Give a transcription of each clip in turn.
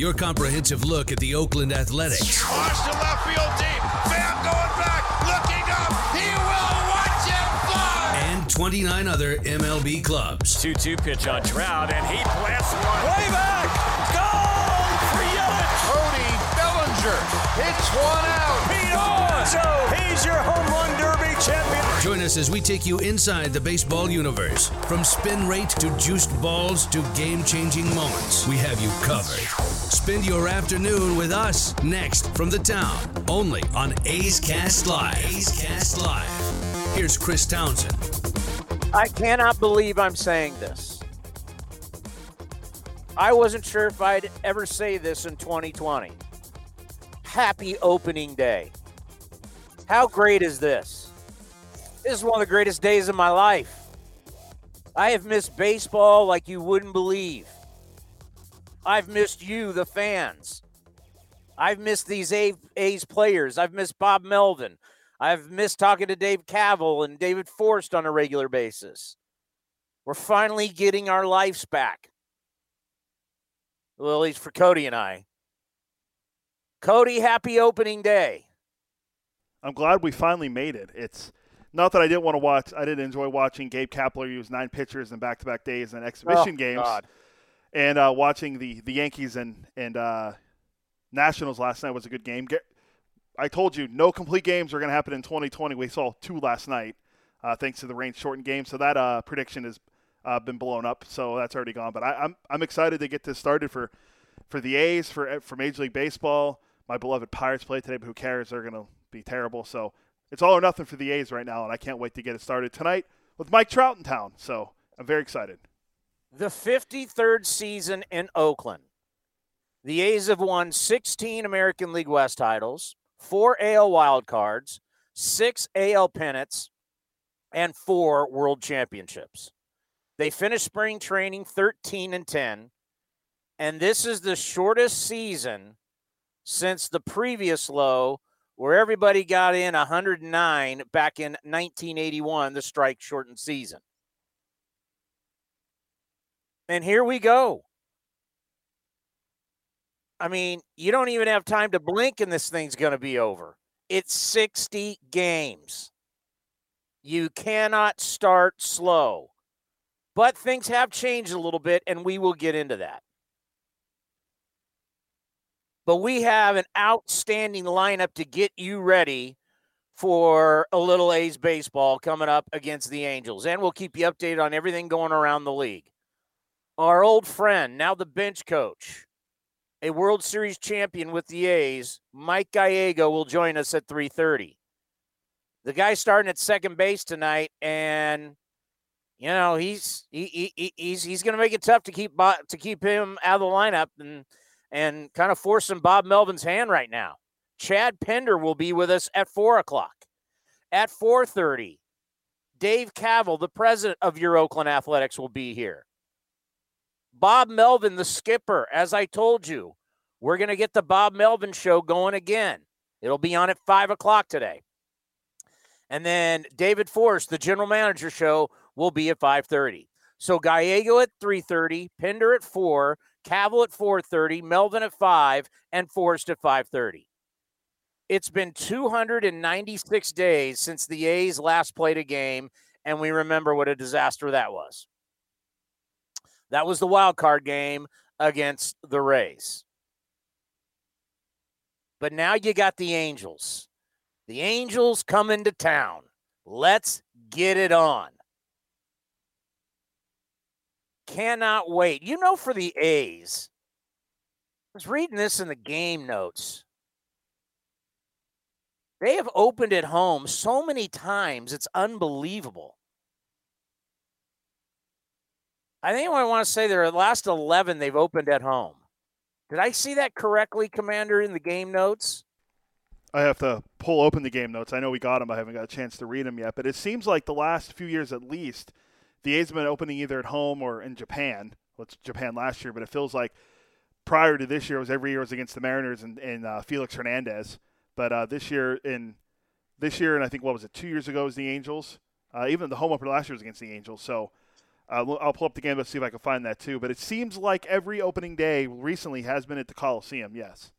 your comprehensive look at the Oakland Athletics. Watch to left field deep. Bam going back, looking up. He will watch it fly. And 29 other MLB clubs. 2 2 pitch on Trout, and he blasts one. Way back! Goal for Yelich! Cody Bellinger hits one out. Pete Alonso, he's your home run derby champion. Join us as we take you inside the baseball universe. From spin rate to juiced balls to game changing moments, we have you covered. Spend your afternoon with us next from the town, only on A's Cast Live. A's Cast Live. Here's Chris Townsend. I cannot believe I'm saying this. I wasn't sure if I'd ever say this in 2020. Happy opening day. How great is this? This is one of the greatest days of my life. I have missed baseball like you wouldn't believe. I've missed you, the fans. I've missed these A- A's players. I've missed Bob Melvin. I've missed talking to Dave Kaval and David Forst on a regular basis. We're finally getting our lives back. Well, at least for Cody and I. Cody, happy opening day. I'm glad we finally made it. It's not that I didn't want to watch. I didn't enjoy watching Gabe Kapler use nine pitchers in back-to-back days and oh, exhibition Oh, games, God. And uh, watching the the Yankees and and uh, Nationals last night was a good game. Get, I told you no complete games are going to happen in 2020. We saw two last night, uh, thanks to the rain shortened game. So that uh, prediction has uh, been blown up. So that's already gone. But I, I'm I'm excited to get this started for for the A's for for Major League Baseball. My beloved Pirates play today, but who cares? They're going to be terrible. So it's all or nothing for the A's right now, and I can't wait to get it started tonight with Mike Trout in town. So I'm very excited. The 53rd season in Oakland. The A's have won 16 American League West titles, four AL wildcards, six AL pennants, and four world championships. They finished spring training 13 and 10, and this is the shortest season since the previous low where everybody got in 109 back in 1981, the strike shortened season. And here we go. I mean, you don't even have time to blink and this thing's going to be over. It's 60 games. You cannot start slow. But things have changed a little bit, and we will get into that. But we have an outstanding lineup to get you ready for a little A's baseball coming up against the Angels. And we'll keep you updated on everything going around the league. Our old friend, now the bench coach, a World Series champion with the A's, Mike Gallego will join us at 3:30. The guy starting at second base tonight, and you know he's he, he he's he's going to make it tough to keep to keep him out of the lineup and and kind of forcing Bob Melvin's hand right now. Chad Pinder will be with us at four o'clock. At 4:30, Dave Kaval, the president of your Oakland Athletics, will be here. Bob Melvin, the skipper, as I told you, we're going to get the Bob Melvin show going again. It'll be on at five o'clock today. And then David Forst, the general manager show, will be at 5:30. So Gallego at 3:30, Pinder at 4, Kaval at 4:30, Melvin at 5, and Forst at 5:30. It's been 296 days since the A's last played a game, and we remember what a disaster that was. That was the wild card game against the Rays. But now you got the Angels. The Angels come into town. Let's get it on. Cannot wait. You know, for the A's, I was reading this in the game notes. They have opened at home so many times, it's unbelievable. I think I want to say their last 11 they've opened at home. Did I see that correctly, Commander, in the game notes? I have to pull open the game notes. I know we got them. I haven't got a chance to read them yet. But it seems like the last few years, at least, the A's have been opening either at home or in Japan. Well, it's Japan last year, but it feels like prior to this year, it was every year was against the Mariners and, and uh, Felix Hernandez. But uh, this year, in this year, and I think what was it, two years ago, was the Angels. Uh, even the home opener last year was against the Angels. So uh, I'll pull up the game to see if I can find that too. But it seems like every opening day recently has been at the Coliseum. Yes.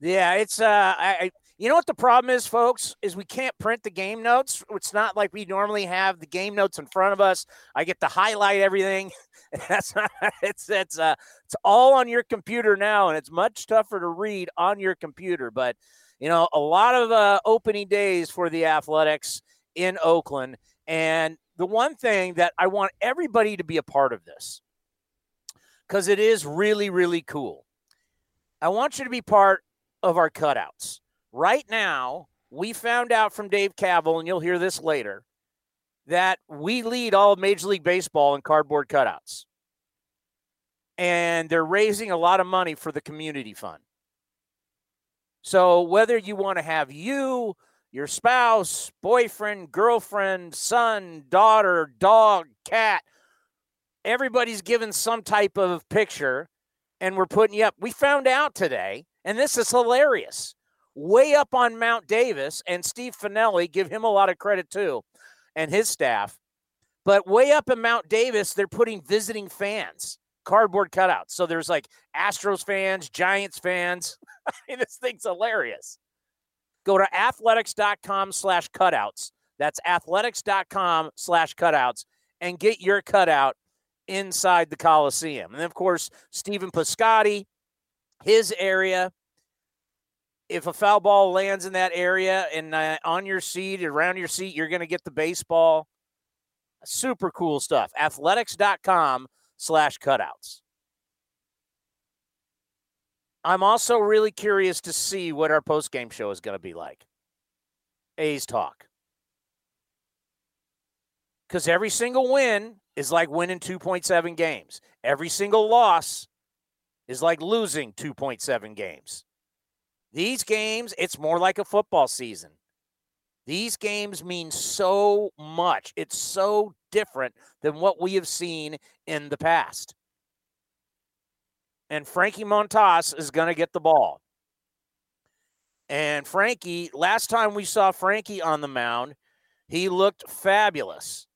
Yeah, it's uh, I, you know what the problem is, folks, is we can't print the game notes. It's not like we normally have the game notes in front of us. I get to highlight everything. That's not, it's it's uh it's all on your computer now, and it's much tougher to read on your computer. But you know, a lot of uh, opening days for the Athletics in Oakland, and the one thing that I want everybody to be a part of this because it is really, really cool. I want you to be part of our cutouts. Right now, we found out from Dave Kaval, and you'll hear this later, that we lead all of Major League Baseball in cardboard cutouts. And they're raising a lot of money for the community fund. So whether you want to have you your spouse, boyfriend, girlfriend, son, daughter, dog, cat. Everybody's given some type of picture and we're putting you up. We found out today, and this is hilarious. Way up on Mount Davis, and Steve Finelli, give him a lot of credit too, and his staff. But way up in Mount Davis, they're putting visiting fans, cardboard cutouts. So there's like Astros fans, Giants fans. I mean, this thing's hilarious. Go to athletics.com slash cutouts. That's athletics.com slash cutouts and get your cutout inside the Coliseum. And of course, Stephen Piscotty, his area. If a foul ball lands in that area and uh, on your seat, around your seat, you're going to get the baseball. Super cool stuff. Athletics.com slash cutouts. I'm also really curious to see what our post game show is going to be like. A's talk. Because every single win is like winning 2.7 games, every single loss is like losing 2.7 games. These games, it's more like a football season. These games mean so much. It's so different than what we have seen in the past and Frankie Montas is going to get the ball. And Frankie, last time we saw Frankie on the mound, he looked fabulous.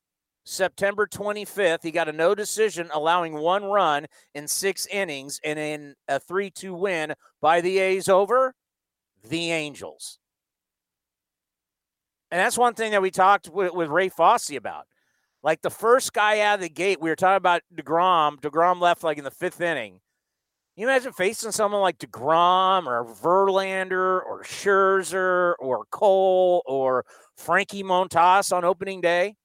September 25th, he got a no decision, allowing one run in six innings, and in a 3 2 win by the A's over the Angels. And that's one thing that we talked with, with Ray Fosse about. Like the first guy out of the gate, we were talking about DeGrom. DeGrom left like in the fifth inning you imagine facing someone like DeGrom or Verlander or Scherzer or Cole or Frankie Montas on opening day?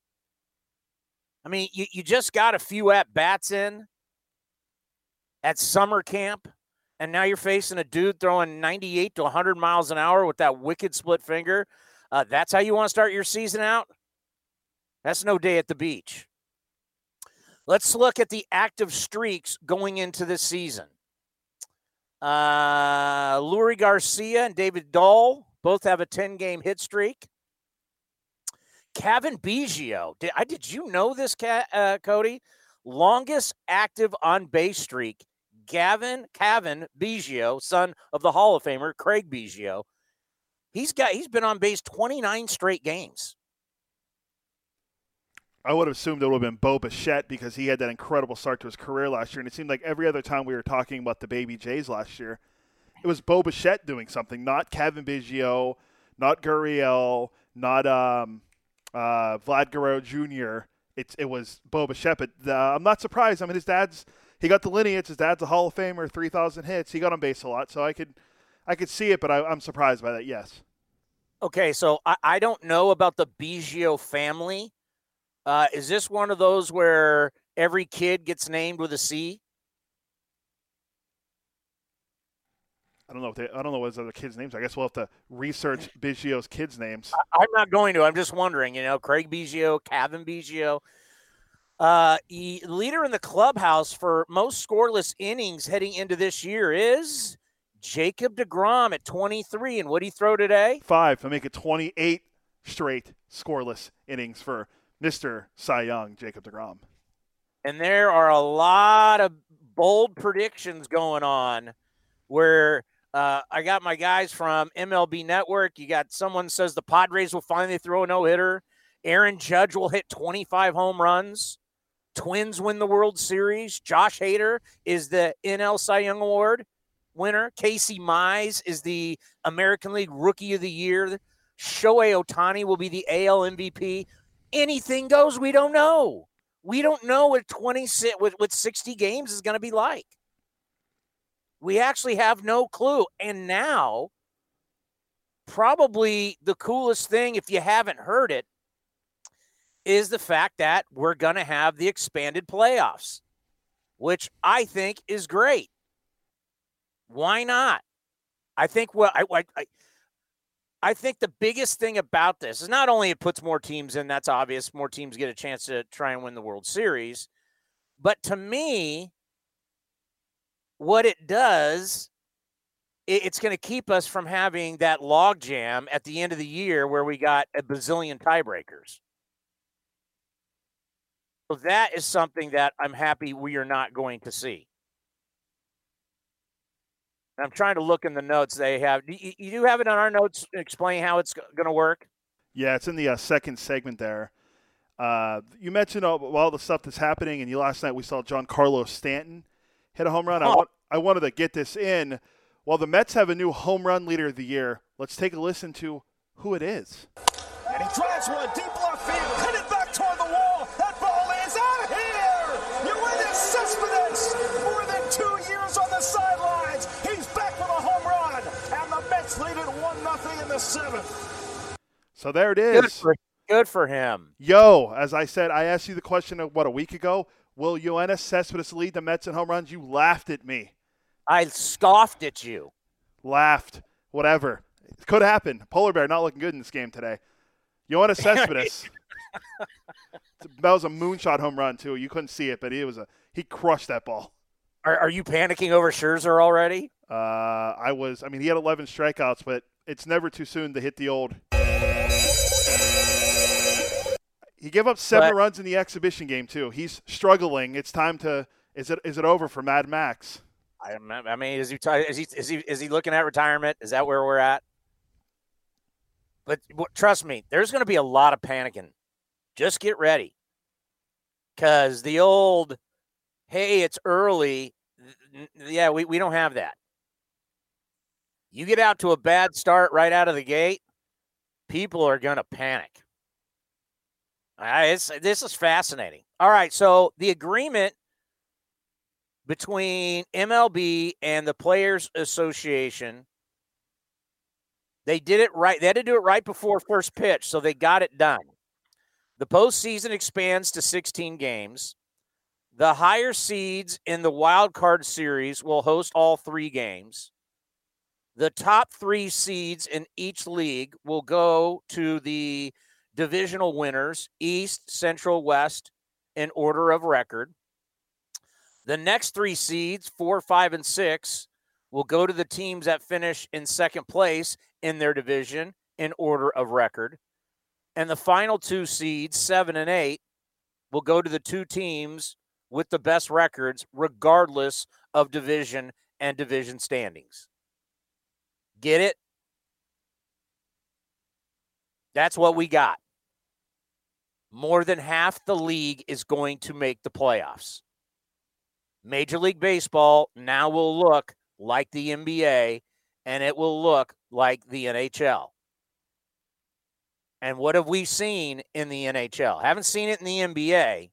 I mean, you, you just got a few at bats in at summer camp, and now you're facing a dude throwing 98 to 100 miles an hour with that wicked split finger. Uh, that's how you want to start your season out? That's no day at the beach. Let's look at the active streaks going into this season. Uh, Leury Garcia and David Dahl both have a 10 game hit streak. Cavan Biggio, did, I, did you know this, uh, Cody? Longest active on base streak. Gavin Cavan Biggio, son of the Hall of Famer Craig Biggio. He's got he's been on base 29 straight games. I would have assumed it would have been Bo Bichette because he had that incredible start to his career last year. And it seemed like every other time we were talking about the baby Jays last year, it was Bo Bichette doing something, not Kevin Biggio, not Gurriel, not um, uh, Vlad Guerrero Jr. It, it was Bo Bichette. But uh, I'm not surprised. I mean, his dad's he got the lineage. His dad's a Hall of Famer, 3,000 hits. He got on base a lot, so I could I could see it, but I, I'm surprised by that. Yes. Okay, so I, I don't know about the Biggio family. Uh, is this one of those where every kid gets named with a C? I don't know. If they, I don't know what his other kids' names. I guess we'll have to research Biggio's kids' names. I'm not going to. I'm just wondering. You know, Craig Biggio, Cavan Biggio. Uh, leader in the clubhouse for most scoreless innings heading into this year is Jacob DeGrom at 23. And what did he throw today? Five. I make it 28 straight scoreless innings for Mr. Cy Young, Jacob DeGrom. And there are a lot of bold predictions going on where uh, I got my guys from MLB Network. You got someone says the Padres will finally throw a no hitter. Aaron Judge will hit 25 home runs. Twins win the World Series. Josh Hader is the NL Cy Young Award winner. Casey Mize is the American League Rookie of the Year. Shohei Ohtani will be the AL MVP. Anything goes. We don't know. We don't know what 20 with, with 60 games is going to be like. We actually have no clue. And now, probably the coolest thing, if you haven't heard it, is the fact that we're going to have the expanded playoffs, which I think is great. Why not? I think well, I, I, I think the biggest thing about this is not only it puts more teams in, that's obvious, more teams get a chance to try and win the World Series, but to me, what it does, it's going to keep us from having that logjam at the end of the year where we got a bazillion tiebreakers. So that is something that I'm happy we are not going to see. I'm trying to look in the notes they have. You, you do have it on our notes explain how it's going to work? Yeah, it's in the uh, second segment there. Uh, you mentioned all, all, the stuff that's happening, and you last night we saw Giancarlo Stanton hit a home run. Oh. I, want, I wanted to get this in. While the Mets have a new home run leader of the year, let's take a listen to who it is. And he drives one deep left field, in the seventh. So there it is. Good for, good for him. Yo, as I said, I asked you the question of what a week ago. Will Yoenis Cespedes lead the Mets in home runs? You laughed at me. I scoffed at you. Laughed. Whatever. It could happen. Polar Bear not looking good in this game today. Yoenis Cespedes. that was a moonshot home run too. You couldn't see it, but he was a he crushed that ball. Are, are you panicking over Scherzer already? Uh, I was. I mean, he had 11 strikeouts, but it's never too soon to hit the old. He gave up seven but, runs in the exhibition game too. He's struggling. It's time to. Is it is it over for Mad Max? I, I mean, is he, is he is he is he looking at retirement? Is that where we're at? But trust me, there's going to be a lot of panicking. Just get ready, because the old, hey, it's early. Yeah, we, we don't have that. You get out to a bad start right out of the gate, people are going to panic. This is fascinating. All right, so the agreement between MLB and the Players Association, they did it right. They had to do it right before first pitch, so they got it done. The postseason expands to 16 games. The higher seeds in the wild card series will host all three games. The top three seeds in each league will go to the divisional winners, East, Central, West, in order of record. The next three seeds, four, five, and six, will go to the teams that finish in second place in their division in order of record. And the final two seeds, seven and eight, will go to the two teams with the best records, regardless of division and division standings. Get it? That's what we got more than half the league is going to make the playoffs. Major League Baseball now will look like the NBA and it will look like the NHL. And what have we seen in the NHL? Haven't seen it in the NBA.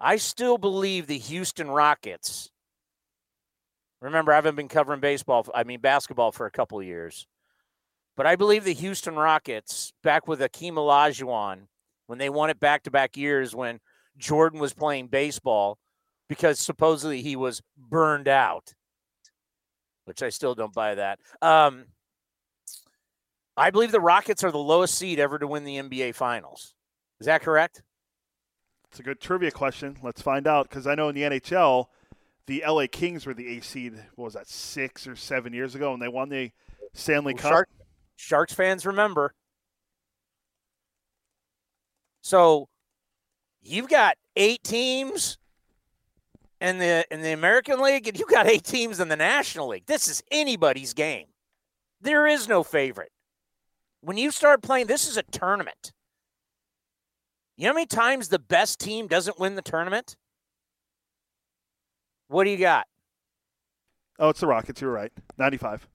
I still believe the Houston Rockets. Remember, I haven't been covering baseball, I mean basketball for a couple years. But I believe the Houston Rockets, back with Akeem Olajuwon, when they won it back to back years when Jordan was playing baseball, because supposedly he was burned out, which I still don't buy that. Um, I believe the Rockets are the lowest seed ever to win the NBA Finals. Is that correct? It's a good trivia question. Let's find out because I know in the NHL, the LA Kings were the A seed. What was that, six or seven years ago, and they won the Stanley Cup. Shark, Sharks fans remember. So you've got eight teams in the in the American League, and you've got eight teams in the National League. This is anybody's game. There is no favorite. When you start playing, this is a tournament. You know how many times the best team doesn't win the tournament? What do you got? Oh, it's the Rockets. You're right. 95.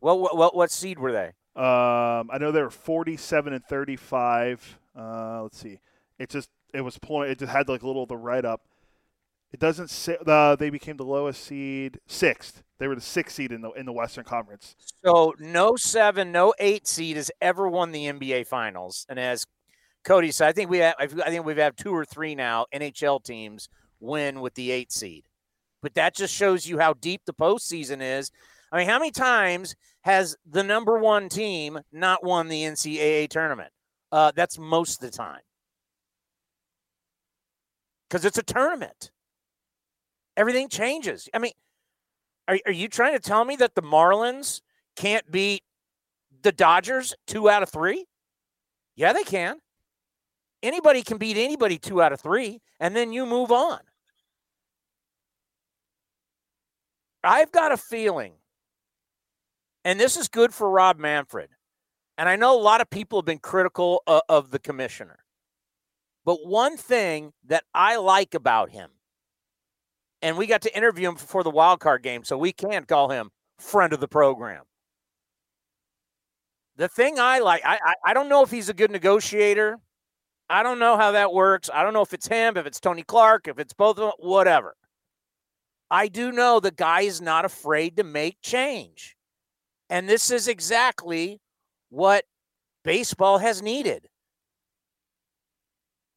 Well, what, what, what seed were they? Um, I know they were 47 and 35. Uh, let's see. It just it was pulling. It just had like a little the write up. It doesn't say uh, they became the lowest seed, sixth. They were the sixth seed in the in the Western Conference. So no seven, no eight seed has ever won the NBA Finals, and as Cody said, I think we have, I think we've had two or three now NHL teams win with the eight seed, but that just shows you how deep the postseason is. I mean, how many times has the number one team not won the NCAA tournament? Uh, that's most of the time because it's a tournament. Everything changes. I mean, are, are you trying to tell me that the Marlins can't beat the Dodgers two out of three? Yeah, they can. Anybody can beat anybody two out of three, and then you move on. I've got a feeling, and this is good for Rob Manfred. And I know a lot of people have been critical of, of the commissioner. But one thing that I like about him, and we got to interview him before the wild card game, so we can call him friend of the program. The thing I like, I, I, I don't know if he's a good negotiator. I don't know how that works. I don't know if it's him, if it's Tony Clark, if it's both of them, whatever. I do know the guy is not afraid to make change. And this is exactly what baseball has needed.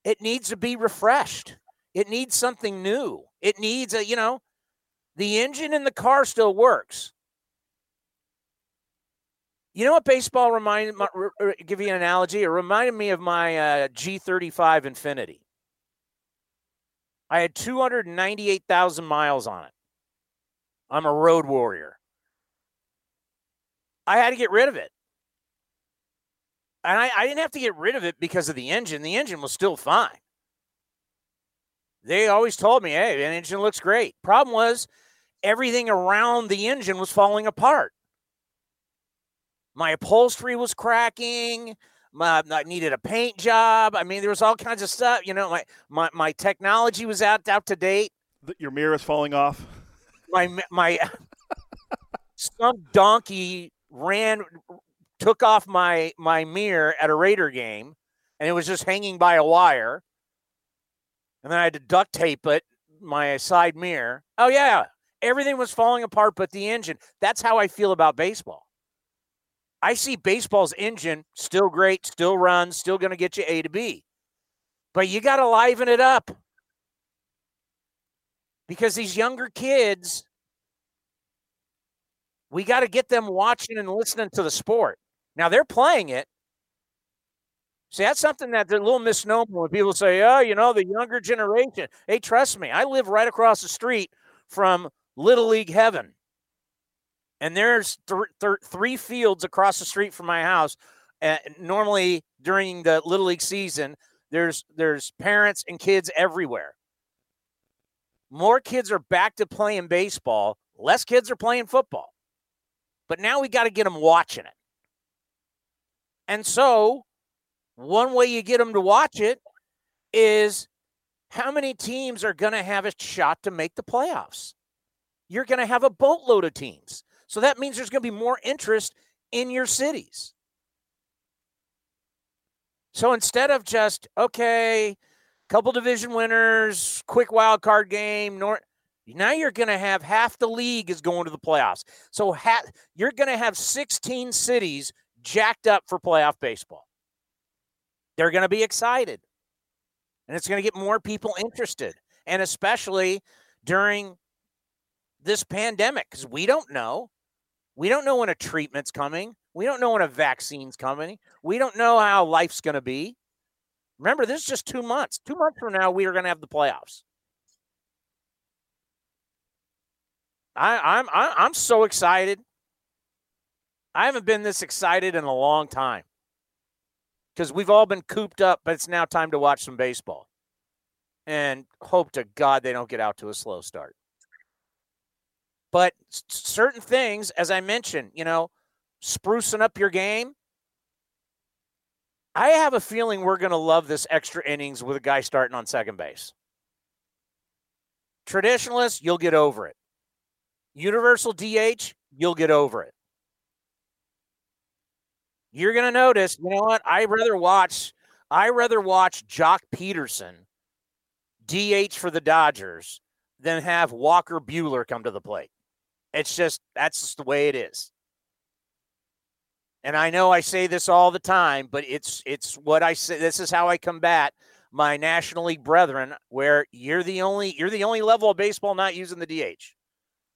It needs to be refreshed. It needs something new. It needs a, you know, the engine in the car still works. You know what baseball reminded give you an analogy? It reminded me of my uh, G35 Infiniti. I had 298,000 miles on it. I'm a road warrior. I had to get rid of it. And I, I didn't have to get rid of it because of the engine. The engine was still fine. They always told me, hey, the engine looks great. Problem was, everything around the engine was falling apart. My upholstery was cracking. My, I needed a paint job. I mean, there was all kinds of stuff. You know, my my, my technology was out out to date. Your mirror is falling off. My my some donkey ran took off my my mirror at a Raider game, and it was just hanging by a wire. And then I had to duct tape it, my side mirror. Oh yeah, everything was falling apart, but the engine. That's how I feel about baseball. I see baseball's engine still great, still runs, still going to get you A to B, but you got to liven it up because these younger kids we got to get them watching and listening to the sport. Now they're playing it. See, that's something that they're a little misnomer when people say, oh, you know, the younger generation. Hey, trust me, I live right across the street from Little League Heaven. And there's th- th- three fields across the street from my house. Uh, normally during the Little League season, there's there's parents and kids everywhere. More kids are back to playing baseball. Less kids are playing football. But now we got to get them watching it. And so, one way you get them to watch it is how many teams are going to have a shot to make the playoffs? You're going to have a boatload of teams. So that means there's going to be more interest in your cities. So instead of just, okay, couple division winners, quick wild card game, nor now you're going to have half the league is going to the playoffs. So ha- you're going to have 16 cities jacked up for playoff baseball. They're going to be excited. And it's going to get more people interested. And especially during this pandemic, because we don't know. We don't know when a treatment's coming. We don't know when a vaccine's coming. We don't know how life's going to be. Remember, this is just two months. Two months from now, we are going to have the playoffs. I, I'm I'm so excited. I haven't been this excited in a long time because we've all been cooped up, but it's now time to watch some baseball. And hope to God they don't get out to a slow start. But certain things, as I mentioned, you know, sprucing up your game. I have a feeling we're going to love this extra innings with a guy starting on second base. Traditionalists, you'll get over it. Universal DH, you'll get over it. You're going to notice, you know what? I rather watch I rather watch Joc Pederson DH for the Dodgers than have Walker Buehler come to the plate. It's just that's just the way it is. And I know I say this all the time, but it's it's what I say. This is how I combat my National League brethren, where you're the only you're the only level of baseball not using the DH.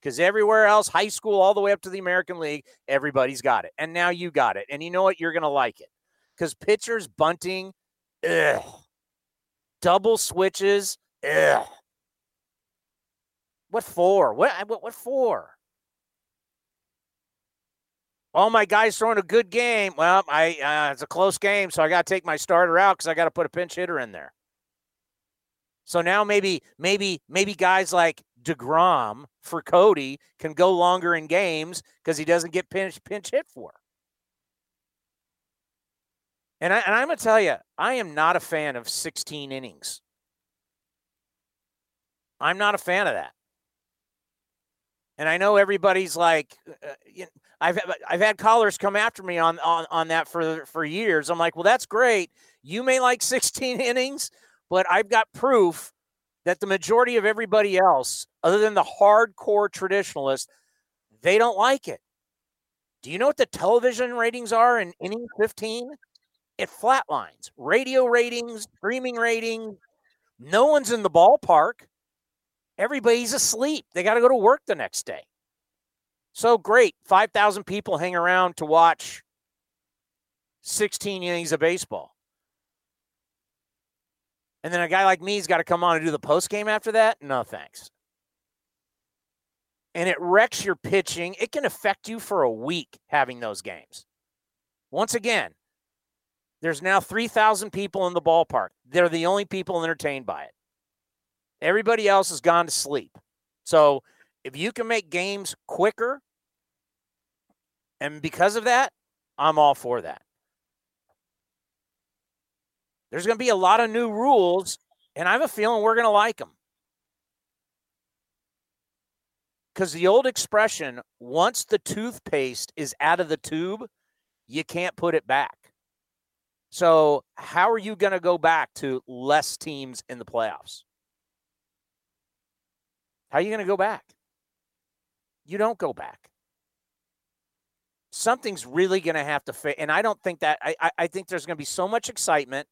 Because everywhere else, high school all the way up to the American League, everybody's got it. And now you got it. And you know what? You're gonna like it. Because pitchers bunting, ugh. Double switches, ugh. What for? What what, what for? All my guys throwing a good game. Well, I uh, it's a close game, so I got to take my starter out because I got to put a pinch hitter in there. So now maybe maybe maybe guys like Degrom for Cody can go longer in games because he doesn't get pinch pinch hit for. And I and I'm gonna tell you, I am not a fan of 16 innings. I'm not a fan of that. And I know everybody's like, uh, uh you know, I've I've had callers come after me on on on that for for years. I'm like, well, that's great. You may like 16 innings, but I've got proof that the majority of everybody else, other than the hardcore traditionalists, they don't like it. Do you know what the television ratings are in inning 15? It flatlines. Radio ratings, streaming ratings. No one's in the ballpark. Everybody's asleep. They got to go to work the next day. So great. 5,000 people hang around to watch 16 innings of baseball. And then a guy like me's got to come on and do the post game after that? No, thanks. And it wrecks your pitching. It can affect you for a week having those games. Once again, there's now 3,000 people in the ballpark. They're the only people entertained by it. Everybody else has gone to sleep. So if you can make games quicker, and because of that, I'm all for that. There's going to be a lot of new rules, and I have a feeling we're going to like them. Because the old expression, once the toothpaste is out of the tube, you can't put it back. So, how are you going to go back to less teams in the playoffs? How are you going to go back? you don't go back. Something's really going to have to fit. And I don't think that, I, I think there's going to be so much excitement.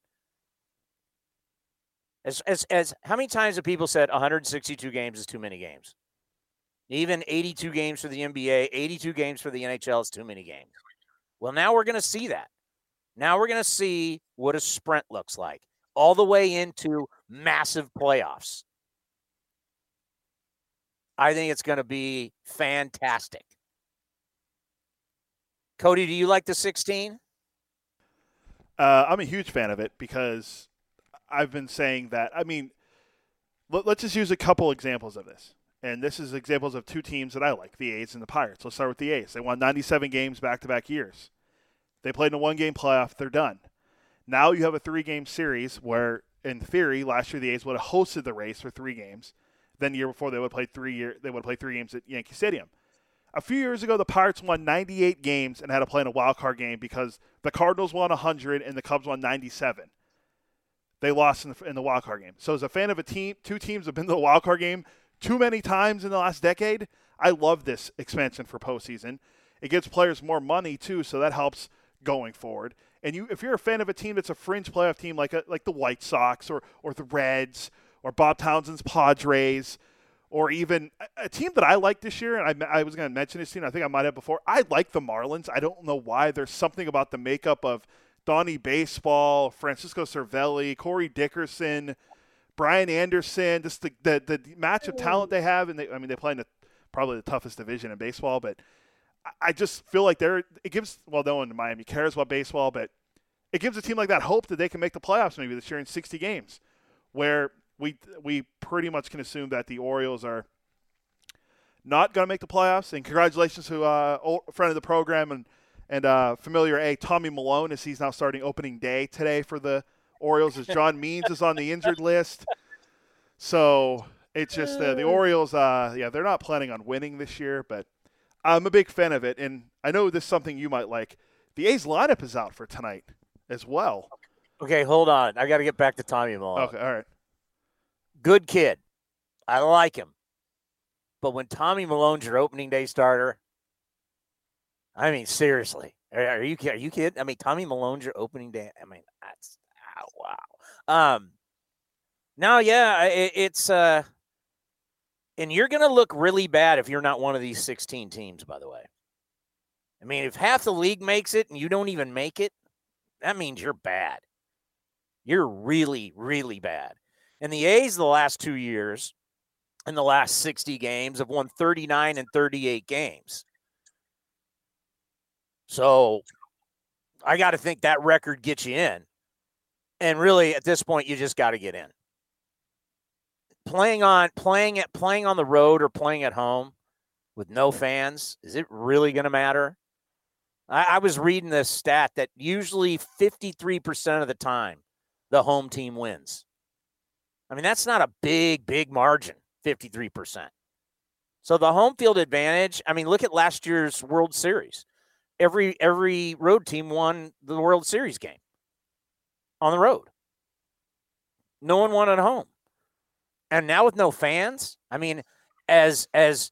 As, as, as how many times have people said 162 games is too many games? Even 82 games for the NBA, 82 games for the NHL is too many games. Well, now we're going to see that. Now we're going to see what a sprint looks like all the way into massive playoffs. I think it's going to be fantastic. Cody, do you like the 16? Uh, I'm a huge fan of it because I've been saying that. I mean, let, us just use a couple examples of this. And this is examples of two teams that I like, the A's and the Pirates. Let's start with the A's. They won 97 games back to back years. They played in a one game playoff, they're done. Now you have a three game series where, in theory, last year the A's would have hosted the Rays for three games. Then the year before they would play three year they would play three games at Yankee Stadium. A few years ago, the Pirates won 98 games and had to play in a wild card game because the Cardinals won 100 and the Cubs won 97. They lost in the, in the wild card game. So, as a fan of a team, two teams have been to the wild card game too many times in the last decade. I love this expansion for postseason. It gives players more money too, so that helps going forward. And you, if you're a fan of a team that's a fringe playoff team like a, like the White Sox or or the Reds or Bob Townsend's Padres, or even a team that I like this year, and I, I was going to mention this team, I think I might have before. I like the Marlins. I don't know why. There's something about the makeup of Donnie Baseball, Francisco Cervelli, Corey Dickerson, Brian Anderson, just the, the, the match of talent they have. And they, I mean, they play in the, probably the toughest division in baseball, but I just feel like they're, it gives, well, no one in Miami cares about baseball, but it gives a team like that hope that they can make the playoffs maybe this year in 60 games, where we, we pretty much can assume that the Orioles are not going to make the playoffs. And congratulations to uh, a friend of the program and, and uh, familiar A, Tommy Milone as he's now starting opening day today for the Orioles, as John Means is on the injured list. So it's just uh, the Orioles, uh, yeah, they're not planning on winning this year, but I'm a big fan of it. And I know this is something you might like. The A's lineup is out for tonight as well. Okay, hold on. I got to get back to Tommy Milone. Okay, all right. Good kid. I like him. But when Tommy Milone's your opening day starter, I mean, seriously, are, are you are you kidding? I mean, Tommy Milone's your opening day. I mean, that's oh, wow. Um, now, yeah, it, it's uh, and you're gonna look really bad if you're not one of these 16 teams. By the way, I mean, if half the league makes it and you don't even make it, that means you're bad. You're really, really bad. And the A's the last two years in the last 60 games have won 39 and 38 games. So I got to think that record gets you in. And really at this point you just got to get in. Playing on playing at playing on the road or playing at home with no fans, is it really going to matter? I, I was reading this stat that usually 53% of the time the home team wins. I mean, that's not a big, big margin, 53%. So the home field advantage, I mean, look at last year's World Series. Every every road team won the World Series game on the road. No one won at home. And now with no fans, I mean, as as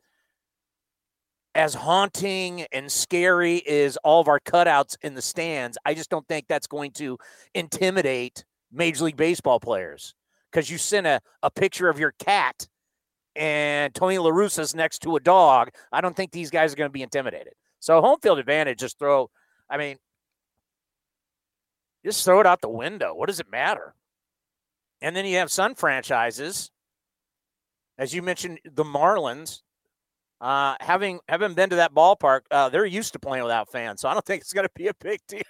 as haunting and scary as all of our cutouts in the stands, I just don't think that's going to intimidate Major League Baseball players because you sent a, a picture of your cat and Tony La Russa's next to a dog. I don't think these guys are going to be intimidated. So home field advantage, just throw, I mean, just throw it out the window. What does it matter? And then you have some franchises, as you mentioned, the Marlins. Uh, having having been to that ballpark, uh, they're used to playing without fans, so I don't think it's going to be a big deal.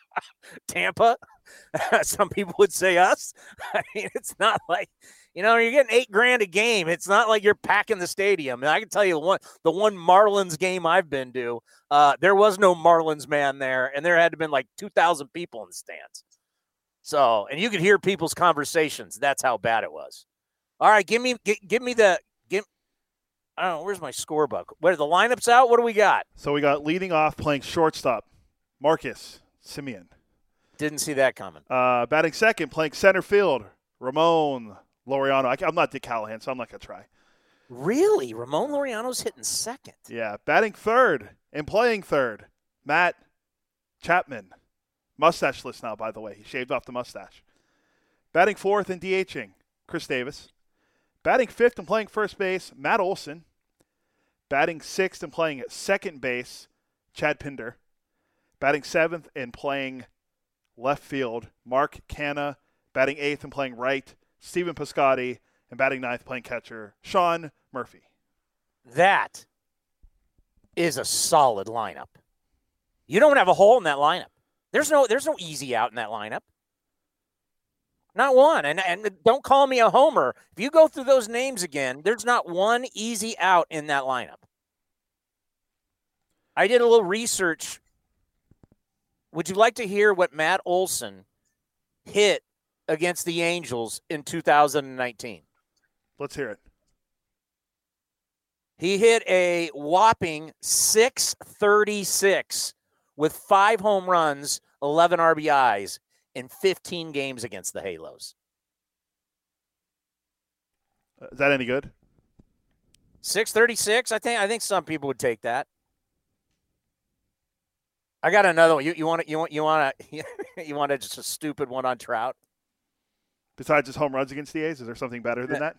Tampa, some people would say us. I mean, it's not like you know you're getting eight grand a game. It's not like you're packing the stadium. And I can tell you the one the one Marlins game I've been to, uh, there was no Marlins man there, and there had to been like two thousand people in the stands. So, and you could hear people's conversations. That's how bad it was. All right, give me give, give me the give. I don't know where's my scorebook. What are the lineups out? What do we got? So we got leading off playing shortstop, Marcus Semien. Didn't see that coming. Uh, batting second, playing center field, Ramon Laureano. I, am not Dick Callahan, so I'm not gonna try. Really, Ramon Laureano's hitting second. Yeah, batting third and playing third, Matt Chapman. Mustacheless now, by the way. He shaved off the mustache. Batting fourth and DHing, Khris Davis. Batting fifth and playing first base, Matt Olson. Batting sixth and playing at second base, Chad Pinder. Batting seventh and playing left field, Mark Canha. Batting eighth and playing right, Stephen Piscotty. And batting ninth, playing catcher, Sean Murphy. That is a solid lineup. You don't have a hole in that lineup. There's no there's no easy out in that lineup. Not one. And and don't call me a homer. If you go through those names again, there's not one easy out in that lineup. I did a little research. Would you like to hear what Matt Olson hit against the Angels in 2019? Let's hear it. He hit a whopping 636 with five home runs, 11 RBIs in 15 games against the Halos. Uh, is that any good? 636. I think I think some people would take that. I got another one. You you want to, you want you want to you want to just a stupid one on Trout? Besides his home runs against the A's, is there something better than that?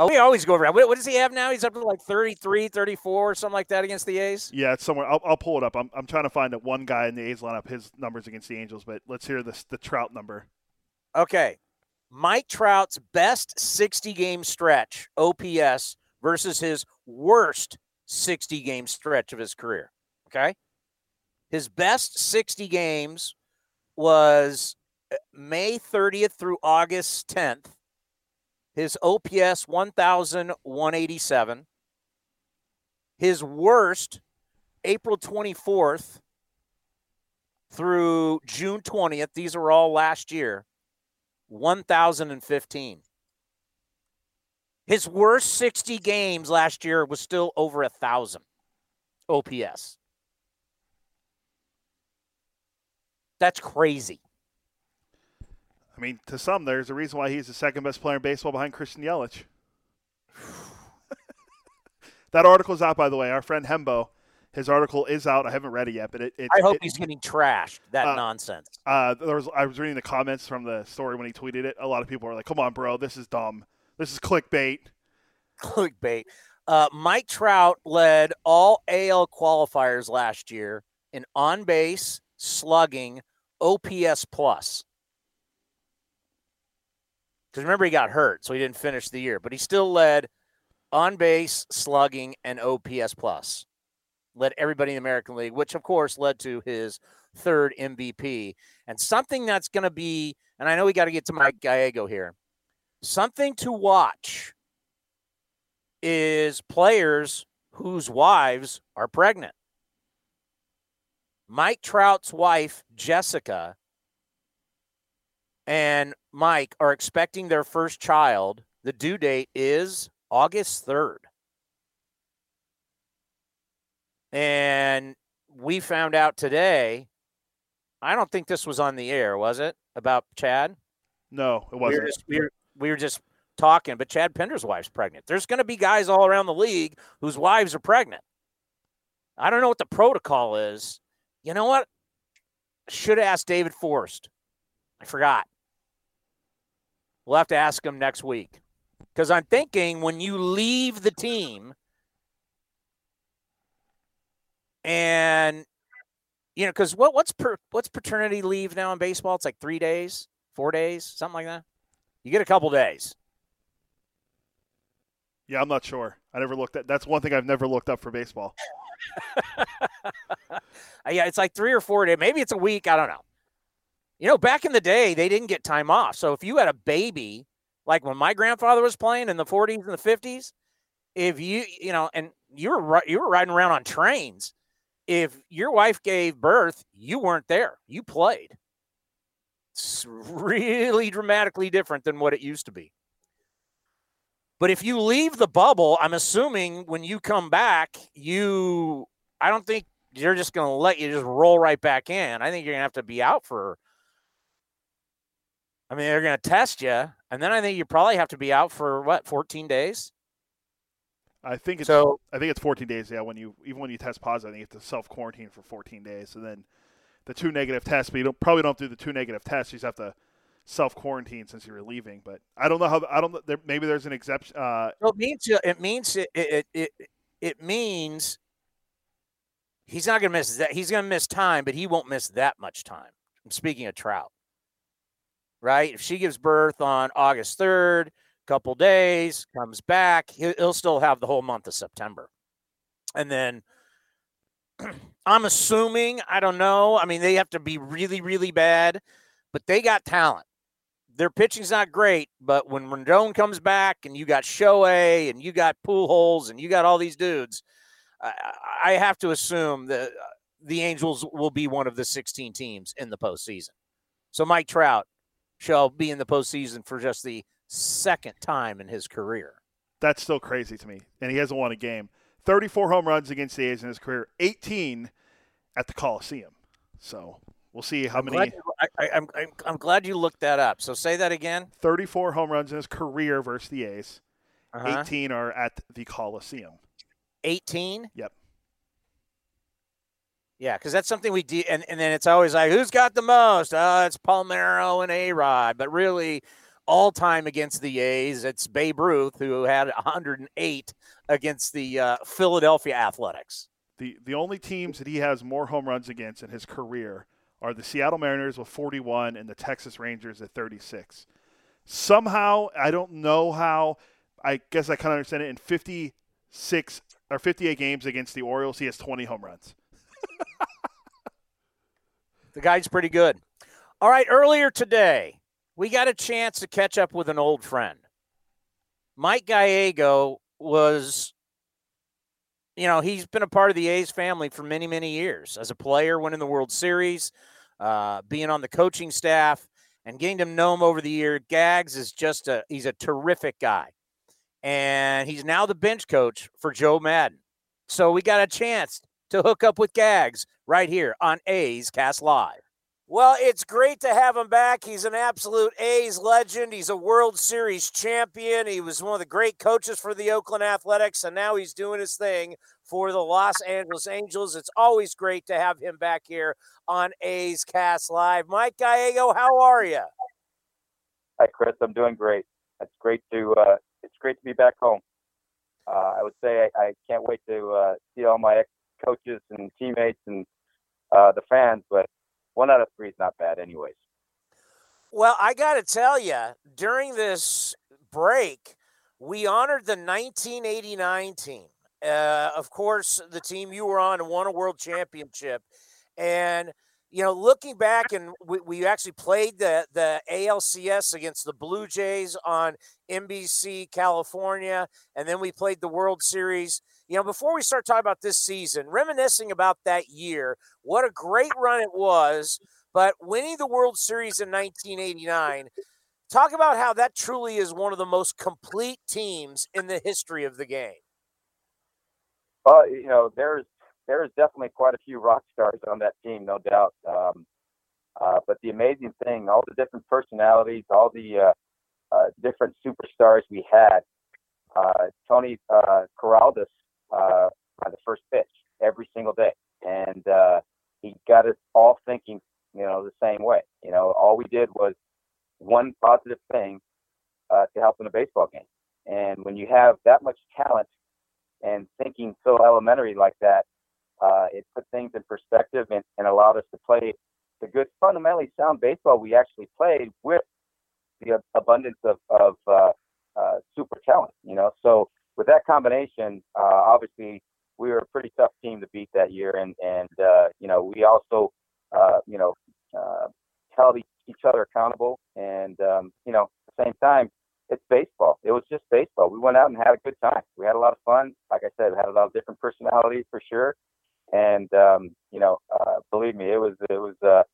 Oh, we always go around. What, what does he have now? He's up to like 33, 34, or something like that against the A's. Yeah, it's somewhere. I'll, I'll pull it up. I'm, I'm trying to find that one guy in the A's lineup, his numbers against the Angels, but let's hear this the Trout number. Okay. Mike Trout's best 60 game stretch, OPS, versus his worst 60 game stretch of his career. Okay. His best 60 games was uh, May 30th through August 10th. His OPS 1,187. His worst, April 24th through June 20th. These are all last year. 1,015. His worst 60 games last year was still over a thousand OPS. That's crazy. I mean, to some, there's a reason why he's the second best player in baseball behind Christian Yelich. that article's out, by the way. Our friend Hembo, his article is out. I haven't read it yet, but it. it I hope it, he's getting trashed. That uh, nonsense. Uh, there was I was reading the comments from the story when he tweeted it. A lot of people were like, "Come on, bro, this is dumb. This is clickbait." Clickbait. Uh, Mike Trout led all AL qualifiers last year in on base, slugging, OPS plus. Because remember, he got hurt, so he didn't finish the year, but he still led on base, slugging, and OPS plus. Led everybody in the American League, which of course led to his third MVP. And something that's going to be, and I know we got to get to Mike Gallego here, something to watch is players whose wives are pregnant. Mike Trout's wife, Jessica, and Mike are expecting their first child. The due date is August 3rd. And we found out today, I don't think this was on the air, was it? About Chad? No, it wasn't. were just, we were, we were just talking, but Chad Pinder's wife's pregnant. There's going to be guys all around the league whose wives are pregnant. I don't know what the protocol is. You know what? Should have asked David Forst. I forgot. We'll have to ask him next week. Because I'm thinking when you leave the team and you know, because what what's per, what's paternity leave now in baseball? It's like three days, four days, something like that. You get a couple days. Yeah, I'm not sure. I never looked at. That's one thing I've never looked up for baseball. yeah, it's like three or four days. Maybe it's a week. I don't know. You know, back in the day, they didn't get time off. So if you had a baby, like when my grandfather was playing in the 40s and the 50s, if you, you know, and you were you were riding around on trains, if your wife gave birth, you weren't there. You played. It's really dramatically different than what it used to be. But if you leave the bubble, I'm assuming when you come back, you I don't think they're just going to let you just roll right back in. I think you're going to have to be out for I mean, they're going to test you, and then I think you probably have to be out for what, 14 days? I think it's So- I think it's 14 days. Yeah, when you even when you test positive, you have to self quarantine for 14 days, and then the two negative tests. But you don't probably don't do the two negative tests. You just have to self quarantine since you were leaving. But I don't know how. I don't. There, maybe there's an exception. Uh, Well, it means it means it it it, it means he's not going to miss that. He's going to miss time, but he won't miss that much time. I'm speaking of Trout, right? If she gives birth on August third, couple days, comes back, he'll, still have the whole month of September, and then. I'm assuming, I don't know. I mean, they have to be really, really bad, but they got talent their pitching's not great, but when Rendon comes back and you got Shohei and you got Pujols and you got all these dudes, I, I have to assume that uh, the Angels will be one of the 16 teams in the postseason. So Mike Trout shall be in the postseason for just the second time in his career. that's still crazy to me, and he hasn't won a game. 34 home runs against the A's in his career, 18 at the Coliseum. So we'll see how I'm many. glad, you, I, I, I'm, I'm, I'm glad you looked that up. So say that again. 34 home runs in his career versus the A's. Uh-huh. 18 are at the Coliseum. 18. Yep. Yeah, because that's something we do, and, and then it's always like, who's got the most? Uh, it's Palmeiro and A Rod. But really, all time against the A's. It's Babe Ruth, who had 108 against the uh, Philadelphia Athletics. The, the only teams that he has more home runs against in his career are the Seattle Mariners with 41 and the Texas Rangers at 36. Somehow, I don't know how, I guess I kind of understand it. In 56 or 58 games against the Orioles, he has 20 home runs. the guy's pretty good. All right, earlier today, we got a chance to catch up with an old friend. Mike Gallego was, you know, he's been a part of the A's family for many, many years as a player, winning the World Series, uh, being on the coaching staff, and getting to know him over the year. Gags is just a he's a terrific guy, and he's now the bench coach for Joe Maddon. So we got a chance to hook up with Gags right here on A's Cast Live. Well, it's great to have him back. He's an absolute A's legend. He's a World Series champion. He was one of the great coaches for the Oakland Athletics, and now he's doing his thing for the Los Angeles Angels. It's always great to have him back here on A's Cast Live. Mike Gallego, how are you? Hi, Chris. I'm doing great. It's great to uh, it's great to be back home. Uh, I would say I, I can't wait to uh, see all my ex coaches and teammates and uh, the fans, but one out of three is not bad, anyways. Well, I got to tell you, during this break, we honored the 1989 team. Uh, of course, the team you were on won a world championship. And, you know, looking back, and we, we actually played the, the ALCS against the Blue Jays on NBC California. And then we played the World Series. You know, before we start talking about this season, reminiscing about that year, what a great run it was. But winning the World Series in 1989, talk about how that truly is one of the most complete teams in the history of the game. Well, you know, there's there's definitely quite a few rock stars on that team, no doubt. Um, uh, but the amazing thing, all the different personalities, all the uh, uh, different superstars we had. Uh, Tony uh, Corrales uh, by the first pitch every single day, and uh, he got us all thinking, you know, the same way. You know, all we did was one positive thing uh, to help in a baseball game, and when you have that much talent and thinking so elementary like that, uh, it put things in perspective and, and allowed us to play the good, fundamentally sound baseball we actually played with the abundance of, of uh, uh, super talent. You know, so with that combination, uh, obviously we were a pretty tough team to beat that year, and and uh, you know we also uh, you know uh, held each other accountable, and um, you know at the same time it's baseball. It was just baseball. We went out and had a good time. We had a lot of fun. Like I said, had a lot of different personalities for sure, and um, you know uh, believe me, it was it was. Uh,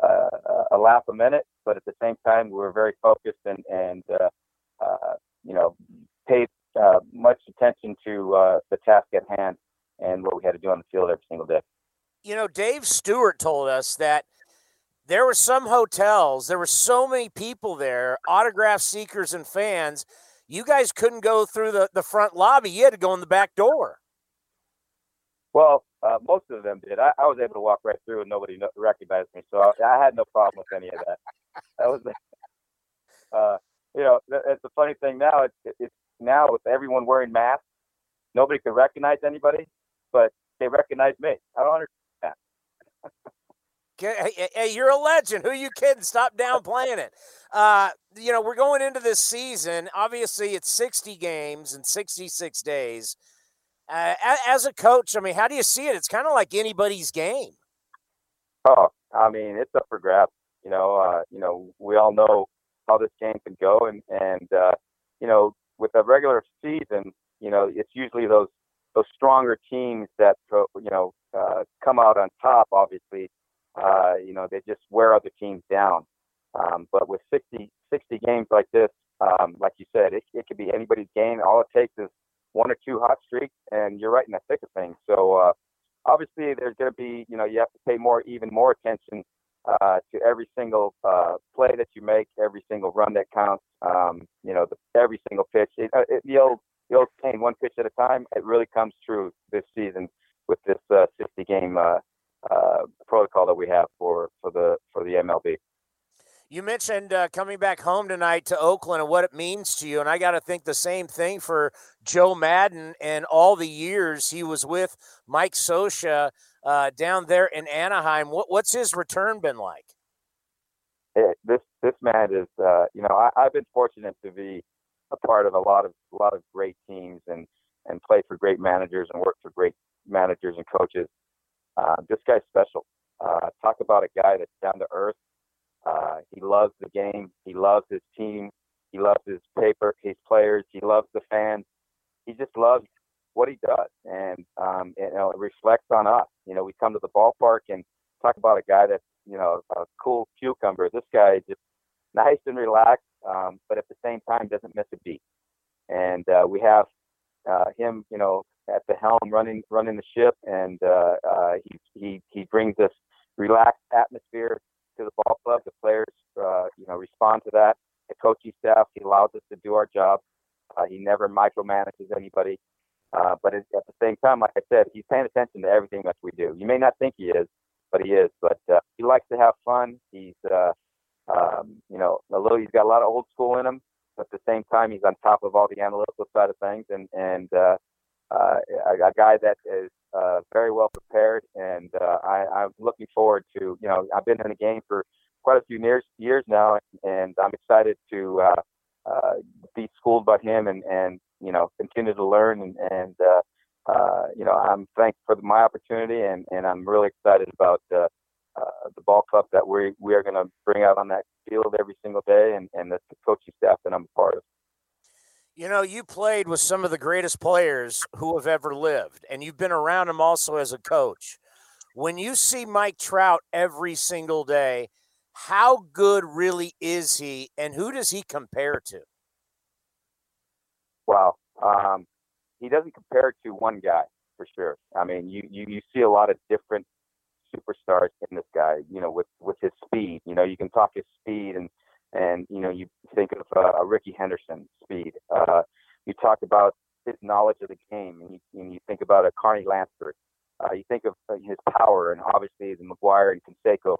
uh, a laugh a minute, but at the same time, we were very focused and and uh, uh, you know paid uh, much attention to uh, the task at hand and what we had to do on the field every single day. You know, Dave Stewart told us that there were some hotels, there were so many people there, autograph seekers and fans. You guys couldn't go through the, the front lobby. You had to go in the back door. Well, uh, most of them did. I, I, was able to walk right through and nobody no, recognized me. So I, I, had no problem with any of that. That was, uh, you know, it's a funny thing now. It's, it's now with everyone wearing masks, nobody could recognize anybody, but they recognize me. I don't understand Hey, hey, you're a legend. Who you kidding? Stop downplaying it. Uh, you know, we're going into this season. Obviously, it's 60 games and 66 days. Uh, as a coach, I mean, how do you see it? It's kind of like anybody's game. Oh, I mean, it's up for grabs. You know, uh, you know, we all know how this game can go, and and uh, you know, with a regular season, you know, it's usually those those stronger teams that you know uh, come out on top. Obviously, uh, you know, they just wear other teams down. Um, but with 60, 60 games like this, um, like you said, it, it could be anybody's game. All it takes is one or two hot streaks, and you're right in the thick of things. So uh, obviously, there's going to be, you know, you have to pay more, even more attention uh, to every single uh, play that you make, every single run that counts. Um, you know, the, every single pitch. It, uh, it, the old the old saying, one pitch at a time. It really comes true this season with this uh, 60 game uh, uh, protocol that we have for for the for the MLB. You mentioned uh, coming back home tonight to Oakland and what it means to you, and I got to think the same thing for Joe Maddon and all the years he was with Mike Scioscia uh, down there in Anaheim. What, what's his return been like? It, this this man is, uh, you know, I, I've been fortunate to be a part of a lot of a lot of great teams and and play for great managers and work for great managers and coaches. Uh, this guy's special. Uh, talk about a guy that's down to earth. Uh, he loves the game. He loves his team. He loves his paper, his players. He loves the fans. He just loves what he does, and um, you know, it reflects on us. You know, we come to the ballpark and talk about a guy that's you know a cool cucumber. This guy is just nice and relaxed, um, but at the same time doesn't miss a beat. And uh, we have uh, him, you know, at the helm running running the ship, and uh, uh, he he he brings this relaxed atmosphere to the ball club. The players, uh, you know, respond to that. The coaching staff, he allows us to do our job. Uh, he never micromanages anybody. Uh, but at, the same time, like I said, he's paying attention to everything that we do. You may not think he is, but he is. But uh, he likes to have fun. He's, uh, um, you know, a little. He's got a lot of old school in him. But at the same time, he's on top of all the analytical side of things, and and uh, uh, a, a guy that is uh, very well prepared. And uh, I, I'm looking forward to. You know, I've been in the game for quite a few years years now, and I'm excited to uh, uh, be schooled by him and and you know continue to learn and and uh, uh, you know I'm thankful for my opportunity and and I'm really excited about the ball club that we we are going to bring out on that field every single day and and the coaching staff that I'm a part of. You know, you played with some of the greatest players who have ever lived, and you've been around them also as a coach. When you see Mike Trout every single day, how good really is he, and who does he compare to? Wow, um, he doesn't compare to one guy for sure. I mean, you, you you see a lot of different superstars in this guy. You know, with with his speed. You know, you can talk his speed, and and you know, you think of uh, a Rickey Henderson speed. Uh, you talk about his knowledge of the game, and you, and you think about a Carney Lansford. Uh, you think of uh, his power, and obviously the McGwire and Canseco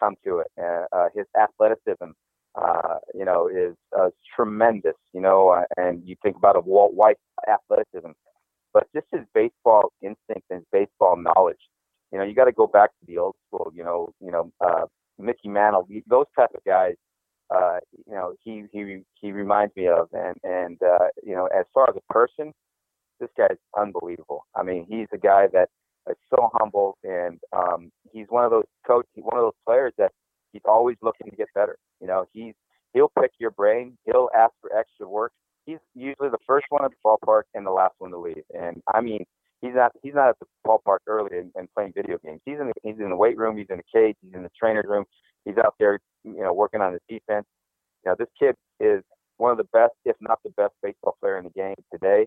come to it. Uh, uh, his athleticism, uh, you know, is uh, tremendous. You know, uh, and you think about a Walt White athleticism, but just his baseball instinct and baseball knowledge. You know, you got to go back to the old school. You know, you know, uh, Mickey Mantle, those type of guys. Uh, you know, he he he reminds me of, and and uh, you know, as far as a person, this guy's unbelievable. I mean, he's a guy that is so humble, and um, he's one of those coach, one of those players that he's always looking to get better. You know, he's he'll pick your brain, he'll ask for extra work. He's usually the first one at the ballpark and the last one to leave. And I mean, he's not he's not at the ballpark early and, and playing video games. He's in the, he's in the weight room, he's in the cage, he's in the trainer's room, he's out there, you know, working on his defense. You know, this kid is one of the best, if not the best, baseball player in the game today,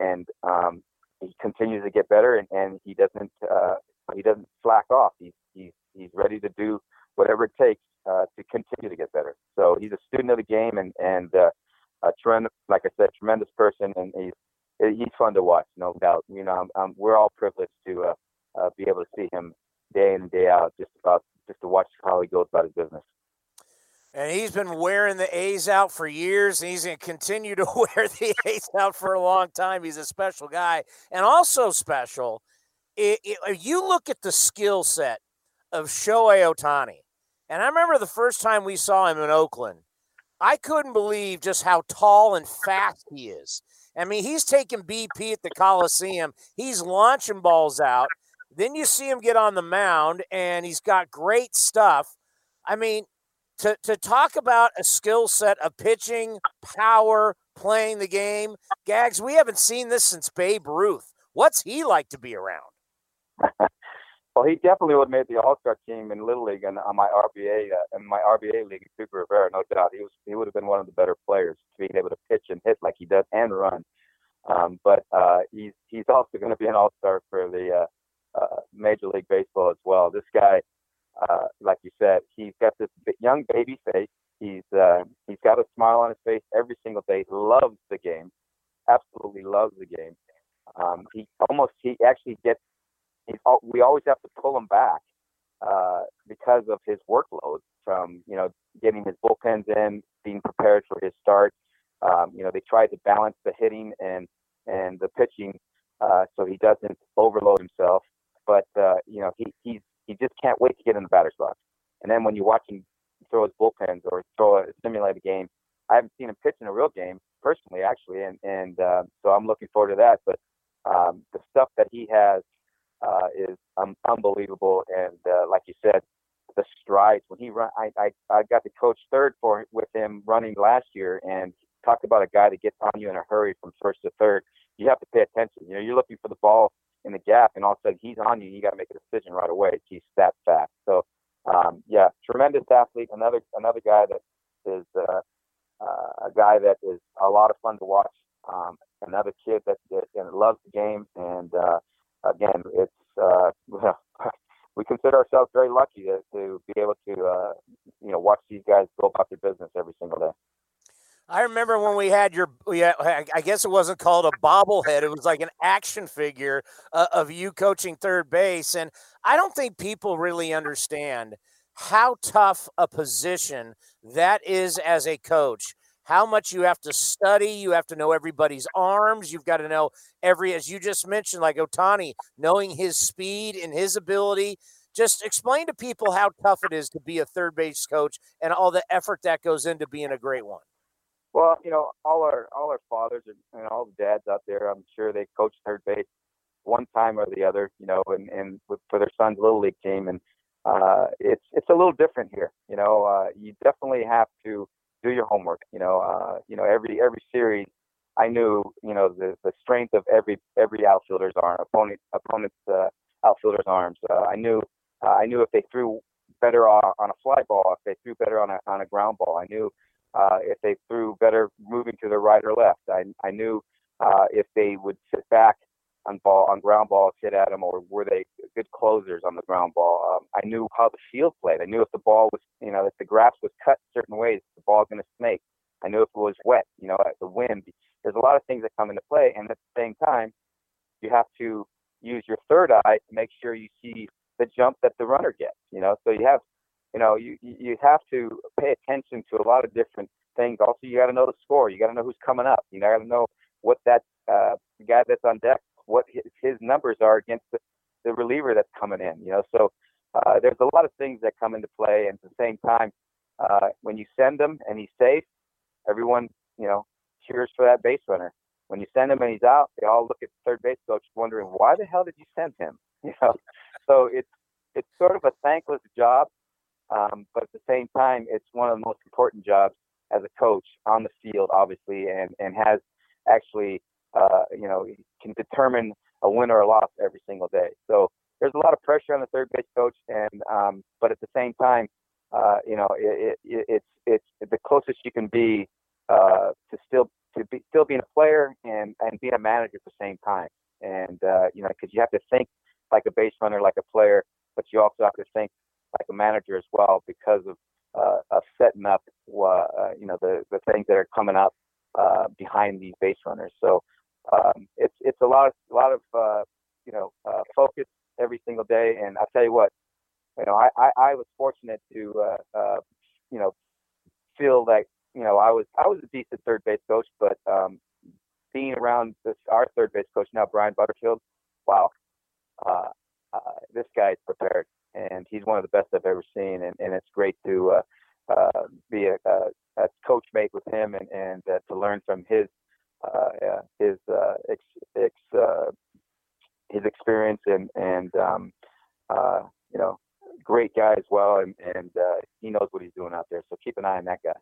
and um, he continues to get better, and, and he doesn't uh, he doesn't slack off. He's he's he's ready to do whatever it takes uh, to continue to get better. So he's a student of the game, and and uh, a tremendous, like I said, tremendous person, and he's he's fun to watch, no doubt. You know, I'm, I'm, we're all privileged to uh, uh, be able to see him day in and day out, just about just to watch how he goes about his business. And he's been wearing the A's out for years, and he's going to continue to wear the A's out for a long time. He's a special guy, and also special. If you look at the skill set of Shohei Ohtani, and I remember the first time we saw him in Oakland, I couldn't believe just how tall and fast he is. I mean, he's taking BP at the Coliseum. He's launching balls out. Then you see him get on the mound, and he's got great stuff. I mean, to, to talk about a skill set of pitching, power, playing the game, Gags, we haven't seen this since Babe Ruth. What's he like to be around? well, he definitely would have made the All Star team in Little League and on my RBA uh, in my RBA league in Super Rivera, no doubt. He was he would have been one of the better players, being able to pitch and hit like he does and run. Um, but uh, he's he's also going to be an All Star for the uh, uh, Major League Baseball as well. This guy, uh, like you said, he's got this young baby face. He's uh, he's got a smile on his face every single day. Loves the game, absolutely loves the game. Um, he almost he actually gets. He's, we always have to pull him back uh, because of his workload from you know getting his bullpens in, being prepared for his start. Um, you know, they tried to balance the hitting and and the pitching uh, so he doesn't overload himself. But uh, you know, he he's he just can't wait to get in the batter's box. And then when you watch him throw his bullpens or throw a simulated game, I haven't seen him pitch in a real game personally, actually, and and uh, so I'm looking forward to that. But um, the stuff that he has uh, is um, unbelievable, and uh, like you said, the strides when he run. I, I I got to coach third for with him running last year, and talk about a guy that gets on you in a hurry from first to third. You have to pay attention. You know, you're looking for the ball in the gap, and all of a sudden he's on you. You got to make a decision right away. He's that fast. So, um, yeah, tremendous athlete. Another another guy that is uh, uh, a guy that is a lot of fun to watch. Um, another kid that, that, that loves the game, and uh, again, it's uh, we consider ourselves very lucky to, to be able to uh, you know watch these guys go about their business every single day. I remember when we had your, yeah, I guess it wasn't called a bobblehead. It was like an action figure uh, of you coaching third base. And I don't think people really understand how tough a position that is as a coach. How much you have to study, you have to know everybody's arms, you've got to know every, as you just mentioned, like Ohtani, knowing his speed and his ability. Just explain to people how tough it is to be a third base coach and all the effort that goes into being a great one. Well, you know, all our all our fathers and, all the dads out there, I'm sure they coached third base one time or the other, you know, and and for their son's little league team, and uh, it's it's a little different here. You know, uh, you definitely have to do your homework. You know, uh, you know every every series, I knew you know the the strength of every every outfielder's arm, opponent opponent's uh, outfielder's arms. Uh, I knew uh, I knew if they threw better on, on a fly ball, if they threw better on a on a ground ball. I knew uh, if they threw better moving to the right or left. I, I knew uh, if they would sit back on ball on ground balls, hit at them, or were they good closers on the ground ball. Um, I knew how the field played. I knew if the ball was, you know, if the grass was cut certain ways, the ball going to snake. I knew if it was wet, you know, the wind. There's a lot of things that come into play, and at the same time, you have to use your third eye to make sure you see the jump that the runner gets. You know, so you have you know, you you have to pay attention to a lot of different things. Also, you got to know the score. You got to know who's coming up. You got to know what that uh, guy that's on deck, what his, his numbers are against the, the reliever that's coming in. You know, so uh, there's a lot of things that come into play. And at the same time, uh, when you send him and he's safe, everyone you know cheers for that base runner. When you send him and he's out, they all look at the third base coach wondering why the hell did you send him? You know, so it's it's sort of a thankless job um, but at the same time, it's one of the most important jobs as a coach on the field, obviously, and, and has actually, uh, you know, can determine a win or a loss every single day. So there's a lot of pressure on the third base coach, and um, but at the same time, uh, you know, it, it, it's it's the closest you can be uh, to still to be still being a player and and being a manager at the same time. And uh, you know, because you have to think like a base runner, like a player, but you also have to think like a manager as well because of uh, of setting up uh, you know the the things that are coming up uh, behind these base runners. So um, it's it's a lot of a lot of uh, you know uh, focus every single day. And I'll tell you what, you know I I, I was fortunate to uh, uh, you know feel like you know I was I was a decent third base coach, but um, being around this our third base coach now Brian Butterfield, wow, uh, uh, this guy's prepared and he's one of the best I've ever seen. And, and it's great to uh, uh, be a, a, a coach mate with him and, and uh, to learn from his uh, his uh, ex, ex, uh, his experience and and um, you know great guy as well, and and he knows what he's doing out there. So keep an eye on that guy.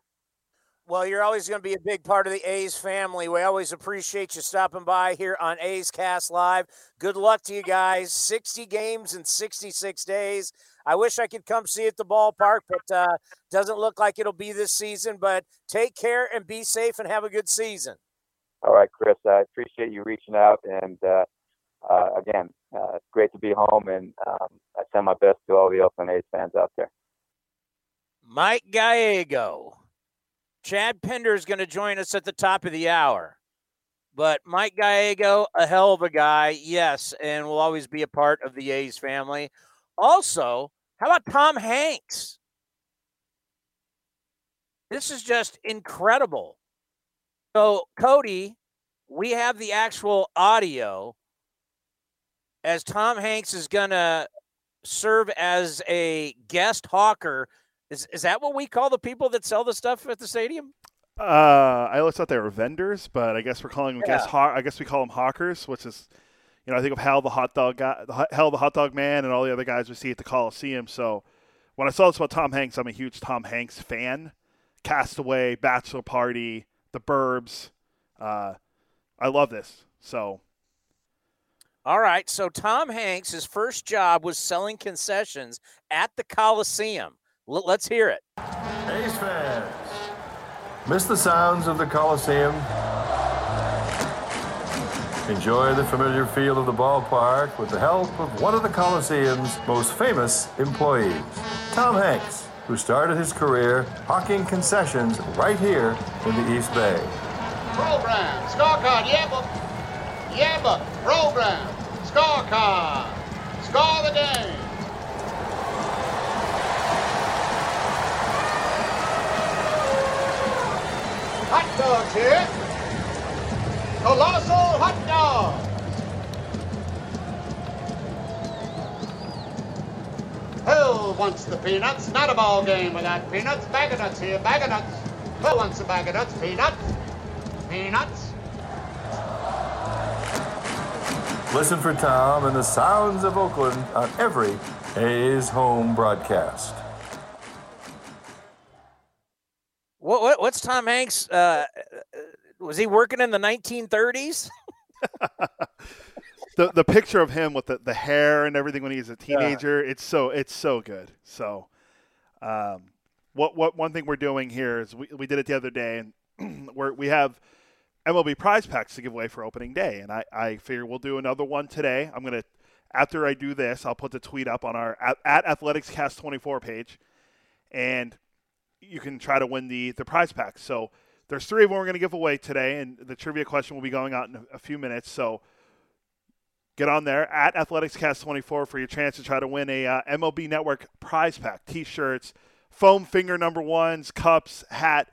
Well, you're always going to be a big part of the A's family. We always appreciate you stopping by here on A's Cast Live. Good luck to you guys. 60 games in 66 days. I wish I could come see at the ballpark, but uh, doesn't look like it'll be this season. But take care and be safe and have a good season. All right, Chris. I appreciate you reaching out. And uh, uh, again, uh, it's great to be home. And um, I send my best to all the Oakland A's fans out there. Mike Gallego Chad Pinder is going to join us at the top of the hour. But Mike Gallego, a hell of a guy, yes, and will always be a part of the A's family. Also, How about Tom Hanks? This is just incredible. So, Cody, we have the actual audio as Tom Hanks is going to serve as a guest hawker. Is, is that what we call the people that sell the stuff at the stadium? Uh, I always thought they were vendors, but I guess we're calling them Yeah. guest haw- I guess we call them hawkers, which is, you know, I think of Hal the hot dog guy, Hal the hot dog man, and all the other guys we see at the Coliseum. So when I saw this about Tom Hanks, I'm a huge Tom Hanks fan. Castaway, Bachelor Party, The Burbs. Uh, I love this. So All right. So, Tom Hanks, his first job was selling concessions at the Coliseum. L- let's hear it. A's fans, miss the sounds of the Coliseum? Enjoy the familiar feel of the ballpark with the help of one of the Coliseum's most famous employees, Tom Hanks, who started his career hawking concessions right here in the East Bay. Program, scorecard, yeah, but, yeah, but, program, scorecard, score the game. Hot dogs here. Colossal hot dogs. Who wants the peanuts? Not a ball game without peanuts. Bag of nuts here, bag of nuts. Who wants a bag of nuts? Peanuts. Peanuts. Listen for Tom and the sounds of Oakland on every A's home broadcast. What, what what's Tom Hanks? Uh, uh, was he working in the 1930s? the the picture of him with the, the hair and everything when he's a teenager, it's so it's so good. So, um, what what one thing we're doing here is we, we did it the other day, and we're, we have MLB prize packs to give away for opening day, and I I figure we'll do another one today. I'm gonna after I do this, I'll put the tweet up on our at, at AthleticsCast24 page, and you can try to win the the prize pack. So. There's three of them we're going to give away today, and the trivia question will be going out in a, few minutes. So get on there at AthleticsCast24 for your chance to try to win a uh, MLB Network prize pack: T-shirts, foam finger number ones, cups, hat.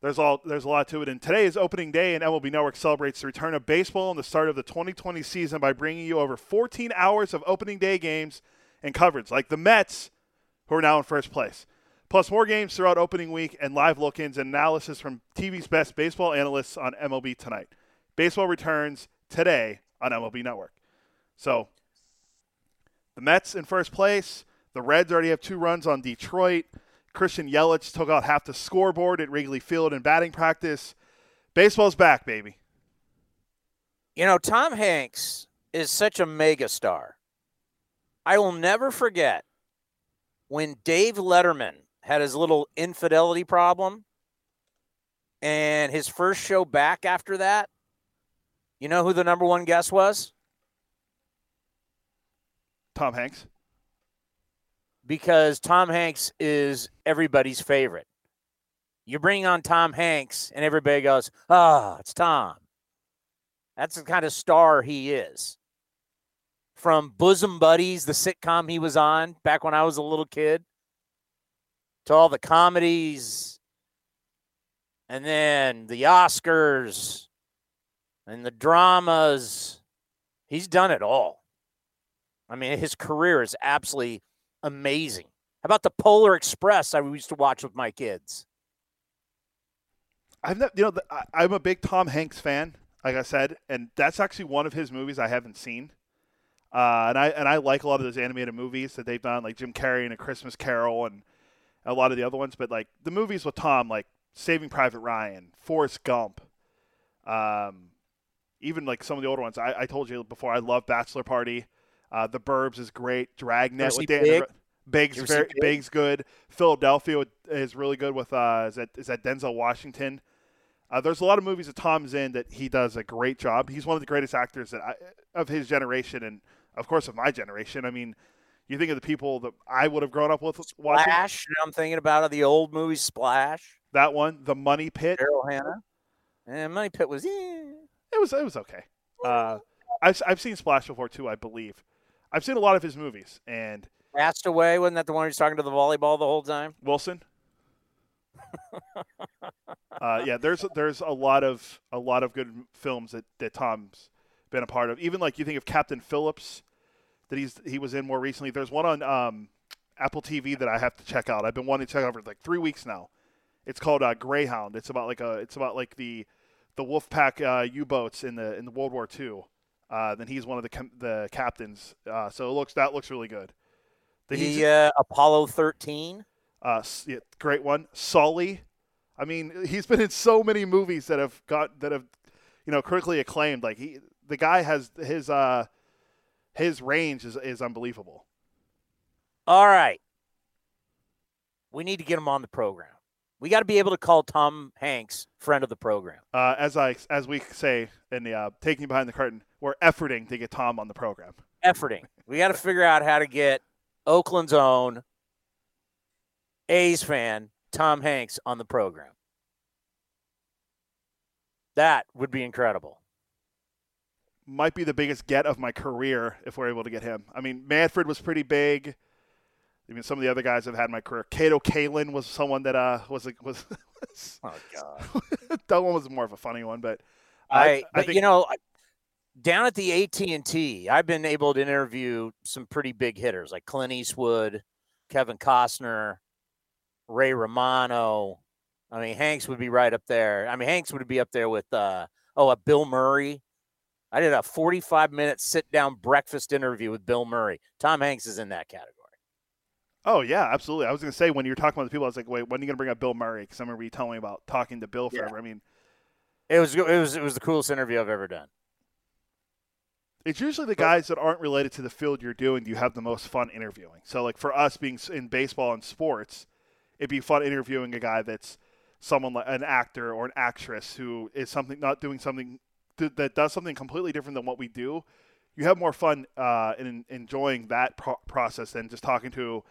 There's all there's a lot to it. And today is opening day, and MLB Network celebrates the return of baseball and the start of the 2020 season by bringing you over 14 hours of opening day games and coverage, like the Mets, who are now in first place. Plus more games throughout opening week and live look-ins and analysis from TV's best baseball analysts on MLB Tonight. Baseball returns today on MLB Network. So the Mets in first place. The Reds already have two runs on Detroit. Christian Yelich took out half the scoreboard at Wrigley Field in batting practice. Baseball's back, baby. You know, Tom Hanks is such a megastar. I will never forget when Dave Letterman had his little infidelity problem and his first show back after that. You know who the number one guest was? Tom Hanks. Because Tom Hanks is everybody's favorite. You bring on Tom Hanks, and everybody goes, Ah, it's Tom. That's the kind of star he is. From Bosom Buddies, the sitcom he was on back when I was a little kid, to all the comedies, and then the Oscars and the dramas. He's done it all. I mean, his career is absolutely amazing. How about the Polar Express I used to watch with my kids? I've never, you know, I'm a big Tom Hanks fan, like I said, and that's actually one of his movies I haven't seen. Uh, and I and I like a lot of those animated movies that they've done, like Jim Carrey and A Christmas Carol, and a lot of the other ones. But like the movies with Tom, like Saving Private Ryan, Forrest Gump, um, even like some of the older ones. I, I told you before, I love Bachelor Party. Uh, the Burbs is great. Dragnet with Dan. Big? Big's You ever see very, Big? Big's good. Philadelphia is really good with uh, is that is that Denzel Washington. Uh, there's a lot of movies that Tom's in that he does a great job. He's one of the greatest actors that I, of his generation, and of course of my generation. I mean, you think of the people that I would have grown up with watching Splash. I'm thinking about the old movie Splash. that one, The Money Pit. Daryl Hannah. And Money Pit was, eh. It was it was okay. Uh, I've I've seen Splash before too, I believe. I've seen a lot of his movies, and Cast Away. Wasn't that the one who's talking to the volleyball the whole time? Wilson. uh, yeah, there's there's a lot of a lot of good films that, that Tom's been a part of. Even like you think of Captain Phillips that he's he was in more recently. There's one on um, Apple TV that I have to check out. I've been wanting to check out for like three weeks now. It's called uh, Greyhound. It's about like a it's about like the the Wolfpack uh, U-boats in the in the World War II. Uh, then he's one of the com- the captains. Uh, so it looks that looks really good. The uh, Apollo 13. Uh, yeah, great one. Sully. I mean, he's been in so many movies that have got that have, you know, critically acclaimed. Like he, the guy has his uh, his range is is unbelievable. All right, we need to get him on the program. We got to be able to call Tom Hanks friend of the program. Uh, as I as we say in the uh, taking behind the curtain, we're efforting to get Tom on the program. Efforting. We got to figure out how to get Oakland's own A's fan Tom Hanks on the program. That would be incredible. Might be the biggest get of my career if we're able to get him. I mean, Manfred was pretty big. I mean, some of the other guys I've had in my career. Kato Kaelin was someone that uh was like was. oh God, that one was more of a funny one, but I, I, but think, you know, down at the AT and T, I've been able to interview some pretty big hitters like Clint Eastwood, Kevin Costner, Ray Romano. I mean, Hanks would be right up there. I mean, Hanks would be up there with uh oh, a Bill Murray. I did a 45 minute sit down breakfast interview with Bill Murray. Tom Hanks is in that category. Oh yeah, absolutely. I was going to say when you were talking about the people, I was like, wait, when are you going to bring up Bill Murray? Because I remember you telling me about talking to Bill forever. Yeah. I mean, it was it was it was the coolest interview I've ever done. It's usually the guys that aren't related to the field you're doing you have the most fun interviewing. So like for us being in baseball and sports, it'd be fun interviewing a guy that's someone like an actor or an actress who is something not doing something th- that does something completely different than what we do. You have more fun uh, in enjoying that pro- process than just talking to,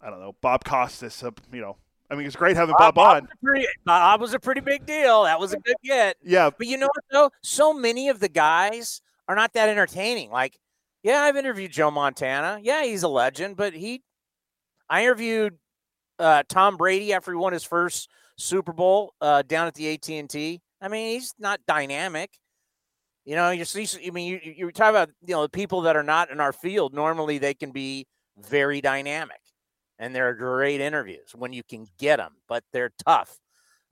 I don't know, Bob Costas. Uh, you know, I mean, it's great having Bob, Bob on. Was pretty, Bob was a pretty big deal. That was a good get. Yeah, but you know what though? So many of the guys are not that entertaining. Like, yeah, I've interviewed Joe Montana. Yeah, he's a legend, but he, I interviewed uh, Tom Brady after he won his first Super Bowl uh, down at the AT and T. I mean, he's not dynamic. You know, you see. I mean, you you talk about you know the people that are not in our field. Normally, they can be very dynamic, and they're great interviews when you can get them, but they're tough.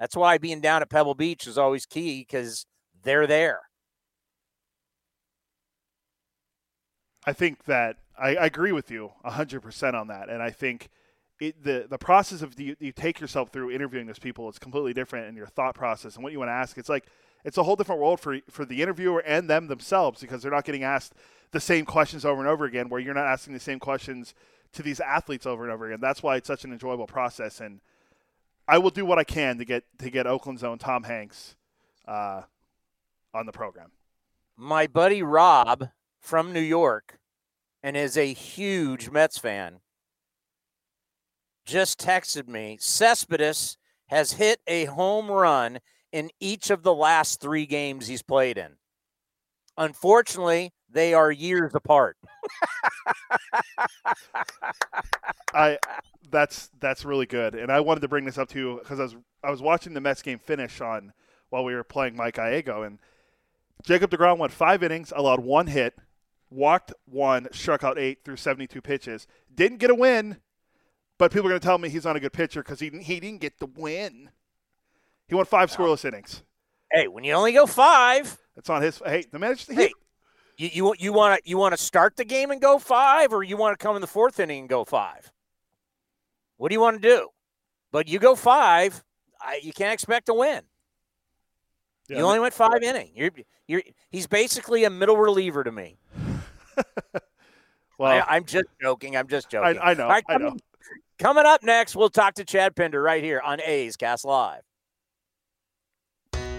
That's why being down at Pebble Beach is always key because they're there. I think that I, I agree with you 100% on that. And I think it, the the process of you, you take yourself through interviewing those people is completely different in your thought process and what you want to ask. It's like it's a whole different world for for the interviewer and them themselves because they're not getting asked the same questions over and over again. Where you're not asking the same questions to these athletes over and over again. That's why it's such an enjoyable process. And I will do what I can to get to get Oakland's own Tom Hanks uh, on the program. My buddy Rob from New York and is a huge Mets fan just texted me Cespedes has hit a home run in each of the last three games he's played in. Unfortunately, they are years apart. I that's that's really good, and I wanted to bring this up to you because I was I was watching the Mets game finish on while we were playing Mike Gallego, and Jacob deGrom went five innings, allowed one hit, walked one, struck out eight through seventy two pitches, didn't get a win, but people are going to tell me he's not a good pitcher because he, he didn't get the win. He won five scoreless innings. Hey, when you only go five, that's on his. Hey, the manager. Hey, you you you want to you want to start the game and go five, or you want to come in the fourth inning and go five? What do you want to do? But you go five, I, you can't expect to win. Yeah, you only went five inning. You're you're he's basically a middle reliever to me. well, I, am just joking. I'm just joking. I, I know. Right, I know. Coming up next, we'll talk to Chad Pinder right here on A's Cast Live.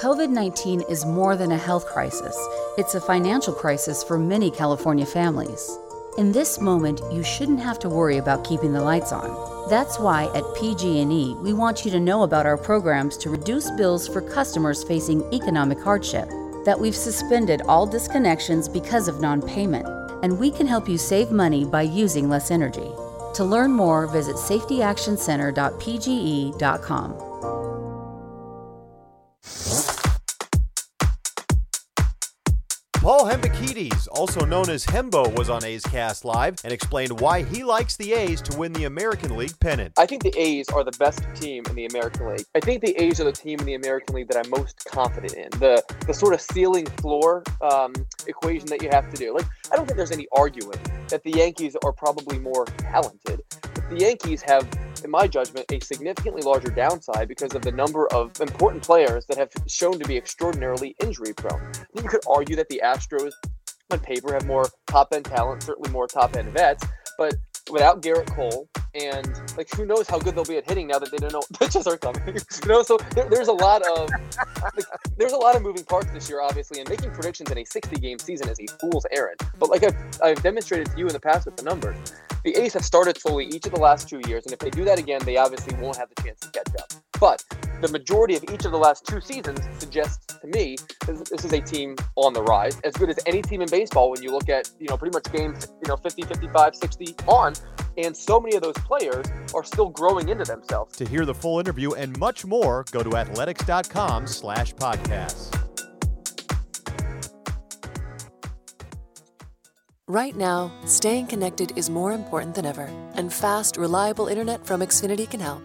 COVID 19 is more than a health crisis, it's a financial crisis for many California families. In this moment, you shouldn't have to worry about keeping the lights on. That's why at PG&E, we want you to know about our programs to reduce bills for customers facing economic hardship. That we've suspended all disconnections because of non-payment, and we can help you save money by using less energy. To learn more, visit safetyactioncenter.pge.com. Paul Hembekides, also known as Hembo, was on A's Cast Live and explained why he likes the A's to win the American League pennant. I think the A's are the best team in the American League. I think the A's are the team in the American League that I'm most confident in. The the sort of ceiling floor um, equation that you have to do. Like I don't think there's any arguing that the Yankees are probably more talented. The Yankees have in my judgment, a significantly larger downside because of the number of important players that have shown to be extraordinarily injury prone. You could argue that the Astros, on paper, have more top end talent, certainly more top end vets, but without Gerrit Cole, and like who knows how good they'll be at hitting now that they don't know what pitches are coming. you know, so there, there's a lot of like, there's a lot of moving parts this year, obviously, and making predictions in a 60 game season is a fool's errand. But like I've, I've demonstrated to you in the past with the numbers, the A's have started slowly each of the last two years, and if they do that again, they obviously won't have the chance to catch up. But the majority of each of the last two seasons suggests to me that this is a team on the rise, as good as any team in baseball when you look at, you know, pretty much games, you know, 50, 55, 60 on. And so many of those players are still growing into themselves. To hear the full interview and much more, go to athletics.com slash podcasts. Right now, staying connected is more important than ever, and fast, reliable internet from Xfinity can help.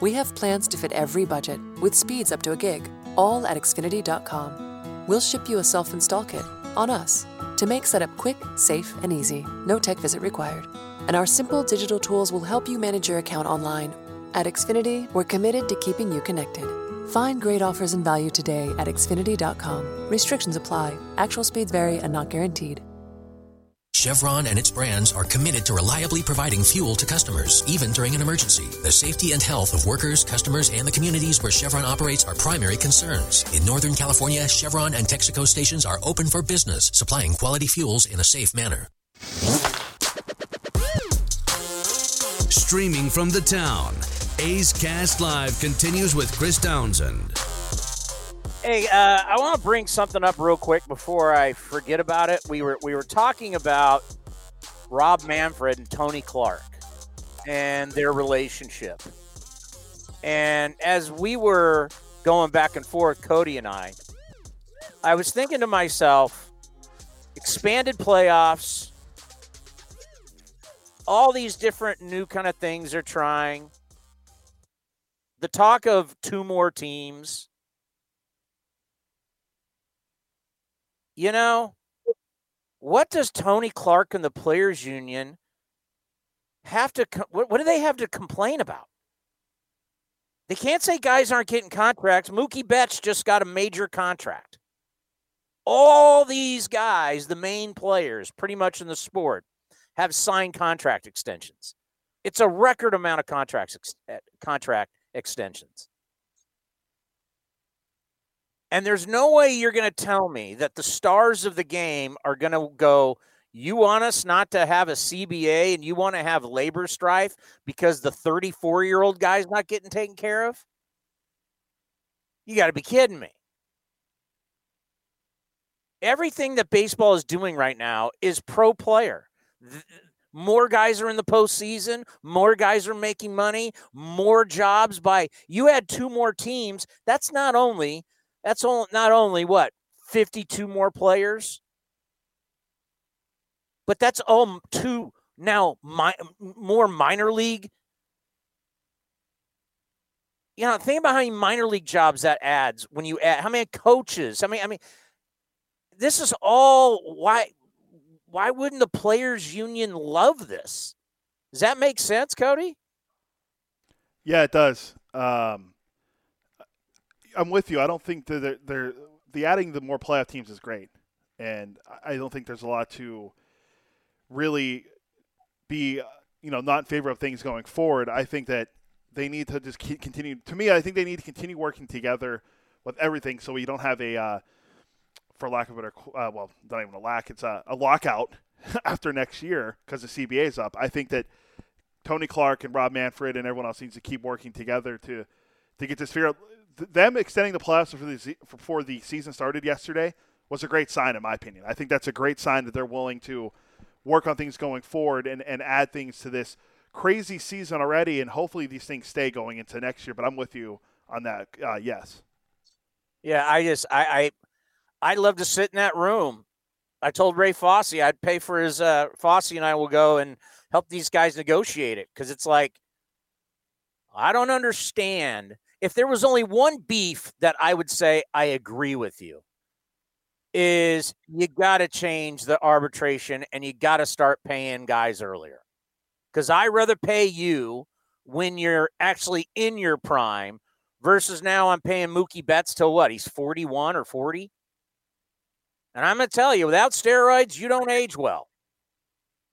We have plans to fit every budget, with speeds up to a gig, all at Xfinity.com. We'll ship you a self install kit on us to make setup quick, safe, and easy. No tech visit required. And our simple digital tools will help you manage your account online. At Xfinity, we're committed to keeping you connected. Find great offers and value today at Xfinity.com. Restrictions apply, actual speeds vary and not guaranteed. Chevron and its brands are committed to reliably providing fuel to customers, even during an emergency. The safety and health of workers, customers, and the communities where Chevron operates are primary concerns. In Northern California, Chevron and Texaco stations are open for business, supplying quality fuels in a safe manner. Streaming from the town, A's Cast Live continues with Chris Townsend. Hey, uh, I want to bring something up real quick before I forget about it. We were we were talking about Rob Manfred and Tony Clark and their relationship. And as we were going back and forth, Cody and I, I was thinking to myself, expanded playoffs, all these different new kind of things they're trying. The talk of two more teams you know, what does Tony Clark and the Players Union have to, what, what do they have to complain about? They can't say guys aren't getting contracts. Mookie Betts just got a major contract. All these guys, the main players, pretty much in the sport, have signed contract extensions. It's a record amount of contracts ex- eh, contract extensions. And there's no way you're going to tell me that the stars of the game are going to go, you want us not to have a CBA and you want to have labor strife because the 34 year old guy's not getting taken care of? You got to be kidding me. Everything that baseball is doing right now is pro player. More guys are in the postseason. More guys are making money. More jobs by you had two more teams. That's not only that's all, not only what 52 more players, but that's all two now my, more minor league. You know, think about how many minor league jobs that adds when you add how many coaches. I mean, I mean, this is all why. Why wouldn't the players' union love this? Does that make sense, Cody? Yeah, it does. Um, I'm with you. I don't think that they're, they're, the adding the more playoff teams is great, and I don't think there's a lot to really be, you know, not in favor of things going forward. I think that they need to just continue. To me, I think they need to continue working together with everything, so we don't have a, uh, for lack of a better, uh, well, not even a lack, it's a, a lockout after next year because the CBA is up. I think that Tony Clark and Rob Manfred and everyone else needs to keep working together to to get this figure. Them extending the playoffs before the, before the season started yesterday was a great sign, in my opinion. I think that's a great sign that they're willing to work on things going forward and, and add things to this crazy season already, and hopefully these things stay going into next year. But I'm with you on that. Uh, yes. Yeah, I just I, I I'd love to sit in that room. I told Ray Fosse I'd pay for his uh Fosse and I will go and help these guys negotiate it because it's like I don't understand. If there was only one beef that I would say I agree with you is you got to change the arbitration and you got to start paying guys earlier. Cuz I rather pay you when you're actually in your prime versus now I'm paying Mookie Betts till what? He's 41 or 40. And I'm going to tell you, without steroids, you don't age well.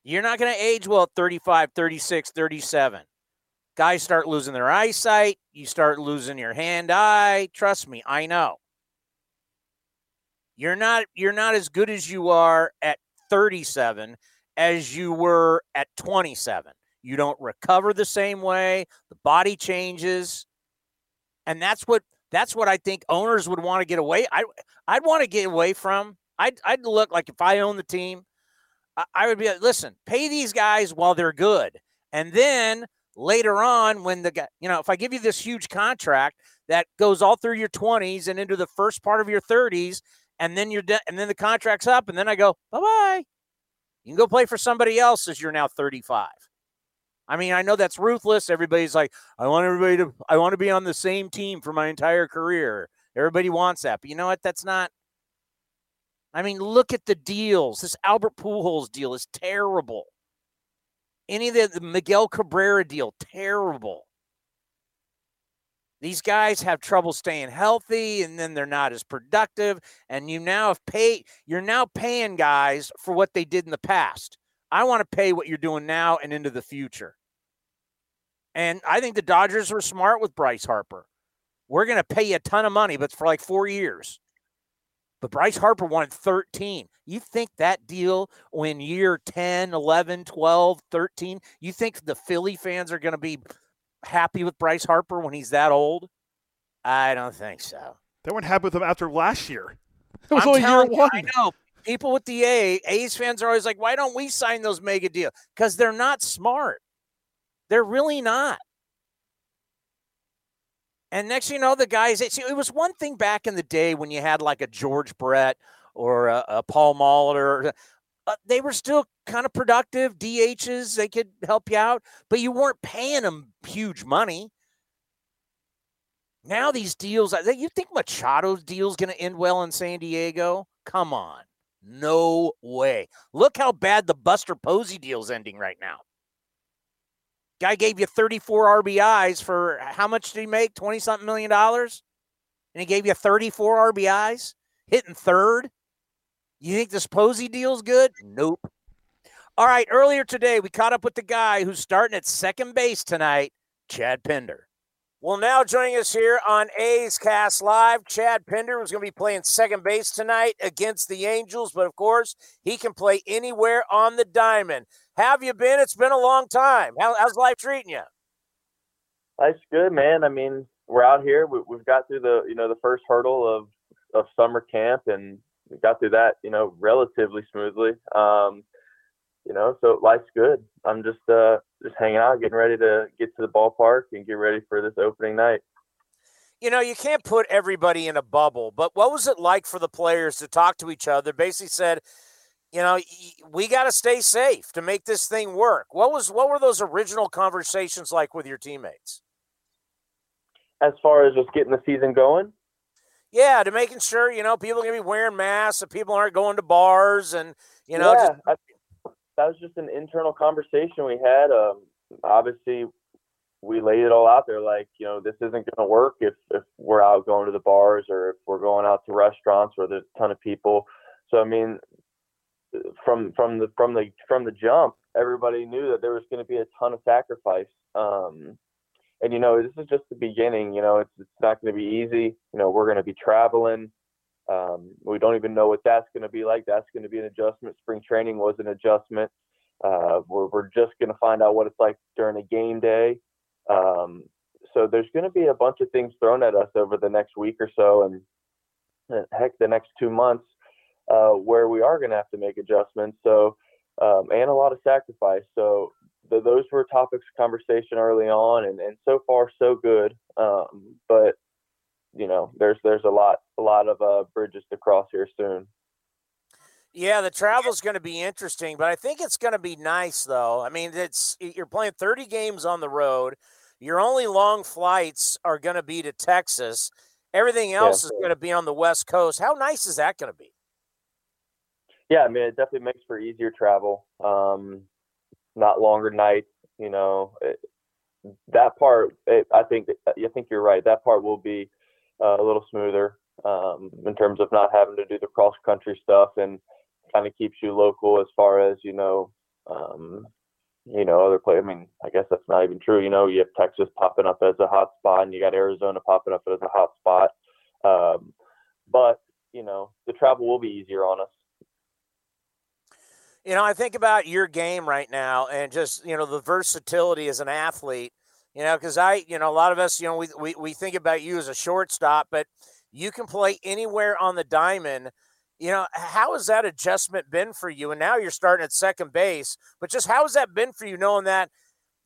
You're not going to age well at 35, 36, 37. Guys start losing their eyesight. You start losing your hand eye. Trust me, I know. You're not you're not as good as you are at 37 as you were at 27. You don't recover the same way. The body changes. And that's what that's what I think owners would want to get away. I I'd want to get away from. I'd I'd look like if I own the team, I, I would be like, listen, pay these guys while they're good. And then later on, when the guy, you know, if I give you this huge contract that goes all through your 20s and into the first part of your 30s, and then you're de- and then the contract's up, and then I go, bye bye. You can go play for somebody else as you're now 35. I mean, I know that's ruthless. Everybody's like, I want everybody to, I want to be on the same team for my entire career. Everybody wants that. But you know what? That's not, I mean, look at the deals. This Albert Pujols deal is terrible. Any of the, the Miguel Cabrera deal, terrible. These guys have trouble staying healthy and then they're not as productive. And you now have paid, you're now paying guys for what they did in the past. I want to pay what you're doing now and into the future. And I think the Dodgers were smart with Bryce Harper. We're going to pay you a ton of money, but for like four years. But Bryce Harper wanted 13. You think that deal when year 10, 11, 12, 13, you think the Philly fans are going to be happy with Bryce Harper when he's that old? I don't think so. They weren't happy with him after last year. It was I'm only year telling you, one. I know. People with the A, A's fans are always like, why don't we sign those mega deals? Because they're not smart. They're really not. And next, you know, the guys, it, it was one thing back in the day when you had like a George Brett or a, a Paul Molitor. Uh, they were still kind of productive DHs. They could help you out, but you weren't paying them huge money. Now these deals, you think Machado's deal is going to end well in San Diego? Come on. No way. Look how bad the Buster Posey deal's ending right now. Guy gave you 34 RBIs for how much did he make? 20 something million dollars? And he gave you 34 RBIs, hitting third. You think this Posey deal's good? Nope. All right, earlier today, we caught up with the guy who's starting at second base tonight, Chad Pinder. Well, now joining us here on A's Cast Live, Chad Pinder was going to be playing second base tonight against the Angels, but of course, he can play anywhere on the diamond. Have you been? It's been a long time. How, how's life treating you? Life's good, man. I mean, we're out here. We, we've got through the, you know, the first hurdle of of summer camp, and we got through that, you know, relatively smoothly. Um, you know, so life's good. I'm just uh just hanging out, getting ready to get to the ballpark and get ready for this opening night. You know, you can't put everybody in a bubble, but what was it like for the players to talk to each other? Basically said, you know, we got to stay safe to make this thing work. What was what were those original conversations like with your teammates? As far as just getting the season going, yeah, to making sure you know people are gonna be wearing masks, and people aren't going to bars, and you know, yeah, just, that was just an internal conversation we had. Um, obviously, we laid it all out there, like you know, this isn't going to work if if we're out going to the bars or if we're going out to restaurants where there's a ton of people. So I mean, from from the from the from the jump, everybody knew that there was going to be a ton of sacrifice. Um, and you know, this is just the beginning. You know, it's it's not going to be easy. You know, we're going to be traveling. Um, we don't even know what that's going to be like. That's going to be an adjustment. Spring training was an adjustment. Uh, we're we're just going to find out what it's like during a game day. Um, so there's going to be a bunch of things thrown at us over the next week or so, and, heck, the next two months, uh, where we are going to have to make adjustments. So um, and a lot of sacrifice. So the, those were topics of conversation early on, and, and so far so good. Um, but you know, there's there's a lot a lot of uh, bridges to cross here soon. Yeah, the travel's going to be interesting, but I think it's going to be nice though. I mean, it's you're playing 30 games on the road. Your only long flights are going to be to Texas. Everything else yeah. is going to be on the West Coast. How nice is that going to be? Yeah, I mean, it definitely makes for easier travel. Um, not longer nights. You know, it, that part. It, I think. I think you're right. That part will be uh, a little smoother um, in terms of not having to do the cross country stuff and kind of keeps you local as far as you know. Um, you know, other play. I mean, I guess that's not even true. You know, you have Texas popping up as a hot spot, and you got Arizona popping up as a hot spot. Um, but you know, the travel will be easier on us. You know, I think about your game right now and just, you know, the versatility as an athlete, you know, because I, you know, a lot of us, you know, we, we, we think about you as a shortstop, but you can play anywhere on the diamond. You know, how has that adjustment been for you? And now you're starting at second base, but just how has that been for you knowing that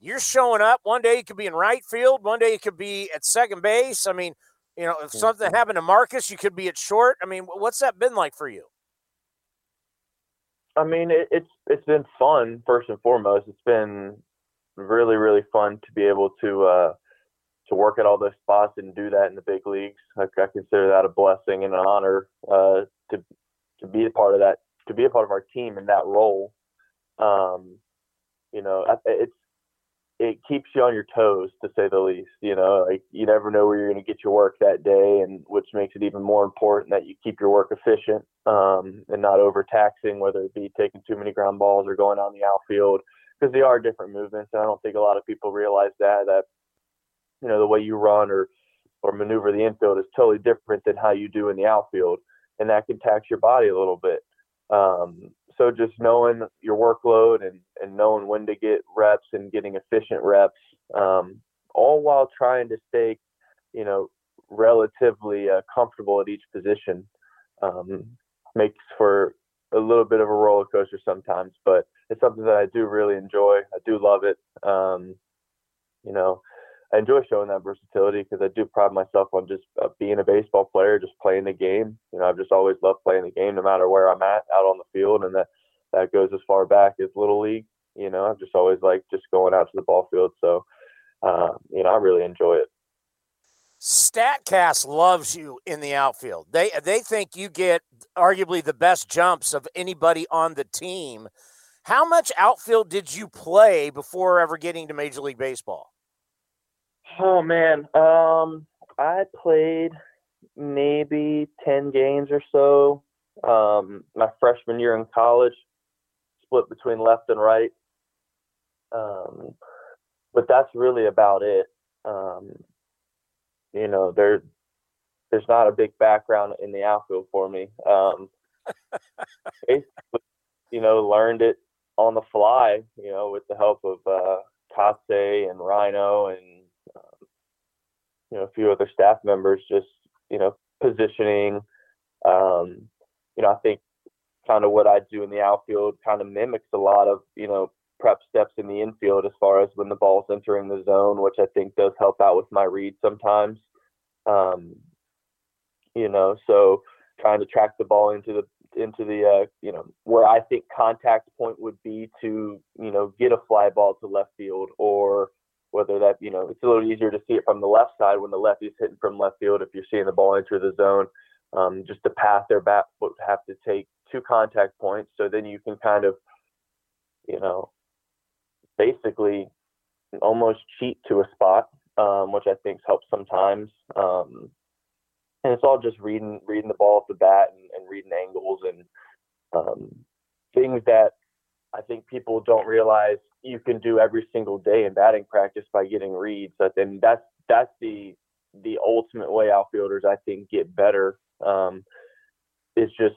you're showing up? One day you could be in right field, one day you could be at second base. I mean, you know, if something mm-hmm. happened to Marcus, you could be at short. I mean, what's that been like for you? I mean, it, it's it's been fun first and foremost. It's been really really fun to be able to uh, to work at all those spots and do that in the big leagues. I, I consider that a blessing and an honor uh, to to be a part of that, to be a part of our team in that role. Um, you know, it's it keeps you on your toes to say the least. You know, like you never know where you're going to get your work that day, and which makes it even more important that you keep your work efficient um, and not overtaxing, whether it be taking too many ground balls or going on the outfield, because they are different movements. And I don't think a lot of people realize that that you know the way you run or or maneuver the infield is totally different than how you do in the outfield, and that can tax your body a little bit. Um, so just knowing your workload and, and knowing when to get reps and getting efficient reps, um, all while trying to stay, you know, relatively uh, comfortable at each position, um, makes for a little bit of a roller coaster sometimes. But it's something that I do really enjoy. I do love it. Um, you know, I enjoy showing that versatility because I do pride myself on just uh, being a baseball player, just playing the game. You know, I've just always loved playing the game, no matter where I'm at out on the field, and that that goes as far back as little league. You know, I've just always liked just going out to the ball field. So, uh, you know, I really enjoy it. Statcast loves you in the outfield. They they think you get arguably the best jumps of anybody on the team. How much outfield did you play before ever getting to Major League Baseball? Oh man, um, I played maybe ten games or so. Um, my freshman year in college, split between left and right. Um, but that's really about it. Um, you know, there, there's not a big background in the outfield for me. Um, basically, you know, learned it on the fly. You know, with the help of uh, Kase and Rhino and you know a few other staff members just you know positioning um, you know i think kind of what i do in the outfield kind of mimics a lot of you know prep steps in the infield as far as when the ball's entering the zone which i think does help out with my read sometimes um, you know so trying to track the ball into the into the uh, you know where I think contact point would be to you know get a fly ball to left field or whether that you know it's a little easier to see it from the left side when the lefty is hitting from left field if you're seeing the ball enter the zone um, just the path their bat would have to take two contact points so then you can kind of you know basically almost cheat to a spot um, which I think helps sometimes um, and it's all just reading reading the ball off the bat and, and reading angles and um, things that I think people don't realize you can do every single day in batting practice by getting reads. And that's that's the the ultimate way outfielders I think get better. Um, is just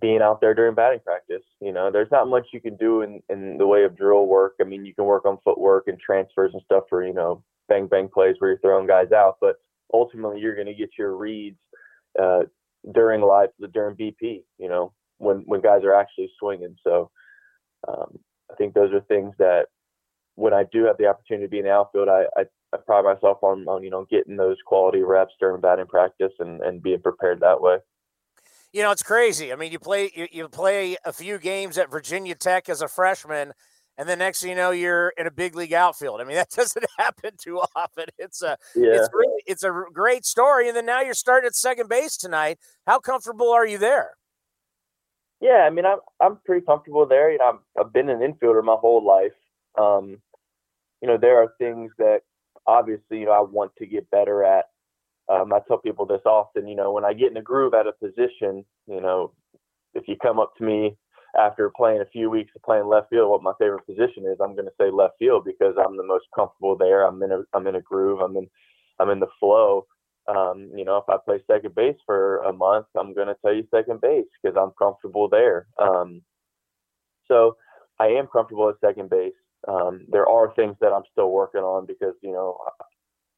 being out there during batting practice. You know, there's not much you can do in, in the way of drill work. I mean, you can work on footwork and transfers and stuff for, you know, bang bang plays where you're throwing guys out, but ultimately you're going to get your reads uh, during live during BP. You know, when when guys are actually swinging. So um, I think those are things that when I do have the opportunity to be in the outfield, I, I, I pride myself on, on you know getting those quality reps during batting practice and, and being prepared that way. You know, it's crazy. I mean, you play you, you play a few games at Virginia Tech as a freshman, and then next thing you know, you're in a big league outfield. I mean, that doesn't happen too often. It's a yeah. it's really it's a great story. And then now you're starting at second base tonight. How comfortable are you there? Yeah, I mean, I'm I'm pretty comfortable there. You know, i have been an infielder my whole life. Um, you know, there are things that obviously you know I want to get better at. Um, I tell people this often. You know, when I get in a groove at a position, you know, if you come up to me after playing a few weeks of playing left field, what my favorite position is, I'm going to say left field because I'm the most comfortable there. I'm in a I'm in a groove. I'm in I'm in the flow. Um, you know, if I play second base for a month, I'm going to tell you second base because I'm comfortable there. Um, so I am comfortable at second base. Um, there are things that I'm still working on because you know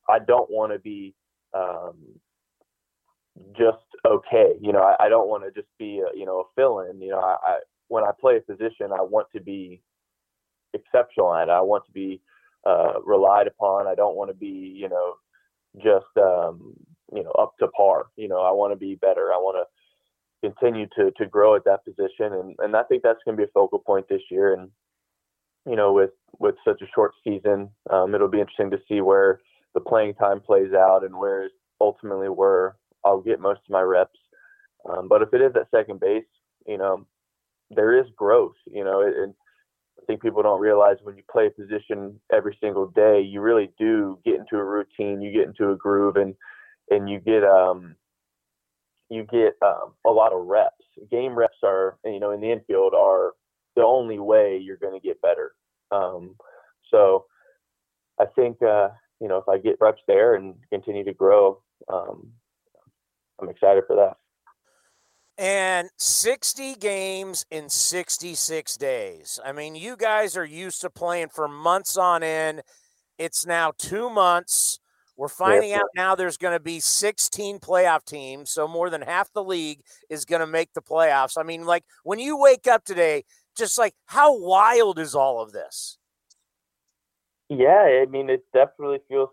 I don't want to be um, just okay. You know, I, I don't want to just be a, you know a fill-in. You know, I, I when I play a position, I want to be exceptional at it. I want to be uh, relied upon. I don't want to be you know just um, you know up to par. You know, I want to be better. I want to continue to to grow at that position, and and I think that's going to be a focal point this year. And you know, with with such a short season, um, it'll be interesting to see where the playing time plays out and where ultimately where I'll get most of my reps. Um, but if it is at second base, you know, there is growth. You know, and I think people don't realize when you play a position every single day, you really do get into a routine, you get into a groove, and and you get um you get um, a lot of reps. Game reps are, you know, in the infield are the only way you're going to get better. Um, so I think, uh, you know, if I get reps there and continue to grow, um, I'm excited for that. And 60 games in 66 days. I mean, you guys are used to playing for months on end. It's now two months. We're finding out now there's going to be 16 playoff teams. So more than half the league is going to make the playoffs. I mean, like when you wake up today, just like how wild is all of this? Yeah, I mean, it definitely feels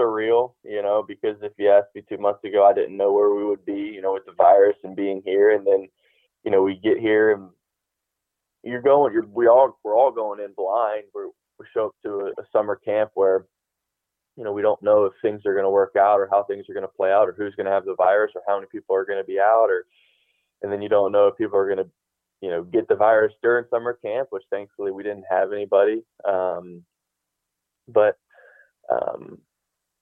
surreal, you know, because if you asked me two months ago, I didn't know where we would be, you know, with the virus and being here, and then, you know, we get here and you're going, you're we all we're all going in blind. We're, we show up to a, a summer camp where, you know, we don't know if things are going to work out or how things are going to play out or who's going to have the virus or how many people are going to be out or, and then you don't know if people are going to, you know, get the virus during summer camp, which thankfully we didn't have anybody. Um, but um,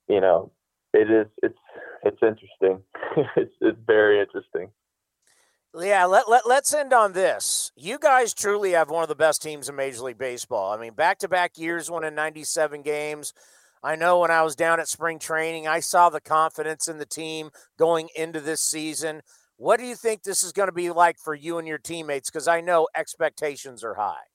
you know, it is it's it's interesting. it's it's very interesting. Yeah, let, let, let's end on this. You guys truly have one of the best teams in Major League Baseball. I mean, back to back years, winning 97 games. I know when I was down at spring training, I saw the confidence in the team going into this season. What do you think this is going to be like for you and your teammates? Because I know expectations are high.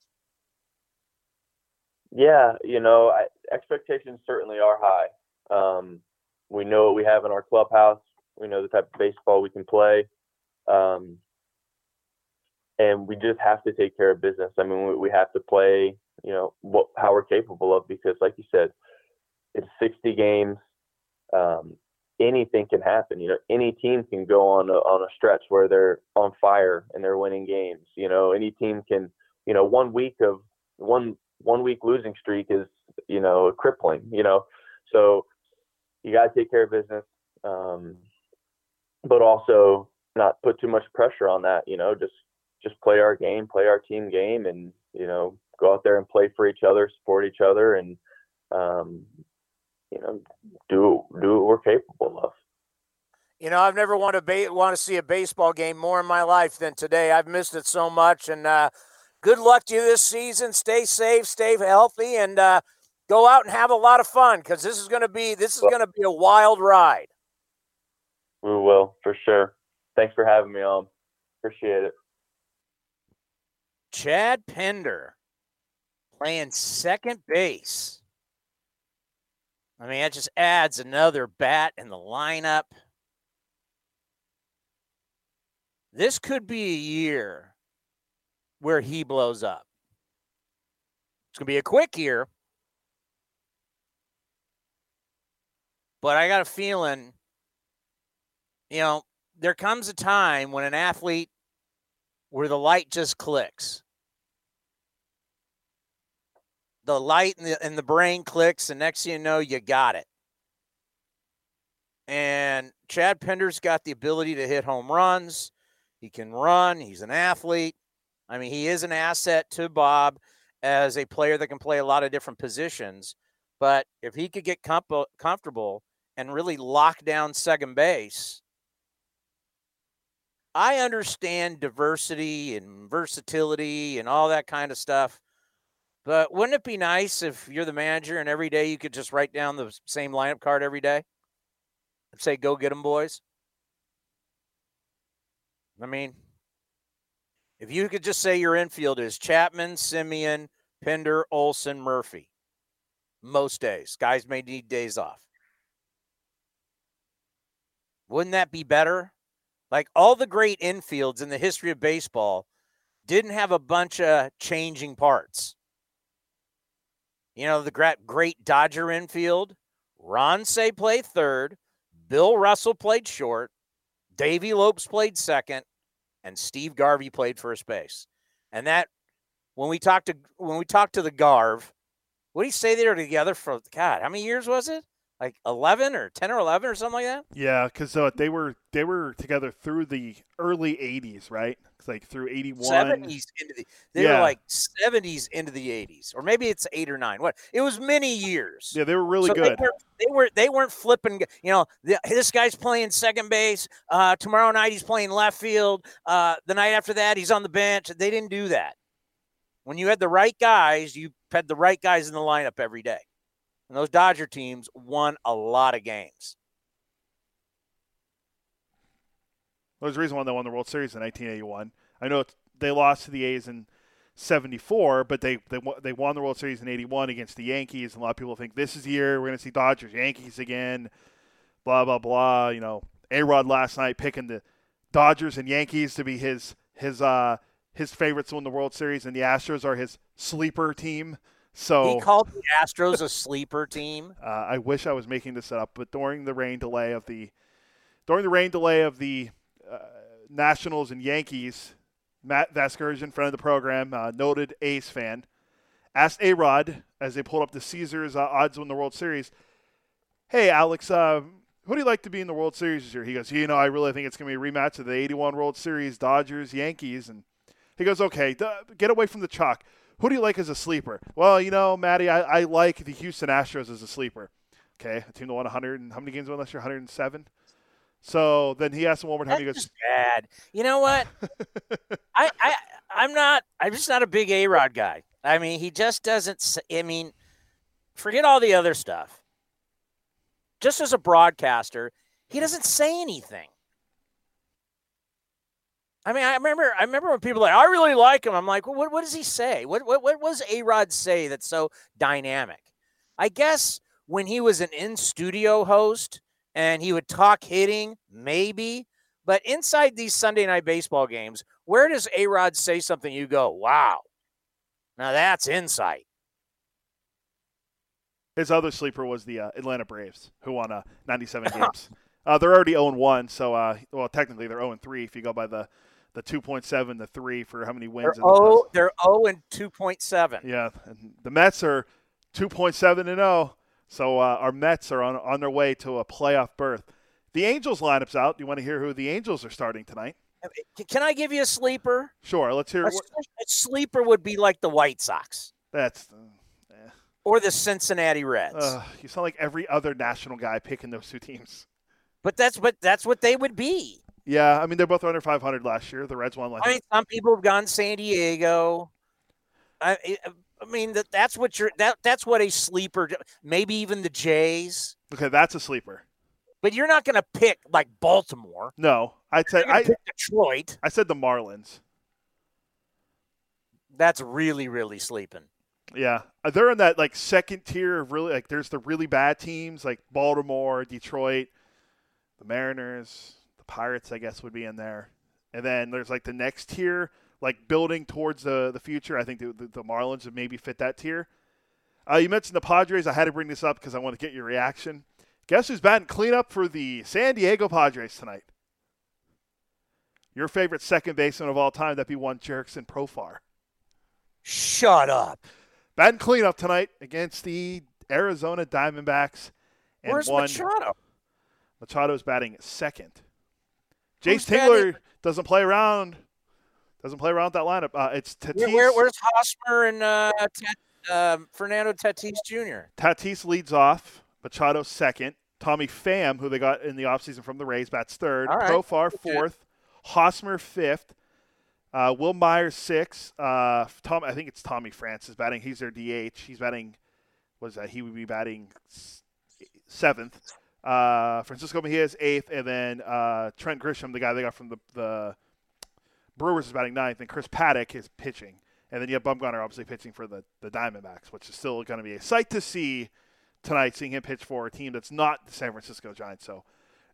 Yeah, you know, I, expectations certainly are high. Um, we know what we have in our clubhouse. We know the type of baseball we can play. Um, and we just have to take care of business. I mean, we, we have to play, you know, what, how we're capable of because, like you said, it's 60 games. Um, anything can happen. You know, any team can go on a, on a stretch where they're on fire and they're winning games. You know, any team can, you know, one week of one one week losing streak is, you know, crippling. You know, so you got to take care of business, um, but also not put too much pressure on that. You know, just just play our game, play our team game, and you know, go out there and play for each other, support each other, and um, you know, do do what we're capable of. You know, I've never wanted to ba- want to see a baseball game more in my life than today. I've missed it so much, and uh, Good luck to you this season. Stay safe, stay healthy, and uh, go out and have a lot of fun because this is going to be this is going to be a wild ride. We will for sure. Thanks for having me on. Appreciate it. Chad Pinder playing second base. I mean, that just adds another bat in the lineup. This could be a year where he blows up. It's going to be a quick year. But I got a feeling, you know, there comes a time when an athlete where the light just clicks. The light in the, in the brain clicks, and next thing you know, you got it. And Chad Pinder's got the ability to hit home runs. He can run. He's an athlete. I mean, he is an asset to Bob as a player that can play a lot of different positions. But if he could get com- comfortable and really lock down second base, I understand diversity and versatility and all that kind of stuff. But wouldn't it be nice if you're the manager and every day you could just write down the same lineup card every day and say, go get them, boys? I mean, if you could just say your infield is Chapman, Semien, Pinder, Olson, Murphy, most days, guys may need days off. Wouldn't that be better? Like all the great infields in the history of baseball didn't have a bunch of changing parts. You know, the great, Dodger infield, Ron Cey played third, Bill Russell played short, Davey Lopes played second, and Steve Garvey played first base. And that when we talked to when we talked to the Garv, what do you say they were together for God, how many years was it? Like 11 or 10 or 11 or something like that? Yeah because uh, they were they were together through the early 80s right? It's like through 81 70s into the they yeah. were like 70s into the 80s or maybe it's 8 or 9 what it was many years. Yeah they were really so good. they, were, they were they weren't flipping you know the, this guy's playing second base uh, tomorrow night he's playing left field uh, the night after that he's on the bench. They didn't do that. When you had the right guys you had the right guys in the lineup every day and those Dodger teams won a lot of games. There's a reason why they won the World Series in 1981. I know they lost to the A's in 74, but they, they, they won the World Series in 81 against the Yankees. And a lot of people think this is the year we're going to see Dodgers, Yankees again, blah, blah, blah. You know, A-Rod last night picking the Dodgers and Yankees to be his, his, uh, his favorites to win the World Series, and the Astros are his sleeper team. So he called the Astros a sleeper team. Uh, I wish I was making this up, but during the rain delay of the during the rain delay of the uh, Nationals and Yankees, Matt Vasgersian, friend of the program, uh, noted A's fan, asked A Rod as they pulled up the Caesars uh, odds to win the World Series, "Hey Alex, uh, who do you like to be in the World Series this year?" He goes, "You know, I really think it's going to be a rematch of the '81 World Series, Dodgers Yankees." And he goes, "Okay, get away from the chalk." Who do you like as a sleeper? Well, you know, Maddie, I, I like the Houston Astros as a sleeper. Okay, a team that won 100 and how many games won last year? 107. So then he asked him one more time. That's he goes, "Bad." You know what? I I I'm not. I'm just not a big A Rod guy. I mean, he just doesn't. I mean, forget all the other stuff. Just as a broadcaster, he doesn't say anything. I mean, I remember, I remember when people like, I really like him. I'm like, well, what, what does he say? What, what, what was A Rod say that's so dynamic? I guess when he was an in studio host and he would talk hitting, maybe. But inside these Sunday night baseball games, where does A Rod say something you go, wow, now that's insight? His other sleeper was the uh, Atlanta Braves, who won uh, 97 games. Uh, they're already 0 1, so, uh, well, technically they're 0 3 if you go by the the 2.7, the three for how many wins. They're, oh, they're 0 and 2.7. Yeah, and the Mets are 2.7 and 0. So uh, our Mets are on on their way to a playoff berth. The Angels lineup's out. Do you want to hear who the Angels are starting tonight? Can I give you a sleeper? Sure. Let's hear. A, a sleeper would be like the White Sox. That's. Uh, eh. Or the Cincinnati Reds. Uh, you sound like every other national guy picking those two teams. But that's what that's what they would be. Yeah, I mean they're both under 500 last year. The Reds won last. I mean, some people have gone San Diego. I, I mean that that's what you're that that's what a sleeper. Maybe even the Jays. Okay, that's a sleeper. But you're not going to pick like Baltimore. No, I said I Detroit. I said the Marlins. That's really really sleeping. Yeah, Uh, they're in that like second tier of really like. There's the really bad teams like Baltimore, Detroit, the Mariners, Pirates. I guess would be in there, and then there's like the next tier, like building towards the the future. I think the, the, the Marlins would maybe fit that tier. Uh, you mentioned the Padres. I had to bring this up because I want to get your reaction. Guess who's batting cleanup for the San Diego Padres tonight? Your favorite second baseman of all time, that'd be one Jurickson Profar. Shut up. Batting cleanup tonight against the Arizona Diamondbacks. And Where's one, Machado? Machado's batting second. Jayce Tingler doesn't play around. Doesn't play around with that lineup. Uh, it's Tatis. Where, where, where's Hosmer and uh, Tat, um, Fernando Tatis Jr.? Tatis leads off. Machado second. Tommy Pham, who they got in the offseason from the Rays, bats third. All right. Profar fourth. Hosmer fifth. Uh, Wil Myers sixth. Uh, Tom, I think it's Tommy Francis batting. He's their DH. He's batting. What is that? He would be batting seventh. Uh, Francisco Mejia's eighth, and then uh, Trent Grisham, the guy they got from the, the Brewers, is batting ninth, and Chris Paddack is pitching. And then you have Bumgarner obviously pitching for the, the Diamondbacks, which is still going to be a sight to see tonight, seeing him pitch for a team that's not the San Francisco Giants. So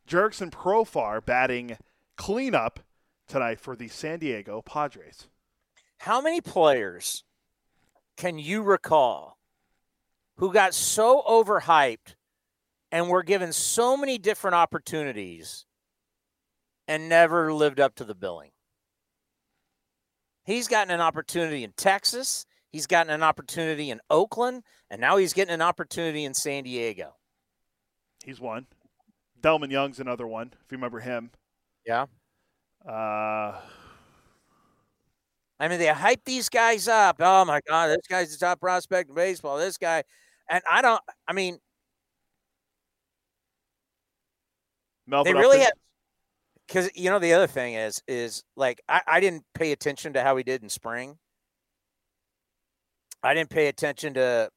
Jurickson Profar batting cleanup tonight for the San Diego Padres. How many players can you recall who got so overhyped and were given so many different opportunities and never lived up to the billing? He's gotten an opportunity in Texas. He's gotten an opportunity in Oakland, and now he's getting an opportunity in San Diego. He's one. Delmon Young's another one, if you remember him. Yeah. Uh, I mean, they hype these guys up. Oh my God, this guy's the top prospect in baseball. This guy, and I don't. I mean, Melvin they really Upton. have because you know the other thing is is like I, I didn't pay attention to how he did in spring. I didn't pay attention to.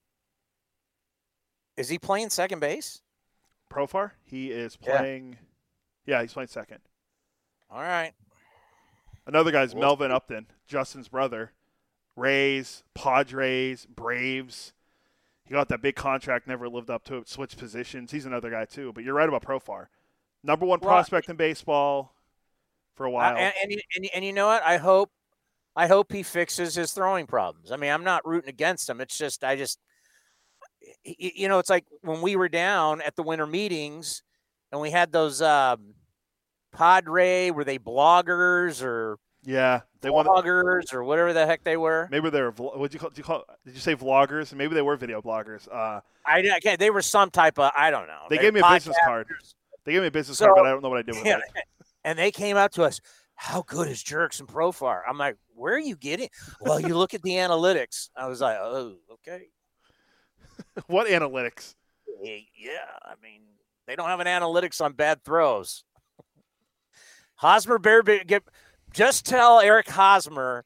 Is he playing second base? Profar. He is playing. Yeah, he's playing second. All right. Another guy's Well- Melvin Upton, Justin's brother. Rays, Padres, Braves. He got that big contract, never lived up to it, switched positions. He's another guy, too. But you're right about Profar. Number one Well, prospect in baseball for a while. And, and, you- and, and you know what? I hope I hope he fixes his throwing problems. I mean, I'm not rooting against him. It's just I just you know, it's like when we were down at the winter meetings and we had those um Padre, were they bloggers or yeah, they bloggers or whatever the heck they were? Maybe they were. What you call? Did you call? Did you say vloggers? Maybe they were video bloggers. Uh, I, I can't. They were some type of I don't know. they They gave me a business card. They gave me a business So- card, but I don't know what I did with Yeah, it. and they came up to us. How good is Jurickson Profar? I'm like, where are you getting? Well, you look at the analytics. I was like, oh, okay. what analytics? Yeah, I mean, they don't have an analytics on bad throws. Hosmer Bear get just tell Eric Hosmer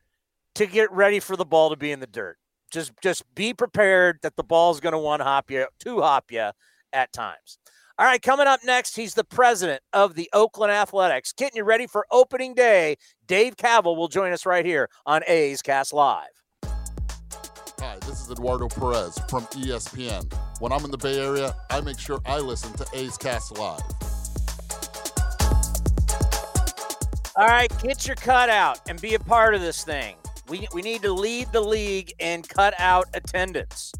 to get ready for the ball to be in the dirt. Just just be prepared that the ball's going to one hop you, two hop you at times. All right, coming up next, he's the president of the Oakland Athletics. Getting you ready for opening day. Dave Kaval will join us right here on A's Cast Live. Hi, this is Eduardo Perez from ESPN. When I'm in the Bay Area, I make sure I listen to A's Cast Live. All right, get your cutout and be a part of this thing. We, we need to lead the league in cutout attendance.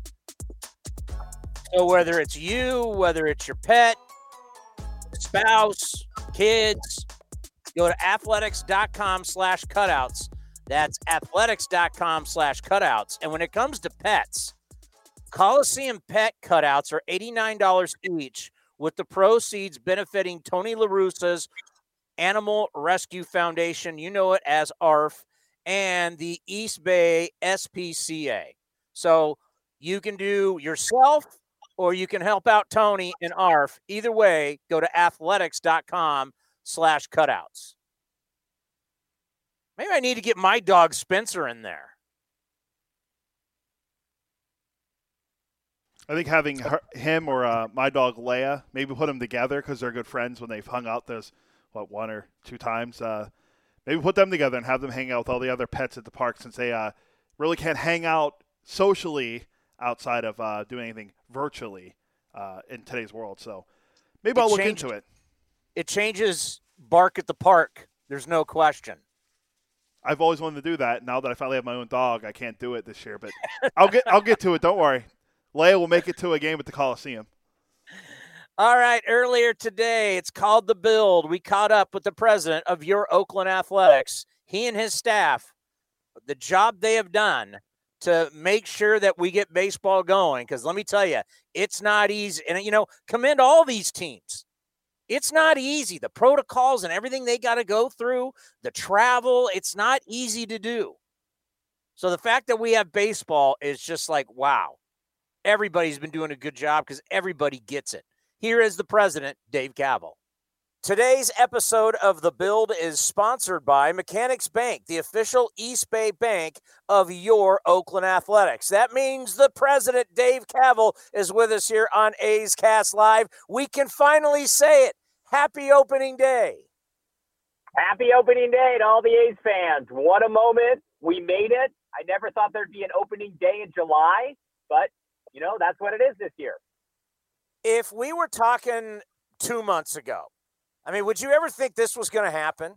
So whether it's you, whether it's your pet, spouse, kids, go to athletics.com slash cutouts. That's athletics.com slash cutouts. And when it comes to pets, Coliseum pet cutouts are $89 each, with the proceeds benefiting Tony LaRussa's Animal Rescue Foundation, you know it as ARF, and the East Bay SPCA. So you can do yourself or you can help out Tony and ARF. Either way, go to athletics.com slash cutouts. Maybe I need to get my dog Spencer in there. I think having her, him or uh, my dog Leia, maybe put them together because they're good friends when they've hung out those what one or two times. Uh, maybe put them together and have them hang out with all the other pets at the park since they uh, really can't hang out socially outside of uh, doing anything virtually uh, in today's world. So maybe It I'll look changed- into it. It changes bark at the park. There's no question. I've always wanted to do that. Now that I finally have my own dog, I can't do it this year, but I'll get I'll get to it. Don't worry. Leia will make it to a game at the Coliseum. All right, earlier today, it's called The Build. We caught up with the president of your Oakland Athletics. He and his staff, the job they have done to make sure that we get baseball going. Because let me tell you, it's not easy. And, you know, commend all these teams. It's not easy. The protocols and everything they got to go through, the travel, it's not easy to do. So the fact that we have baseball is just like, wow. Everybody's been doing a good job because everybody gets it. Here is the president, Dave Kaval. Today's episode of The Build is sponsored by Mechanics Bank, the official East Bay bank of your Oakland Athletics. That means the president, Dave Kaval, is with us here on A's Cast Live. We can finally say it. Happy opening day. Happy opening day to all the A's fans. What a moment. We made it. I never thought there'd be an opening day in July, but, you know, that's what it is this year. If we were talking two months ago, I mean, would you ever think this was going to happen?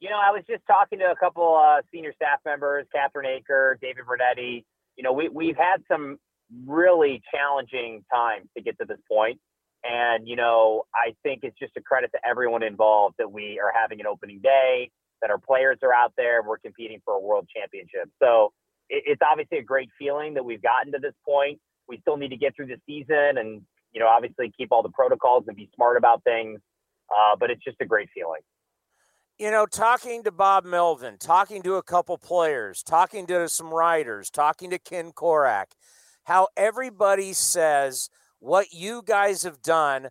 You know, I was just talking to a couple uh, senior staff members, Catherine Aker, David Rinetti. You know, we, we've had some really challenging times to get to this point. And, you know, I think it's just a credit to everyone involved that we are having an opening day, that our players are out there, and we're competing for a world championship. So it, it's obviously a great feeling that we've gotten to this point. We still need to get through the season and, you know, obviously keep all the protocols and be smart about things. Uh, but it's just a great feeling. you know, talking to Bob Melvin, talking to a couple players, talking to some writers, talking to Ken Korach, how everybody says what you guys have done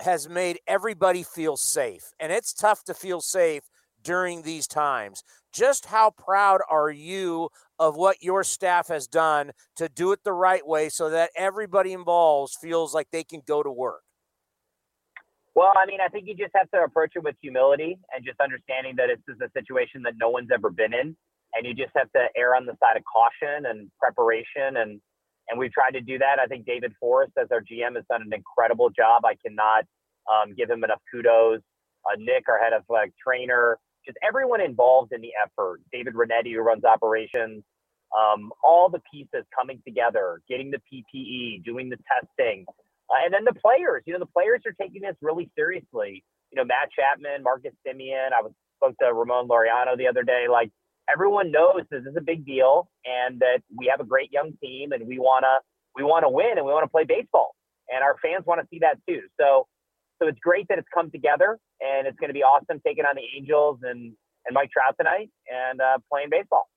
has made everybody feel safe. And it's tough to feel safe during these times. Just how proud are you of what your staff has done to do it the right way so that everybody involved feels like they can go to work? Well, I mean, I think you just have to approach it with humility and just understanding that this is a situation that no one's ever been in, and you just have to err on the side of caution and preparation, and and we've tried to do that. I think David Forst, as our GM, has done an incredible job. I cannot um, give him enough kudos. Uh, Nick, our head of like trainer, just everyone involved in the effort. David Rinetti, who runs operations, um, all the pieces coming together, getting the PPE, doing the testing, uh, and then the players, you know, the players are taking this really seriously. You know, Matt Chapman, Marcus Semien. I was spoke to Ramon Laureano the other day. Like everyone knows this is a big deal, and that we have a great young team, and we wanna we wanna win, and we want to play baseball, and our fans want to see that too. So, so it's great that it's come together, and it's going to be awesome taking on the Angels and and Mike Trout tonight and uh, playing baseball.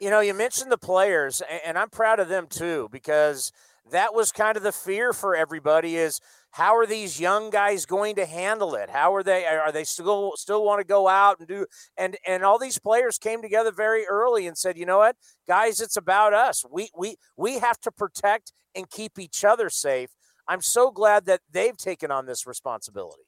You know, you mentioned the players, and I'm proud of them too because that was kind of the fear for everybody is how are these young guys going to handle it? How are they are they still still want to go out and do and and all these players came together very early and said, "You know what? Guys, it's about us. We we we have to protect and keep each other safe." I'm so glad that they've taken on this responsibility.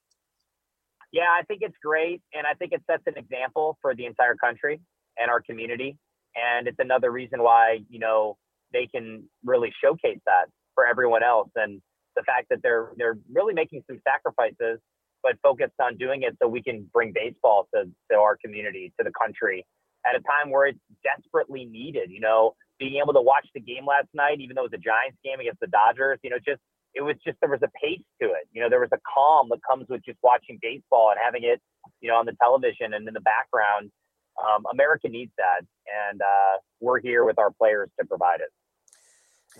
Yeah, I think it's great. And I think it sets an example for the entire country and our community. And it's another reason why, you know, they can really showcase that for everyone else. And the fact that they're they're really making some sacrifices, but focused on doing it so we can bring baseball to, to our community, to the country at a time where it's desperately needed. You know, being able to watch the game last night, even though it was a Giants game against the Dodgers, you know, just it was just there was a pace to it. You know, there was a calm that comes with just watching baseball and having it, you know, on the television and in the background. Um, America needs that, and uh, we're here with our players to provide it.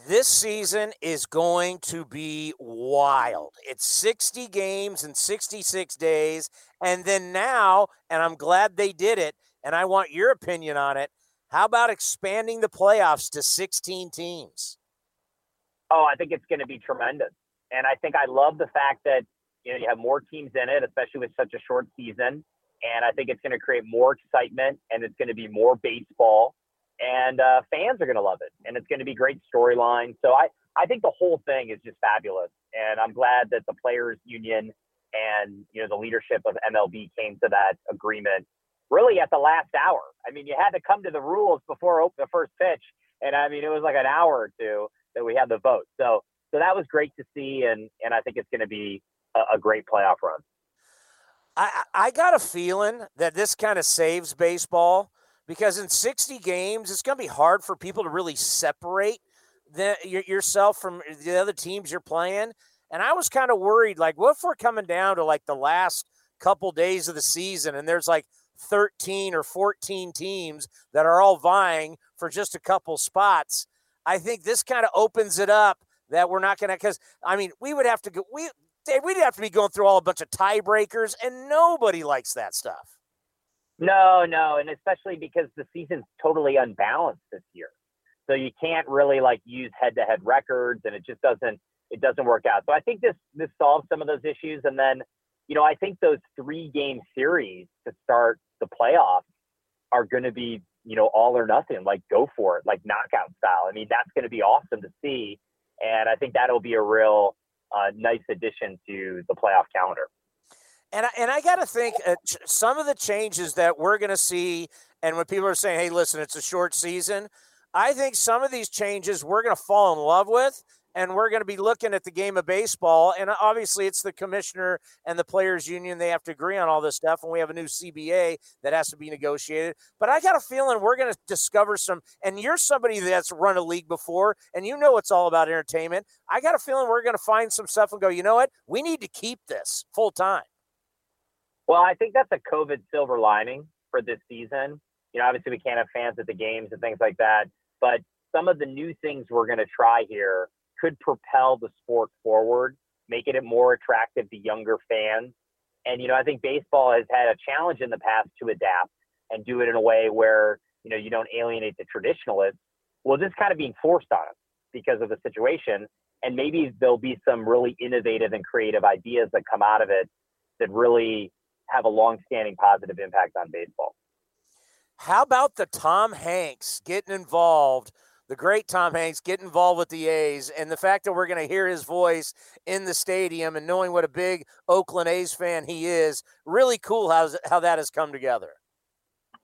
This season is going to be wild. It's 60 games in 66 days. And then now, and I'm glad they did it, and I want your opinion on it. How about expanding the playoffs to 16 teams? Oh, I think it's going to be tremendous. And I think I love the fact that you know you have more teams in it, especially with such a short season. And I think it's going to create more excitement and it's going to be more baseball. and uh, fans are going to love it, and it's going to be great storyline. So I I think the whole thing is just fabulous, and I'm glad that the players union and you know the leadership of MLB came to that agreement really at the last hour. I mean, you had to come to the rules before the first pitch, and I mean it was like an hour or two that we had the vote. So so that was great to see, and and I think it's going to be a, a great playoff run. I I got a feeling that this kind of saves baseball because in 60 games it's going to be hard for people to really separate the, yourself from the other teams you're playing. And I was kind of worried, like, what if we're coming down to like the last couple days of the season and there's like 13 or 14 teams that are all vying for just a couple spots? I think this kind of opens it up that we're not going to, because I mean, we would have to go, we, we'd have to be going through all a bunch of tiebreakers, and nobody likes that stuff. No, no, and especially because the season's totally unbalanced this year. So you can't really like use head-to-head records, and it just doesn't it doesn't work out. So I think this this solves some of those issues, and then you know I think those three game series to start the playoffs are going to be you know all or nothing, like go for it, like knockout style. I mean that's going to be awesome to see, and I think that'll be a real uh, nice addition to the playoff calendar. And I, and I got to think uh, some of the changes that we're going to see, and when people are saying, "Hey, listen, it's a short season," I think some of these changes we're going to fall in love with, and we're going to be looking at the game of baseball. And obviously, it's the commissioner and the players' union; they have to agree on all this stuff. And we have a new CBA that has to be negotiated. But I got a feeling we're going to discover some. And you're somebody that's run a league before, and you know it's all about entertainment. I got a feeling we're going to find some stuff and go, you know what? We need to keep this full time. Well, I think that's a COVID silver lining for this season. You know, obviously we can't have fans at the games and things like that, but some of the new things we're going to try here could propel the sport forward, making it more attractive to younger fans. And you know, I think baseball has had a challenge in the past to adapt and do it in a way where you know you don't alienate the traditionalists. Well, this is kind of being forced on us because of the situation, and maybe there'll be some really innovative and creative ideas that come out of it that really have a long-standing positive impact on baseball. How about the Tom Hanks getting involved? The great Tom Hanks get involved with the A's, and the fact that we're going to hear his voice in the stadium, and knowing what a big Oakland A's fan he is, really cool how how that has come together.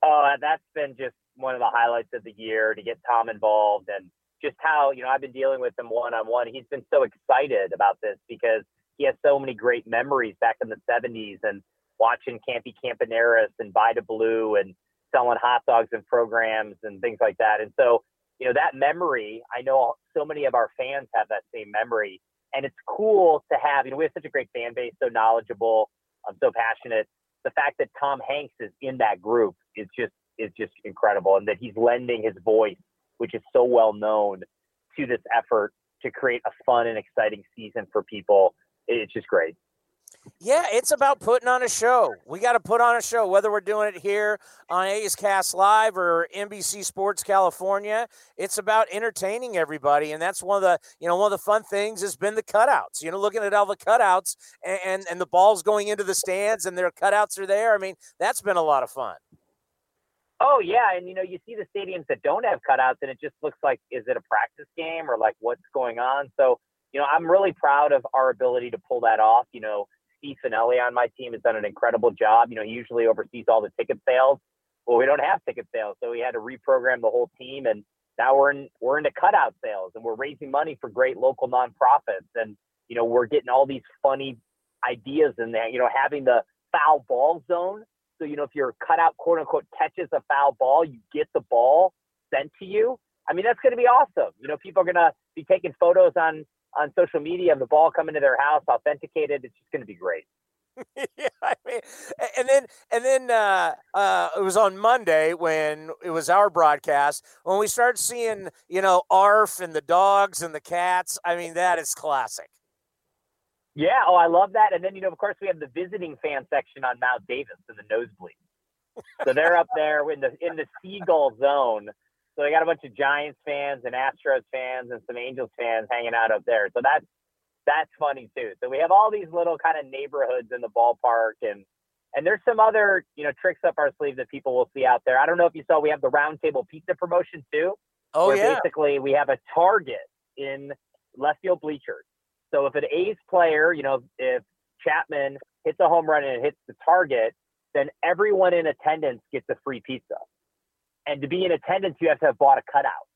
Oh, that's been just one of the highlights of the year to get Tom involved, and just how you know I've been dealing with him one on one. He's been so excited about this because he has so many great memories back in the '70s, and watching Campy Campaneris and Vida Blue and selling hot dogs and programs and things like that. And so, you know, that memory, I know so many of our fans have that same memory. And it's cool to have, you know, we have such a great fan base, so knowledgeable, I'm so passionate. The fact that Tom Hanks is in that group is just is just incredible. And that he's lending his voice, which is so well known, to this effort to create a fun and exciting season for people. It's just great. Yeah, it's about putting on a show. We got to put on a show, whether we're doing it here on A's Cast Live or NBC Sports California. It's about entertaining everybody, and that's one of the you know one of the fun things has been the cutouts. You know, looking at all the cutouts and and, and the balls going into the stands, and their cutouts are there. I mean, that's been a lot of fun. Oh yeah, and you know you see the stadiums that don't have cutouts, and it just looks like is it a practice game or like what's going on? So you know I'm really proud of our ability to pull that off. You know Steve Fanelli on my team has done an incredible job. You know, he usually oversees all the ticket sales. Well, we don't have ticket sales, so we had to reprogram the whole team, and now we're in we're into cutout sales, and we're raising money for great local nonprofits, and you know we're getting all these funny ideas in there. You know, having the foul ball zone. So you know, if your cutout quote unquote catches a foul ball, you get the ball sent to you. I mean, that's going to be awesome. You know, people are going to be taking photos on on social media of the ball coming to their house authenticated. It's just going to be great. yeah, I mean, and then and then uh, uh, it was on Monday when it was our broadcast when we started seeing you know Arf and the dogs and the cats. I mean, that is classic. Yeah, oh, I love that. And then you know, of course, we have the visiting fan section on Mount Davis and the nosebleed. so they're up there in the in the seagull zone so they got a bunch of Giants fans and Astros fans and some Angels fans hanging out up there. So that's that's funny too. So we have all these little kind of neighborhoods in the ballpark, and And there's some other, you know, tricks up our sleeve that people will see out there. I don't know if you saw, we have the roundtable pizza promotion too. Oh where yeah. Basically, we have a target in left field bleachers. So if an A's player, you know, if Chapman hits a home run and it hits the target, then everyone in attendance gets a free pizza. And to be in attendance, you have to have bought a cutout.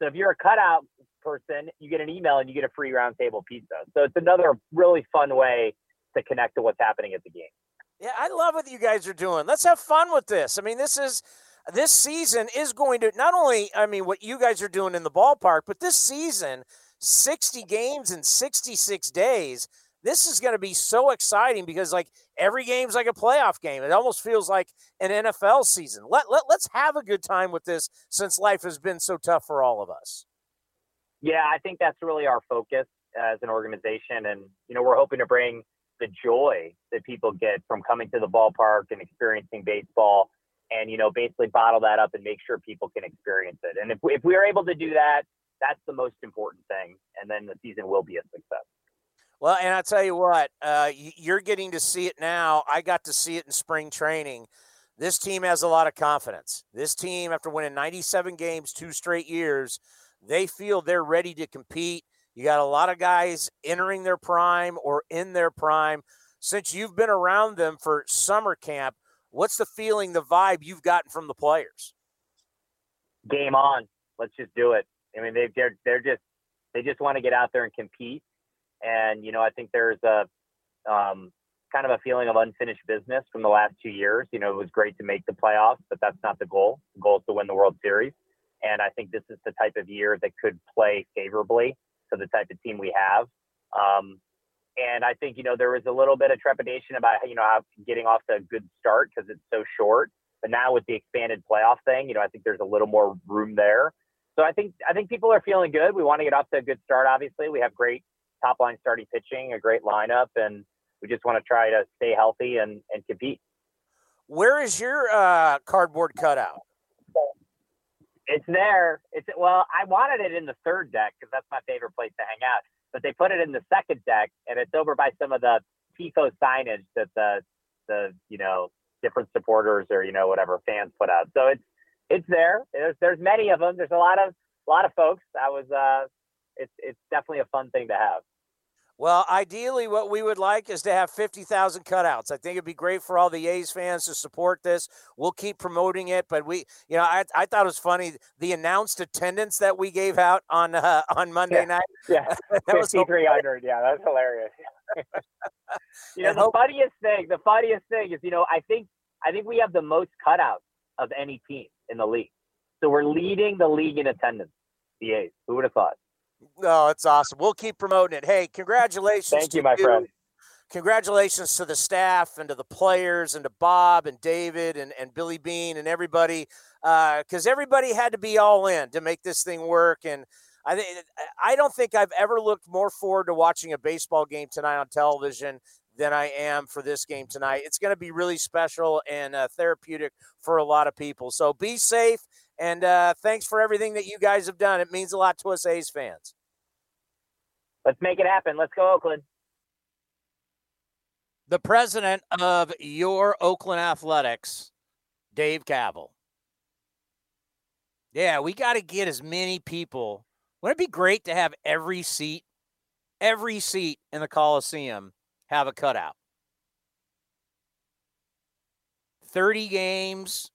So if you're a cutout person, you get an email and you get a free roundtable pizza. So it's another really fun way to connect to what's happening at the game. Yeah, I love what you guys are doing. Let's have fun with this. I mean, this is this season is going to not only I mean what you guys are doing in the ballpark, but this season, 60 games in 66 days. This is going to be so exciting because like every game's like a playoff game. It almost feels like an NFL season. Let, let let's have a good time with this since life has been so tough for all of us. Yeah, I think that's really our focus as an organization and you know, we're hoping to bring the joy that people get from coming to the ballpark and experiencing baseball and you know basically bottle that up and make sure people can experience it and if we, if we are able to do that that's the most important thing and then the season will be a success well and i tell you what uh, you're getting to see it now i got to see it in spring training this team has a lot of confidence this team after winning 97 games two straight years they feel they're ready to compete you got a lot of guys entering their prime or in their prime. Since you've been around them for summer camp, what's the feeling, the vibe you've gotten from the players? Game on. Let's just do it. I mean, they, they're they're just they just want to get out there and compete. And you know, I think there's a um, kind of a feeling of unfinished business from the last two years. You know, it was great to make the playoffs, but that's not the goal. The goal is to win the World Series. And I think this is the type of year that could play favorably to the type of team we have. Um, and I think, you know, there was a little bit of trepidation about, you know, getting off to a good start because it's so short. But now with the expanded playoff thing, you know, I think there's a little more room there. So I think I think people are feeling good. We want to get off to a good start. Obviously, we have great top line starting pitching, a great lineup, and we just want to try to stay healthy and and compete. Where is your uh, cardboard cutout? It's there. It's well, I wanted it in the third deck because that's my favorite place to hang out. But they put it in the second deck, and it's over by some of the tifo signage that the the you know different supporters or you know whatever fans put out. So it's it's there. There's there's many of them. There's a lot of a lot of folks. I was uh, it's it's definitely a fun thing to have. Well, ideally, what we would like is to have 50,000 cutouts. I think it'd be great for all the A's fans to support this. We'll keep promoting it, but we, you know, I, I thought it was funny the announced attendance that we gave out on uh, on Monday yeah. night. Yeah, 5,300. Yeah, that's hilarious. you know, the funniest thing, the funniest thing is, you know, I think I think we have the most cutouts of any team in the league. So we're leading the league in attendance. The A's. Who would have thought? Oh, it's awesome. We'll keep promoting it. Hey, congratulations. Thank you, my you. friend. Congratulations to the staff and to the players and to Bob and David and, and Billy Beane and everybody, because uh, everybody had to be all in to make this thing work. And I think I don't think I've ever looked more forward to watching a baseball game tonight on television than I am for this game tonight. It's going to be really special and uh, therapeutic for a lot of people. So be safe and uh, thanks for everything that you guys have done. It means a lot to us A's fans. Let's make it happen. Let's go, Oakland. The president of your Oakland Athletics, Dave Kaval. Yeah, we got to get as many people. Wouldn't it be great to have every seat, every seat in the Coliseum have a cutout? 30 games,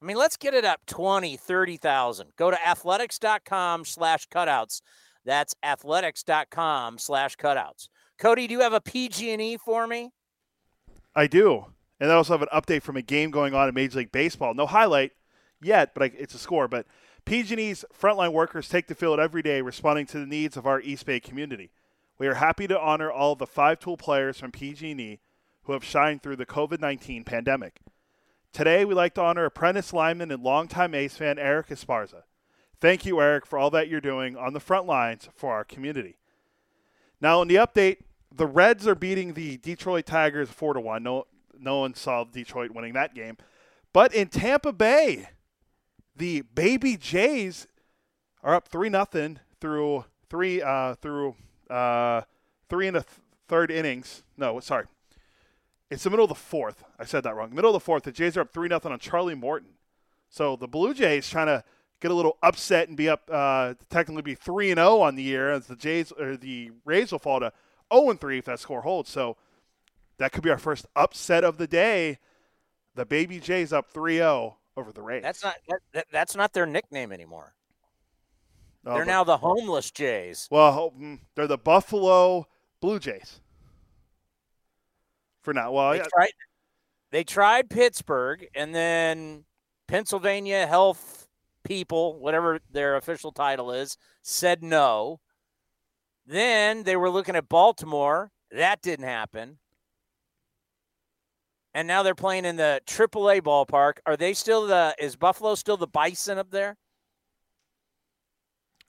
I mean, let's get it up 20, 30,000. Go to athletics.com slash cutouts. That's athletics.com slash cutouts. Cody, do you have a PG&E for me? I do. And I also have an update from a game going on in Major League Baseball. No highlight yet, but it's a score. But PG&E's frontline workers take the field every day responding to the needs of our East Bay community. We are happy to honor all the five-tool players from PG&E who have shined through the COVID-19 pandemic. Today, we'd like to honor apprentice lineman and longtime A's fan Eric Esparza. Thank you, Eric, for all that you're doing on the front lines for our community. Now, in the update, the Reds are beating the Detroit Tigers 4 to 1. No, no one saw Detroit winning that game. But in Tampa Bay, the Baby Jays are up 3 nothing through three uh, through uh, three and a th- third innings. No, sorry. It's the middle of the fourth. I said that wrong. Middle of the fourth. The Jays are up three nothing on Charlie Morton. So the Blue Jays trying to get a little upset and be up, uh, technically be three and zero on the year, as the Jays or the Rays will fall to zero and three if that score holds. So that could be our first upset of the day. The Baby Jays up 3-0 over the Rays. That's not that, that, that's not their nickname anymore. Oh, they're but- now the homeless Jays. Well, mm, they're the Buffalo Blue Jays. For now, well, They yeah, tried they tried Pittsburgh and then Pennsylvania Health People, whatever their official title is, said no. Then they were looking at Baltimore. That didn't happen. And now they're playing in the AAA ballpark. Are they still the is Buffalo still the Bison up there?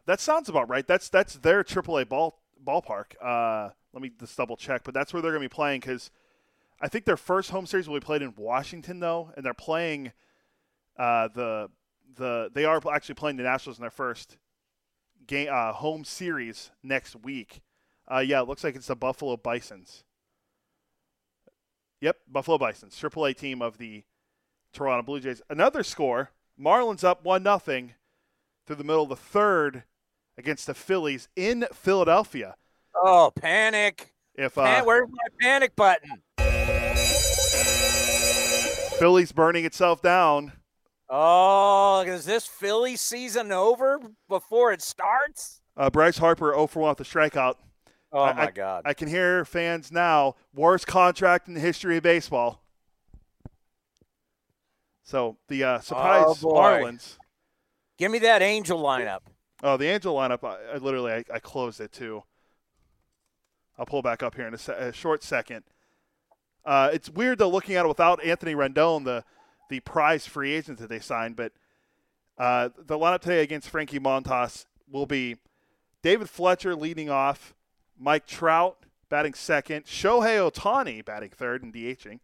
that sounds about right. That's that's their AAA ball ballpark. Uh, let me just double check, but that's where they're going to be playing because I think their first home series will be played in Washington though, and they're playing uh, the the they are actually playing the Nationals in their first game uh, home series next week. Uh, yeah, it looks like it's the Buffalo Bisons. Yep, Buffalo Bisons, AAA team of the Toronto Blue Jays. Another score: Marlins up one nothing through the middle of the third against the Phillies in Philadelphia. Oh, panic. If uh, where's my panic button? Phillies burning itself down, Oh, is this Philly season over before it starts? uh, Bryce Harper 0 for 1 with a strikeout. Oh I- my God! I can hear fans now. Worst contract in the history of baseball. So the uh, surprise Oh. Marlins. Give me that Angel lineup. Oh, the Angel lineup. I, I literally I, I closed it too. I'll pull back up here in a, se- a short second. Uh, it's weird though looking at it without Anthony Rendon, the the prize free agent that they signed. But uh, the lineup today against Frankie Montas will be David Fletcher leading off, Mike Trout batting second, Shohei Ohtani batting third and DHing,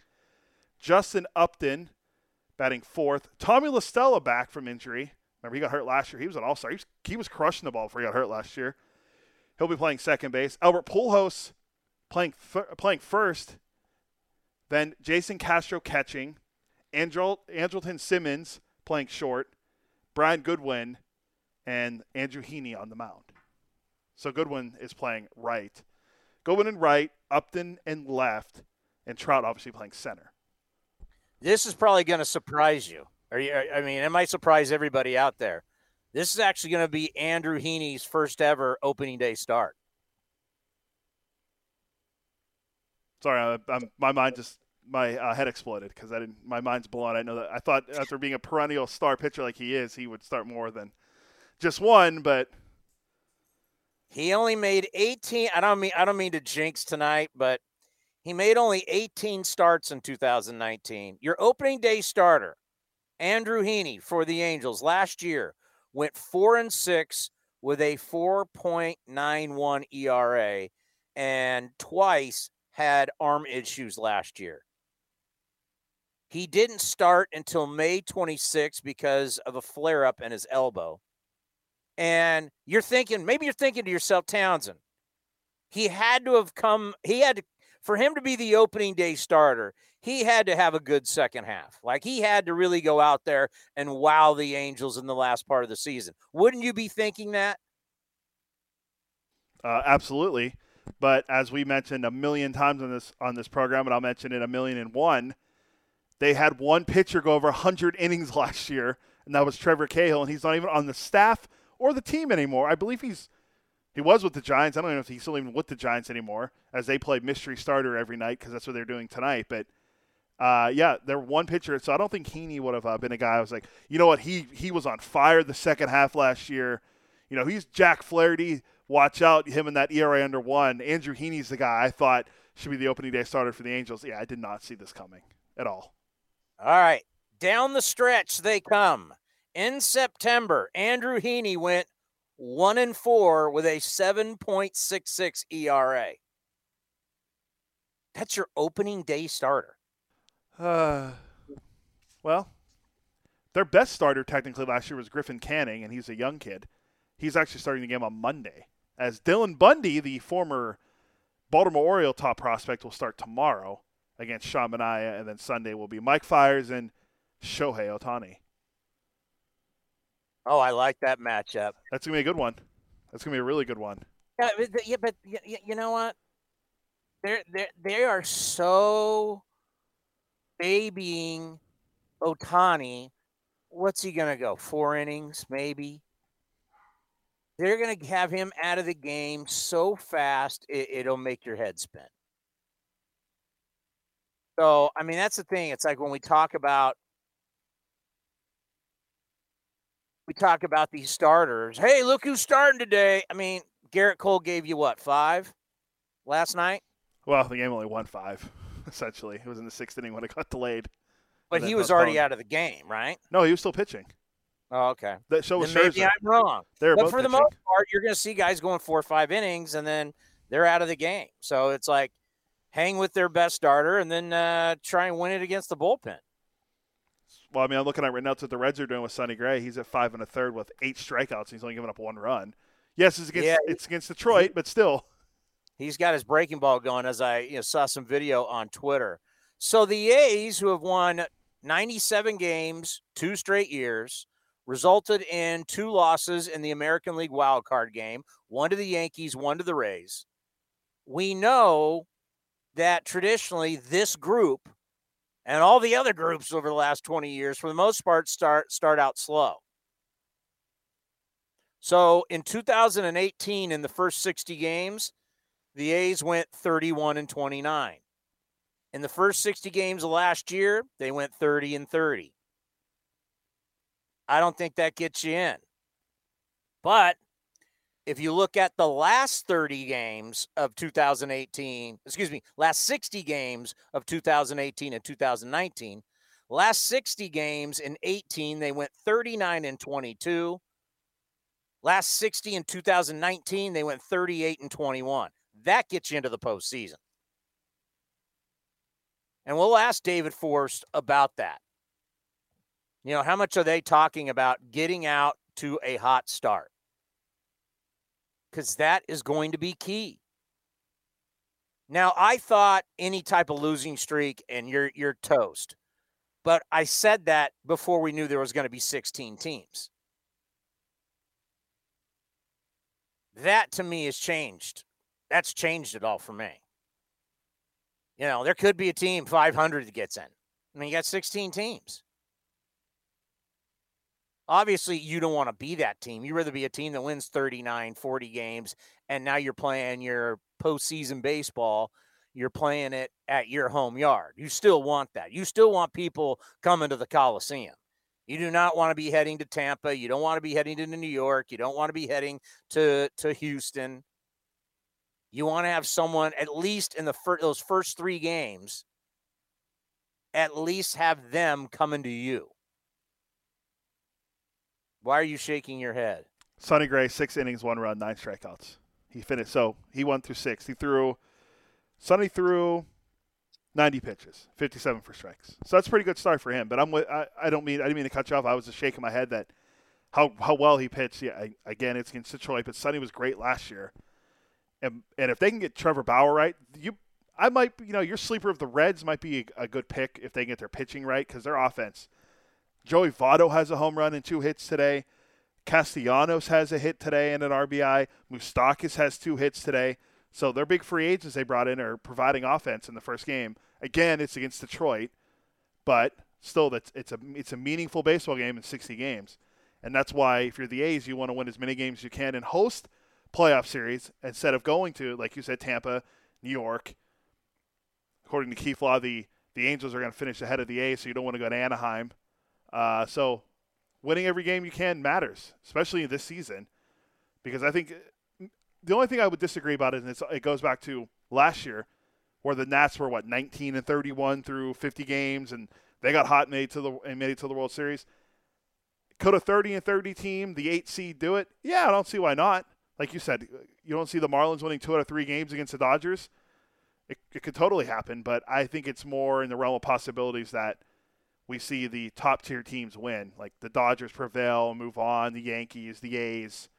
Justin Upton batting fourth, Tommy La Stella back from injury. Remember, he got hurt last year. He was an all star. He was, he was crushing the ball before he got hurt last year. He'll be playing second base. Albert Pujols playing th- playing first. Then Jason Castro catching. Andrel Andrelton Simmons playing short. Brian Goodwin and Andrew Heaney on the mound. So Goodwin is playing right. Goodwin and right, Upton and left, and Trout obviously playing center. This is probably going to surprise you. Are you? I mean, it might surprise everybody out there. This is actually going to be Andrew Heaney's first ever opening day start. Sorry, I, I'm, my mind just my uh, head exploded because I didn't. My mind's blown. I know that I thought after being a perennial star pitcher like he is, he would start more than just one. But He only made 18. I don't mean I don't mean to jinx tonight, but he made only 18 starts in 2019. Your opening day starter, Andrew Heaney for the Angels last year went 4 and 6 with a 4.91 ERA and twice had arm issues last year. He didn't start until May 26 because of a flare up in his elbow. And you're thinking, maybe you're thinking to yourself, Townsend, he had to have come, he had to, for him to be the opening day starter, he had to have a good second half. Like he had to really go out there and wow the Angels in the last part of the season. Wouldn't you be thinking that? uh, absolutely. But as we mentioned a million times on this on this program, and I'll mention it a million and one, they had one pitcher go over 100 innings last year, and that was Trevor Cahill, and he's not even on the staff or the team anymore. I believe he's he was with the Giants. I don't know if he's still even with the Giants anymore, as they play mystery starter every night because that's what they're doing tonight. But uh, yeah, they're one pitcher, so I don't think Heaney would have uh, been a guy. I was like, you know what, he he was on fire the second half last year. You know, he's Jack Flaherty. Watch out, him and that ERA under one. Andrew Heaney's the guy I thought should be the opening day starter for the Angels. Yeah, I did not see this coming at all. All right. Down the stretch they come. In September, Andrew Heaney went one and four with a 7.66 ERA. That's your opening day starter. Uh, well, their best starter technically last year was Griffin Canning, and he's a young kid. He's actually starting the game on Monday. As Dylan Bundy, the former Baltimore Oriole top prospect, will start tomorrow. against Sean Manaea, and then Sunday will be Mike Fiers and Shohei Ohtani. Oh, I like that matchup. That's gonna be a good one. That's gonna be a really good one. Yeah, but, yeah, but you know what? They're they they are so babying Ohtani. What's he gonna go? Four innings, maybe. They're gonna have him out of the game so fast it, it'll make your head spin. So, I mean, that's the thing. It's like when we talk about we talk about these starters. Hey, look who's starting today. I mean, Gerrit Cole gave you what, five last night? Well, the game only won five, essentially. It was in the sixth inning when it got delayed. But he was already out of the game, right? No, he was still pitching. Oh, okay. That show was then maybe Scherzer. I'm wrong. They were but for the most part, you're going to see guys going four or five innings, and then they're out of the game. So it's like hang with their best starter, and then uh, try and win it against the bullpen. Well, I mean, I'm looking at right now. That's what the Reds are doing with Sonny Gray. He's at five and a third with eight strikeouts. He's only given up one run. Yes, it's against Yeah, it's against Detroit, but still. He's got his breaking ball going as I you know, saw some video on Twitter. So the A's, who have won 97 games, two straight years, resulted in two losses in the American League wild card game, one to the Yankees, one to the Rays. We know that traditionally this group and all the other groups over the last 20 years, for the most part, start start out slow. So in 2018, in the first 60 games, the A's went 31 and 29. In the first 60 games of last year, they went 30 and 30. I don't think that gets you in. But if you look at the last 30 games of 2018, excuse me, last 60 games of 2018 and 2019, last 60 games in 18, they went 39 and 22. Last 60 in 2019, they went 38 and 21. That gets you into the postseason. And we'll ask David Forst about that. You know, how much are they talking about getting out to a hot start? Because that is going to be key. Now, I thought any type of losing streak and you're you're toast. But I said that before we knew there was going to be 16 teams. That to me has changed. That's changed it all for me. You know, there could be a team 500 that gets in. I mean, you got 16 teams. Obviously, you don't want to be that team. You'd rather be a team that wins 39, 40 games, and now you're playing your postseason baseball. You're playing it at your home yard. You still want that. You still want people coming to the Coliseum. You do not want to be heading to Tampa. You don't want to be heading to New York. You don't want to be heading to, to Houston. You want to have someone, at least in the fir- those first three games, at least have them coming to you. Why are you shaking your head? Sonny Gray, six innings, one run, nine strikeouts. He finished. So he won through six. He threw. Sonny threw 90 pitches, 57 for strikes. So that's a pretty good start for him. But I'm with. I, I don't mean. I didn't mean to cut you off. I was just shaking my head that how how well he pitched. Yeah. I, again, it's against Detroit, but Sonny was great last year. And and if they can get Trevor Bauer right, you. I might, you know, your sleeper of the Reds might be a, a good pick if they get their pitching right because their offense. Joey Votto has a home run and two hits today. Castellanos has a hit today and an RBI. Moustakas has two hits today. So their big free agents they brought in are providing offense in the first game. Again, it's against Detroit, but still, that's it's a it's a meaningful baseball game in 60 games, and that's why if you're the A's, you want to win as many games as you can and host playoff series instead of going to like you said Tampa, New York. According to Keith Law, the the Angels are going to finish ahead of the A's, so you don't want to go to Anaheim. Uh, so winning every game you can matters, especially in this season, because I think the only thing I would disagree about is it goes back to last year, where the Nats were what 19 and 31 through 50 games, and they got hot and made to the and made it to the World Series. Could a 30 and 30 team, the eight seed, do it? Yeah, I don't see why not. Like you said, you don't see the Marlins winning two out of three games against the Dodgers. It, it could totally happen, but I think it's more in the realm of possibilities that we see the top tier teams win, like the Dodgers prevail, move on, the Yankees, the A's,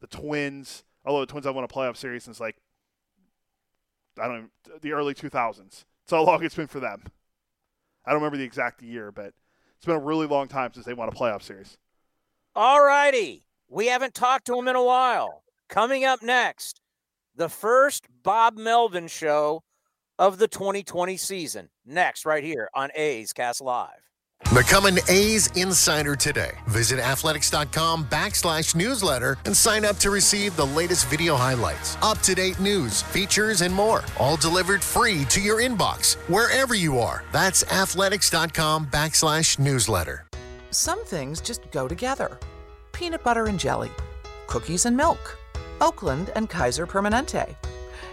the Twins. Although the Twins have won a playoff series since like I don't know, the early 2000s. It's how long it's been for them. I don't remember the exact year, but it's been a really long time since they won a playoff series. All righty. We haven't talked to him in a while. Coming up next, the first Bob Melvin show of the 2020 season. Next, right here on A's Cast Live. Become an A's insider today. Visit athletics.com backslash newsletter and sign up to receive the latest video highlights, up to date news, features, and more. All delivered free to your inbox wherever you are. That's athletics.com backslash newsletter. Some things just go together peanut butter and jelly, cookies and milk, Oakland and Kaiser Permanente.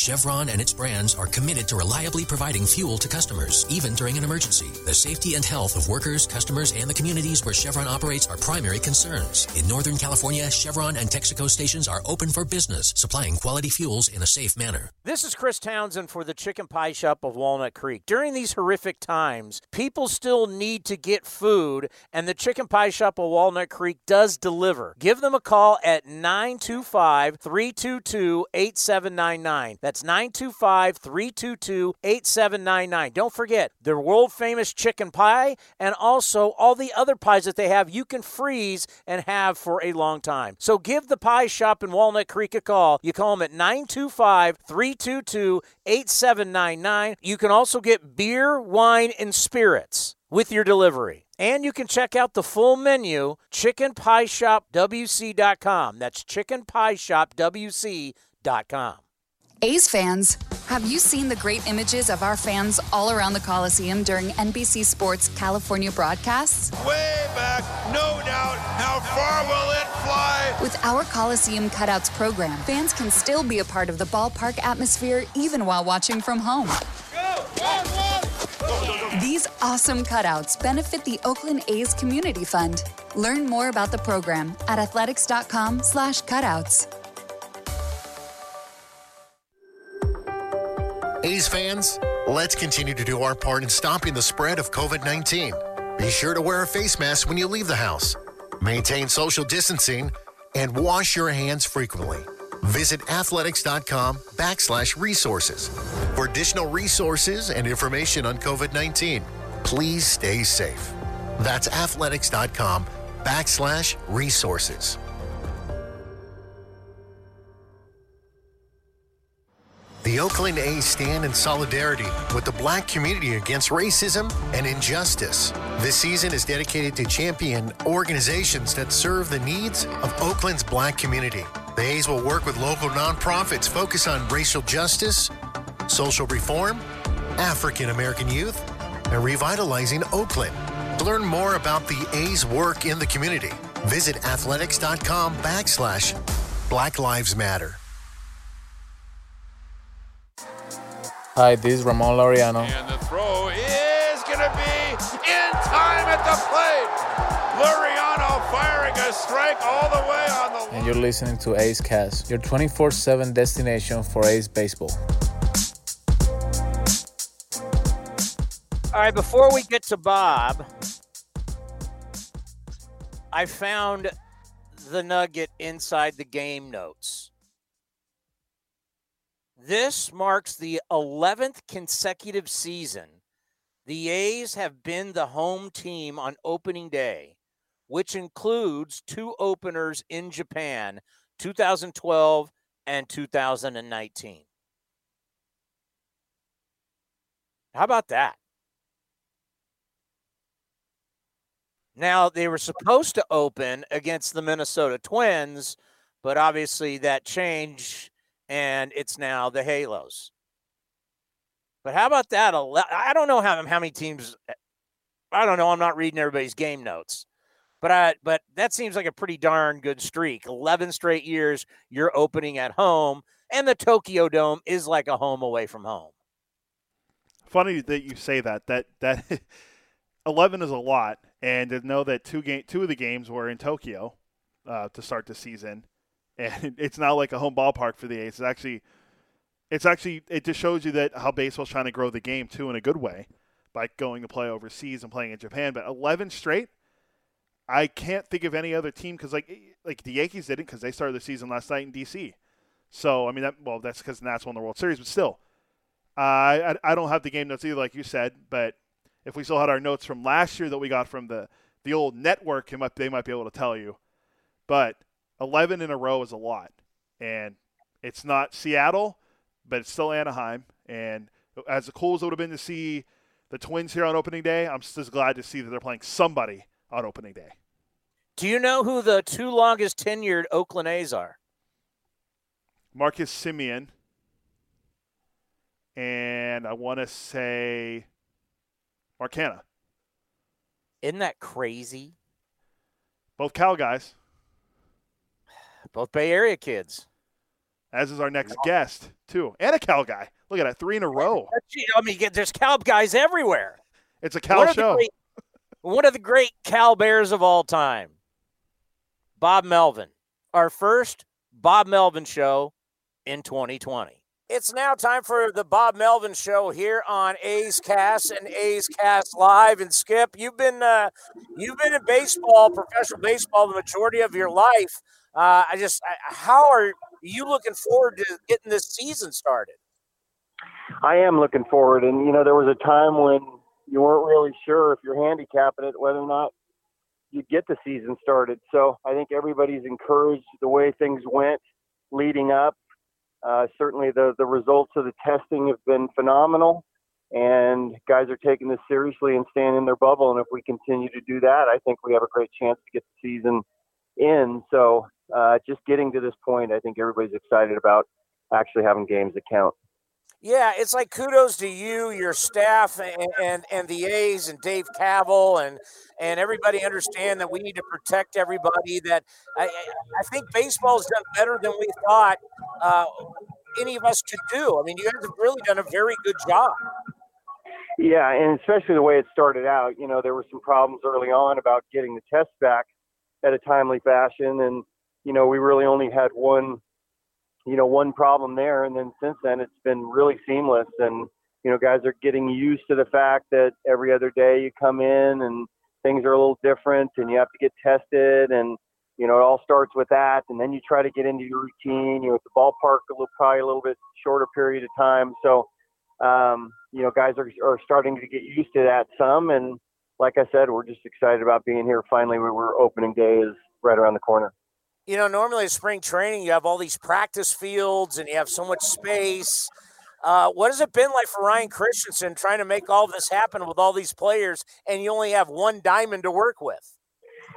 Chevron and its brands are committed to reliably providing fuel to customers, even during an emergency. The safety and health of workers, customers, and the communities where Chevron operates are primary concerns. In Northern California, Chevron and Texaco stations are open for business, supplying quality fuels in a safe manner. This is Chris Townsend for the Chicken Pie Shop of Walnut Creek. During these horrific times, people still need to get food, and the Chicken Pie Shop of Walnut Creek does deliver. Give them a call at 925 322 8799. That's 925 322 8799. Don't forget their world famous chicken pie and also all the other pies that they have you can freeze and have for a long time. So give the pie shop in Walnut Creek a call. You call them at 925 322 8799. You can also get beer, wine, and spirits with your delivery. And you can check out the full menu, chickenpieshopwc.com. That's chickenpieshopwc.com. A's fans, have you seen the great images of our fans all around the Coliseum during NBC Sports California broadcasts? Way back, no doubt. How far will it fly? With our Coliseum Cutouts program, fans can still be a part of the ballpark atmosphere even while watching from home. These awesome cutouts benefit the Oakland A's Community Fund. Learn more about the program at athletics.com/cutouts. A's fans, let's continue to do our part in stopping the spread of COVID 19. Be sure to wear a face mask when you leave the house, maintain social distancing, and wash your hands frequently. Visit athletics.com backslash resources. For additional resources and information on COVID 19, please stay safe. That's athletics.com backslash resources. The Oakland A's stand in solidarity with the black community against racism and injustice. This season is dedicated to champion organizations that serve the needs of Oakland's black community. The A's will work with local nonprofits focused on racial justice, social reform, African American youth, and revitalizing Oakland. To learn more about the A's work in the community, visit athletics.com backslash Black Lives Matter. Hi, this is Ramon Laureano. And the throw is going to be in time at the plate. Laureano firing a strike all the way on the. And you're listening to A's Cast, your 24 7 destination for A's baseball. All right, before we get to Bob, I found the nugget inside the game notes. This marks the 11th consecutive season the A's have been the home team on opening day, which includes two openers in Japan, 2012 and 2019. How about that? Now, they were supposed to open against the Minnesota Twins, but obviously that changed, and it's now the Halos. But how about that? I don't know how, how many teams. I don't know. I'm not reading everybody's game notes, but I but that seems like a pretty darn good streak. Eleven straight years you're opening at home, and the Tokyo Dome is like a home away from home. Funny that you say that. That that eleven is a lot, and to know that two game two of the games were in Tokyo, uh, to start the season, and it's not like a home ballpark for the A's. It's actually, it's actually, it just shows you that how baseball's trying to grow the game too in a good way by going to play overseas and playing in Japan. But 11 straight, I can't think of any other team because like like the Yankees didn't because they started the season last night in DC. So I mean that well that's because Nats won the World Series, but still, uh, I I don't have the game notes either, like you said. But if we still had our notes from last year that we got from the the old network, they might be able to tell you. But 11 in a row is a lot, and it's not Seattle, but it's still Anaheim. And as cool as it would have been to see the Twins here on opening day, I'm just glad to see that they're playing somebody on opening day. Do you know who the two longest tenured Oakland A's are? Marcus Semien. And I want to say Mark Canha. Isn't that crazy? Both Cal guys. Both Bay Area kids. As is our next guest, too. And a Cal guy. Look at that, three in a row. I mean, there's Cal guys everywhere. It's a Cal show. Great, one of the great Cal Bears of all time, Bob Melvin. Our first Bob Melvin show in 2020. It's now time for the Bob Melvin show here on A's Cast and A's Cast Live. And Skip, you've been uh, you've been in baseball, professional baseball, the majority of your life. Uh, I just, how are you looking forward to getting this season started? I am looking forward, and you know, there was a time when you weren't really sure if you're handicapping it whether or not you'd get the season started. So I think everybody's encouraged the way things went leading up. Uh, certainly, the the results of the testing have been phenomenal, and guys are taking this seriously and staying in their bubble. And if we continue to do that, I think we have a great chance to get the season in. So uh, just getting to this point, I think everybody's excited about actually having games that count. Yeah, it's like kudos to you, your staff, and, and, and the A's and Dave Kaval and and everybody understand that we need to protect everybody. That I, I think baseball's done better than we thought uh, any of us could do. I mean, you guys have really done a very good job. Yeah, and especially the way it started out. You know, there were some problems early on about getting the tests back at a timely fashion, and you know, we really only had one you know, one problem there. And then since then, it's been really seamless. And, you know, guys are getting used to the fact that every other day you come in and things are a little different and you have to get tested. And, you know, it all starts with that. And then you try to get into your routine. You know, at the ballpark, a little, probably a little bit shorter period of time. So, um, you know, guys are, are starting to get used to that some. And like I said, we're just excited about being here. Finally, we were opening day is right around the corner you know, normally in spring training, you have all these practice fields and you have so much space. Uh, what has it been like for Ryan Christenson trying to make all this happen with all these players and you only have one diamond to work with?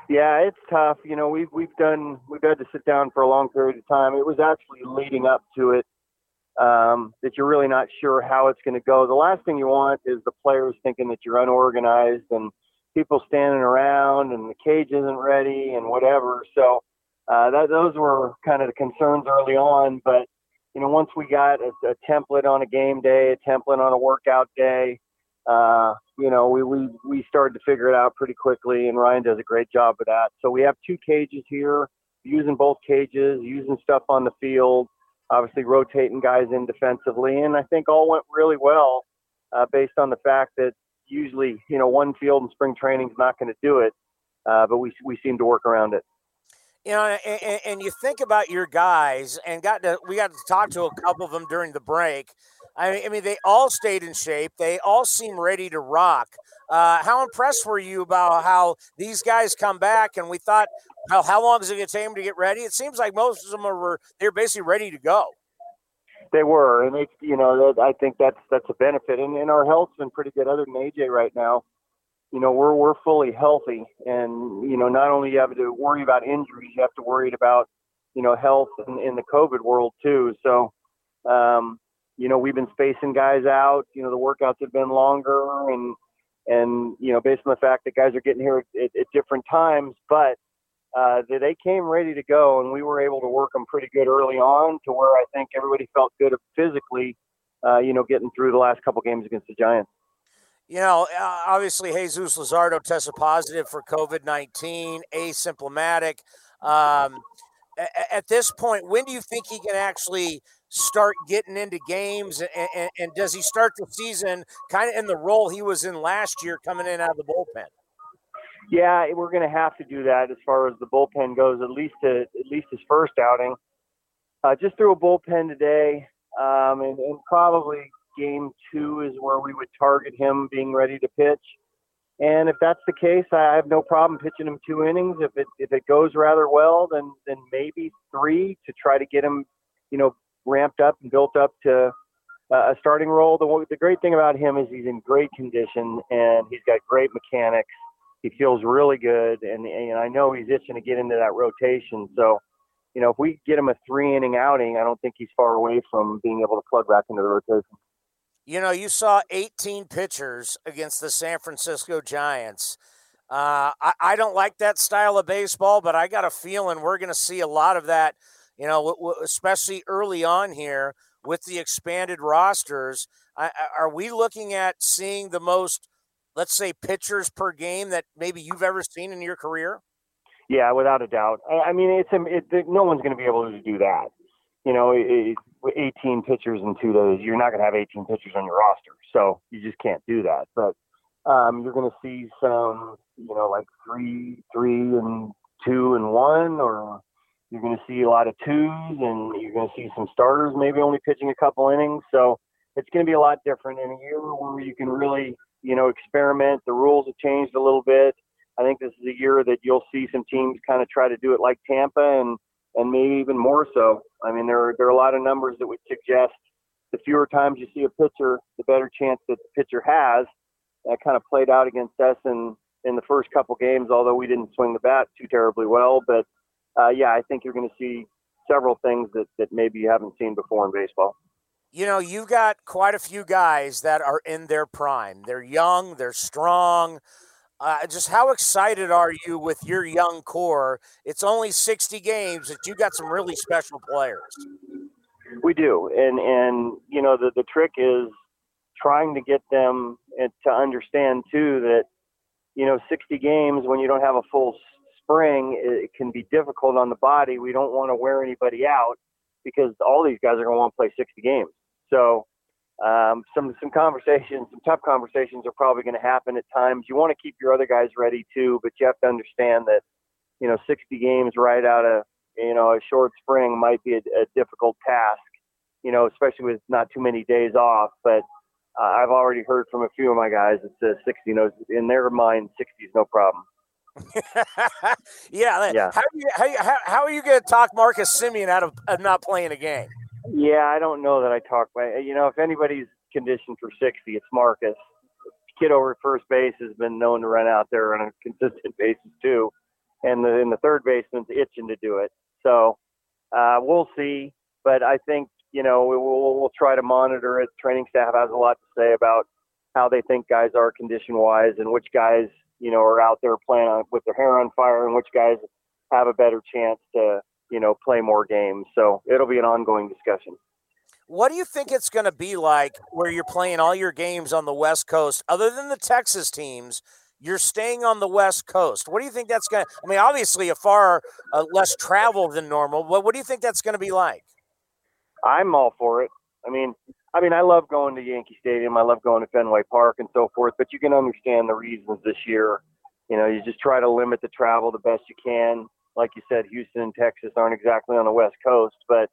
Yeah, it's tough. You know, we've we've done we've had to sit down for a long period of time. It was actually leading up to it um, that you're really not sure how it's going to go. The last thing you want is the players thinking that you're unorganized and people standing around and the cage isn't ready and whatever. So uh, that those were kind of the concerns early on. But you know, once we got a, a template on a game day, a template on a workout day, uh, you know, we, we we started to figure it out pretty quickly, and Ryan does a great job of that. So we have two cages here, using both cages, using stuff on the field, obviously rotating guys in defensively, and I think all went really well uh, based on the fact that usually, you know, one field in spring training is not going to do it, uh, but we we seem to work around it you know, and, and, you think about your guys, and got to we got to talk to a couple of them during the break. I mean, they all stayed in shape. They all seem ready to rock. Uh, how impressed were you about how these guys come back? And we thought, well, how long is it going to take them to get ready? It seems like most of them were they're basically ready to go. They were, and they, you know, I think that's that's a benefit. And, and our health's been pretty good, other than AJ right now you know we're we're fully healthy. And you know not only you have to worry about injuries you have to worry about you know health in, in the covid world too. So um you know we've been spacing guys out you know the workouts have been longer and and you know based on the fact that guys are getting here at, at different times but uh, they came ready to go and we were able to work them pretty good early on to where I think everybody felt good physically, uh, you know, getting through the last couple games against the Giants you know, obviously Jesus Luzardo tested positive for COVID 19, asymptomatic. Um, at this point, when do you think he can actually start getting into games? And, and, and does he start the season kind of in the role he was in last year, coming in out of the bullpen? Yeah, we're going to have to do that as far as the bullpen goes. At least to, at least his first outing. Uh, just threw a bullpen today, um, and, and probably game two is where we would target him being ready to pitch. And if that's the case, I have no problem pitching him two innings. If it if it goes rather well, then then maybe three to try to get him, you know, ramped up and built up to uh, a starting role. The the great thing about him is he's in great condition and he's got great mechanics. He feels really good, and and I know he's itching to get into that rotation. So, you know, if we get him a three inning outing, I don't think he's far away from being able to plug back into the rotation. You know, you saw 18 pitchers against the San Francisco Giants. Uh, I, I, don't like that style of baseball, but I got a feeling we're going to see a lot of that, you know, especially early on here with the expanded rosters. I, are we looking at seeing the most, let's say, pitchers per game that maybe you've ever seen in your career? Yeah, without a doubt. I, I mean, it's it, no one's going to be able to do that you know, it, 18 pitchers in two days, you're not going to have 18 pitchers on your roster. So you just can't do that. But um, you're going to see some, you know, like three, three and two and one, or you're going to see a lot of twos, and you're going to see some starters maybe only pitching a couple innings. So it's going to be a lot different in a year where you can really, you know, experiment. The rules have changed a little bit. I think this is a year that you'll see some teams kind of try to do it like Tampa and and maybe even more so. I mean, there are, there are a lot of numbers that would suggest the fewer times you see a pitcher, the better chance that the pitcher has. That kind of played out against us in, in the first couple games, although we didn't swing the bat too terribly well. But uh, yeah, I think you're going to see several things that, that maybe you haven't seen before in baseball. You know, you've got quite a few guys that are in their prime. They're young, they're strong. Uh, just how excited are you with your young core? It's only 60 games, but you got some really special players. We do, and and you know the the trick is trying to get them to understand too that you know 60 games when you don't have a full spring it can be difficult on the body. We don't want to wear anybody out because all these guys are going to want to play 60 games. So um, some some conversations, some tough conversations are probably going to happen at times. You want to keep your other guys ready too, but you have to understand that you know 60 games right out of you know a short spring might be a, a difficult task. You know, especially with not too many days off. But uh, I've already heard from a few of my guys that says 60 knows in their mind 60 is no problem. yeah, yeah. How, are you, how, how are you going to talk Marcus Semien out of, of not playing a game? Yeah, I don't know that I talk. You know, if anybody's conditioned for 60, it's Marcus. Kid over first base has been known to run out there on a consistent basis too, and the and the third baseman's itching to do it. So uh, we'll see. But I think you know we'll we'll try to monitor it. Training staff has a lot to say about how they think guys are condition wise and which guys you know are out there playing on, with their hair on fire and which guys have a better chance to you know, play more games. So it'll be an ongoing discussion. What do you think it's going to be like where you're playing all your games on the West Coast, other than the Texas teams? You're staying on the West Coast. What do you think that's going to? I mean, obviously, a far uh, less travel than normal. But what do you think that's going to be like? I'm all for it. I mean, I mean, I love going to Yankee Stadium. I love going to Fenway Park and so forth. But you can understand the reasons this year. You know, you just try to limit the travel the best you can like you said, Houston and Texas aren't exactly on the West Coast, but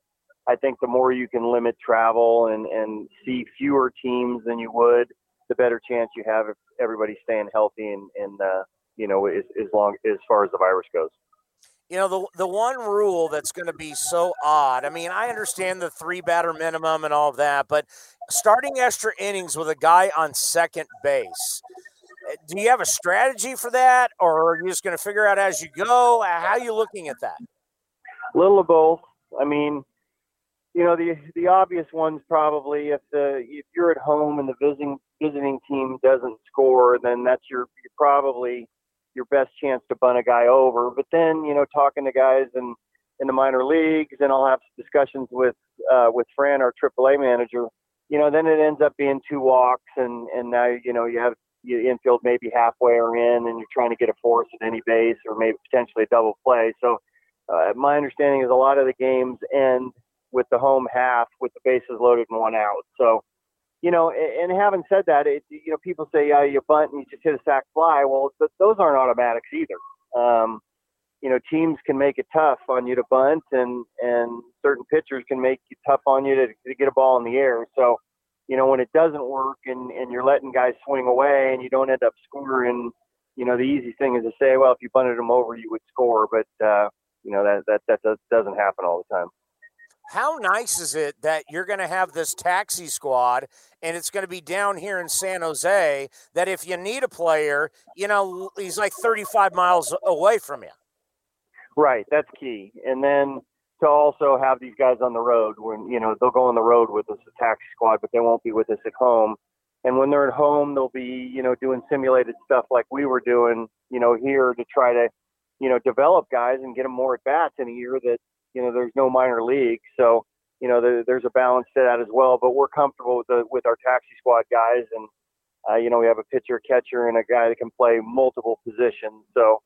I think the more you can limit travel and, and see fewer teams than you would, the better chance you have if everybody's staying healthy and, and uh, you know, as, as long as far as the virus goes. You know, the the one rule that's going to be so odd. I mean, I understand the three batter minimum and all of that, but starting extra innings with a guy on second base do you have a strategy for that, or are you just going to figure out as you go? How are you looking at that? Little of both. I mean, you know, the the obvious ones probably if the if you're at home and the visiting visiting team doesn't score, then that's your you're probably your best chance to bunt a guy over. But then, you know, talking to guys and in the minor leagues, and I'll have discussions with uh, with Fran, our AAA manager. You know, then it ends up being two walks, and and now you know you have you infield maybe halfway or in, and you're trying to get a force at any base or maybe potentially a double play. So uh, my understanding is a lot of the games end with the home half with the bases loaded and one out. So, you know, and, having said that, it, you know, people say, yeah, you bunt and you just hit a sac fly. Well, th- those aren't automatics either. Um, you know, teams can make it tough on you to bunt, and and certain pitchers can make it tough on you to, to get a ball in the air. So, you know, when it doesn't work and and you're letting guys swing away and you don't end up scoring, you know, the easy thing is to say, well, if you bunted them over, you would score, but uh, you know that that that does, doesn't happen all the time. How nice is it that you're going to have this taxi squad and it's going to be down here in San Jose that if you need a player, you know, he's like 35 miles away from you. Right, that's key. And then to also have these guys on the road when, you know, they'll go on the road with us, taxi squad, but they won't be with us at home. And when they're at home, they'll be, you know, doing simulated stuff like we were doing, you know, here to try to, you know, develop guys and get them more at bats in a year that you know there's no minor league, so you know there, there's a balance to that as well. But we're comfortable with the with our taxi squad guys, and uh, you know we have a pitcher, catcher, and a guy that can play multiple positions. So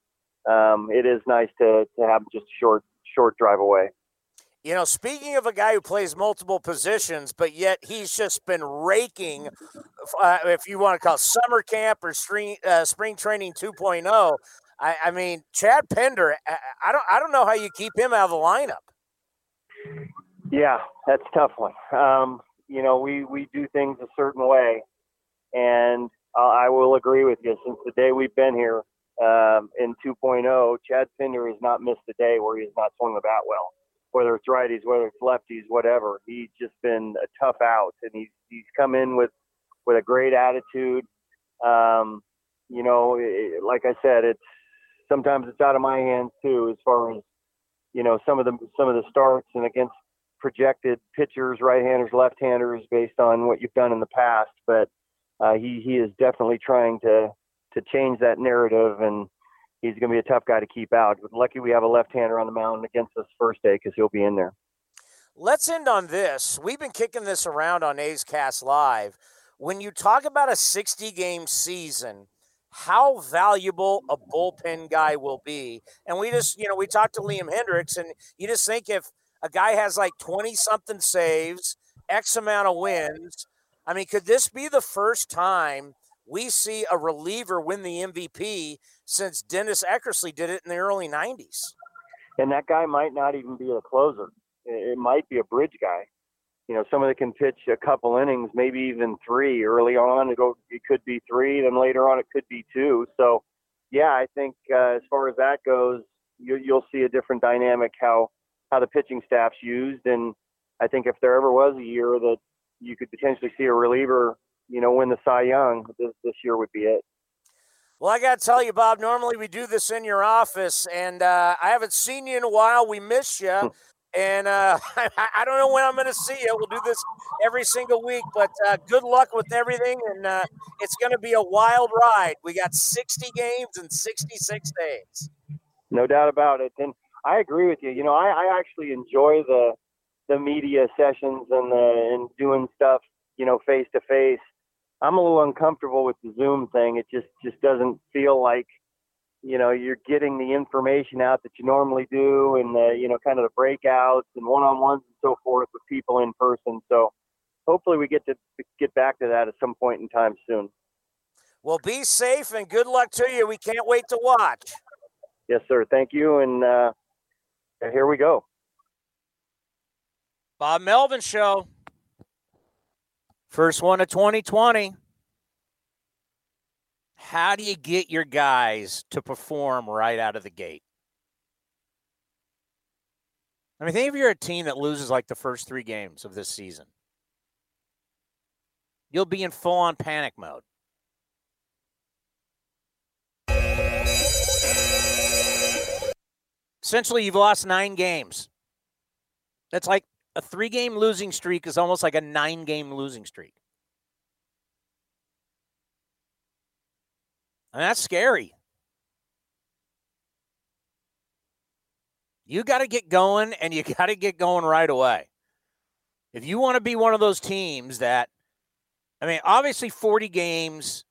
um, it is nice to to have just short short drive away. You know, speaking of a guy who plays multiple positions, but yet he's just been raking, uh, if you want to call it summer camp or spring, uh, spring training 2.0. I, I mean, Chad Pinder, I, I, don't. I don't know how you keep him out of the lineup. Yeah, that's tough one. Um, you know, we we do things a certain way, and uh, I will agree with you. Since the day we've been here um, in 2.0, Chad Pinder has not missed a day where he has not swung the bat well. Whether it's righties, whether it's lefties, whatever, he's just been a tough out, and he's he's come in with with a great attitude. Um, you know, it, like I said, it's sometimes it's out of my hands too, as far as you know some of the some of the starts and against projected pitchers, right-handers, left-handers, based on what you've done in the past. But uh, he he is definitely trying to to change that narrative, and he's going to be a tough guy to keep out. Lucky we have a left-hander on the mound against us first day because he'll be in there. Let's end on this. We've been kicking this around on A's Cast Live. When you talk about a 60 game season, how valuable a bullpen guy will be. And we just, you know, we talked to Liam Hendriks, and you just think if a guy has like 20 something saves, X amount of wins, I mean, could this be the first time we see a reliever win the MVP since Dennis Eckersley did it in the early 90s? And that guy might not even be a closer, it might be a bridge guy you know, someone that can pitch a couple innings, maybe even three early on. It, could be three, then later on it could be two. So, yeah, I think uh, as far as that goes, you, you'll see a different dynamic how how the pitching staff's used, and I think if there ever was a year that you could potentially see a reliever, you know, win the Cy Young, this this year would be it. Well, I got to tell you, Bob. Normally we do this in your office, and uh, I haven't seen you in a while. We miss you. And uh, I, I, don't know when I'm going to see you. We'll do this every single week, but uh, good luck with everything. And uh, it's going to be a wild ride. We got 60 games in 66 days. No doubt about it. And I agree with you. You know, I, I actually enjoy the the media sessions and the and doing stuff, you know, face to face. I'm a little uncomfortable with the Zoom thing. It just just doesn't feel like – you know you're getting the information out that you normally do and the you know kind of the breakouts and one-on-ones and so forth with people in person. So hopefully we get to get back to that at some point in time soon. Well be safe and good luck to you. We can't wait to watch. Yes sir. Thank you. And uh, here we go. Bob melvin show first one of 2020 how do you get your guys to perform right out of the gate? I mean, think if you're a team that loses like the first three games of this season, you'll be in full on panic mode. Essentially, you've lost nine games. That's like a three game losing streak is almost like a nine game losing streak. And that's scary. You got to get going and you got to get going right away. If you want to be one of those teams that, I mean, obviously 40 games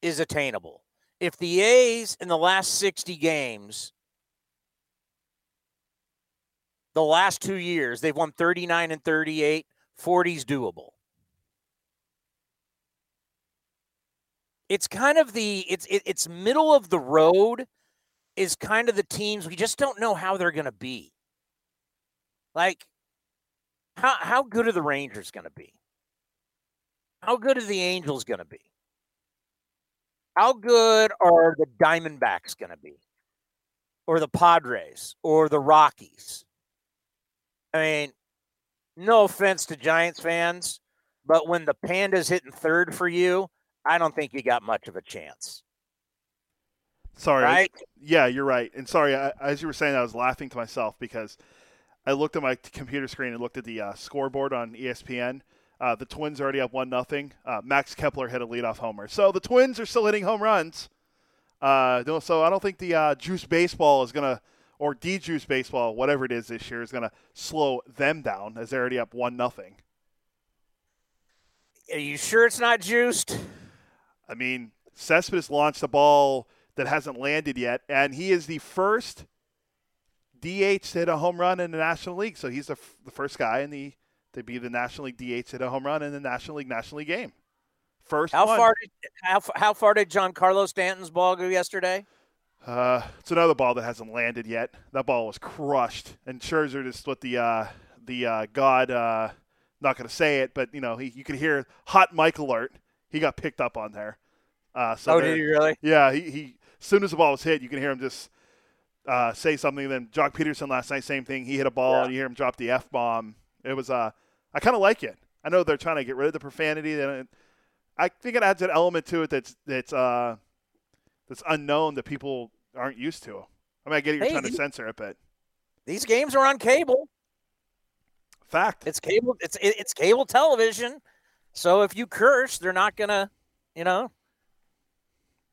is attainable. If the A's in the last 60 games The last two years, they've won 39 and 38. 40's doable. It's kind of the it's it, it's middle of the road is kind of the teams we just don't know how they're going to be. Like how how good are the Rangers going to be? How good are the Angels going to be? How good are the Diamondbacks going to be? Or the Padres or the Rockies? I mean, no offense to Giants fans, but when the Panda's hitting third for you, I don't think you got much of a chance. Sorry. Right? Yeah, you're right. And sorry, I, as you were saying, I was laughing to myself because I looked at my computer screen and looked at the uh, scoreboard on ESPN. Uh, the Twins already up one nothing. Uh, Max Kepler hit a leadoff homer, so the Twins are still hitting home runs. Uh, so I don't think the uh, Juice Baseball is gonna, or D Juice Baseball, whatever it is this year, is gonna slow them down as they're already up one nothing. Are you sure it's not juiced? I mean, Cespedes launched a ball that hasn't landed yet, and he is the first DH to hit a home run in the National League. So he's the, f- the first guy in the to be the National League DH to hit a home run in the National League National League game. First How one. far did how, how far did Giancarlo Stanton's ball go yesterday? Uh, it's another ball that hasn't landed yet. That ball was crushed, and Scherzer just let the uh, the uh, God. Uh, not going to say it, but you know he, you could hear hot mic alert. He got picked up on there. Uh, so Oh, there- did he really? Yeah, he, he as soon as the ball was hit, you can hear him just uh, say something. Then Joc Pederson last night, same thing. He hit a ball, and you hear him drop the f bomb. It was uh, I kind of like it. I know they're trying to get rid of the profanity. Then I think it adds an element to it that's that's uh, that's unknown that people aren't used to. I mean, I get it, you're Hey, trying to censor it, but These games are on cable. Fact. It's cable. It's it- it's cable television. So if you curse, they're not gonna, you know.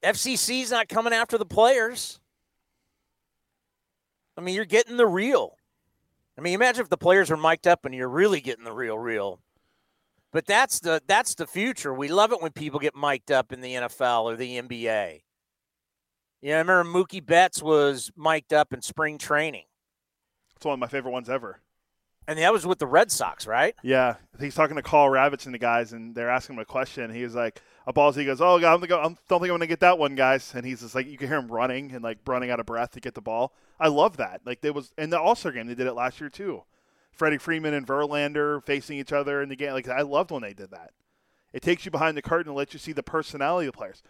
FCC's not coming after the players. I mean, you're getting the real. I mean, imagine if the players are mic'd up and you're really getting the real, real. But that's the that's the future. We love it when people get mic'd up in the NFL or the NBA. Yeah, I remember Mookie Betts was mic'd up in spring training, it's one of my favorite ones ever. and that was with the Red Sox, right? Yeah, he's talking to Karl Ravech and the guys, and they're asking him a question. He's like, "A ball." He goes, "Oh, God, I'm, I don't think I'm going to get that one, guys." And he's just like, you can hear him running and like running out of breath to get the ball. I love that. Like there was in the All Star game, they did it last year too. Freddie Freeman and Verlander facing each other in the game. Like I loved when they did that. It takes you behind the curtain and lets you see the personality of the players.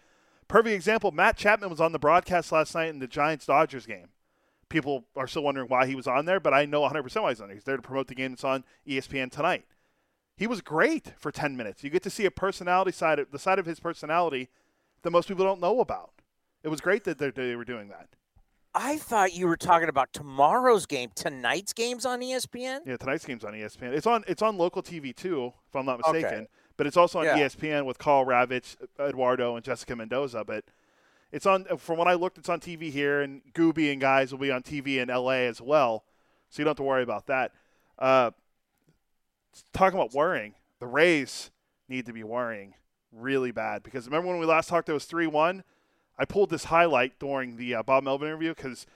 Perfect example. Matt Chapman was on the broadcast last night in the Giants Dodgers game people are still wondering why he was on there, but I know 100% why he's on there. He's there to promote the game that's on ESPN tonight. He was great for 10 minutes. You get to see a personality side, of, the side of his personality that most people don't know about. It was great that they- were doing that. I thought you were talking about tomorrow's game. Tonight's game's on ESPN. Yeah, tonight's game's on ESPN. It's on it's on local TV too, if I'm not mistaken. Okay. But it's also on Yeah. ESPN with Karl Ravech, Eduardo, and Jessica Mendoza. But it's on from when I looked, it's on TV here, and Gooby and guys will be on TV in LA as well, so you don't have to worry about that. Uh, talking about worrying, the Rays need to be worrying really bad because remember when we last talked, it was three one. I pulled this highlight during the uh, Bob Melvin interview because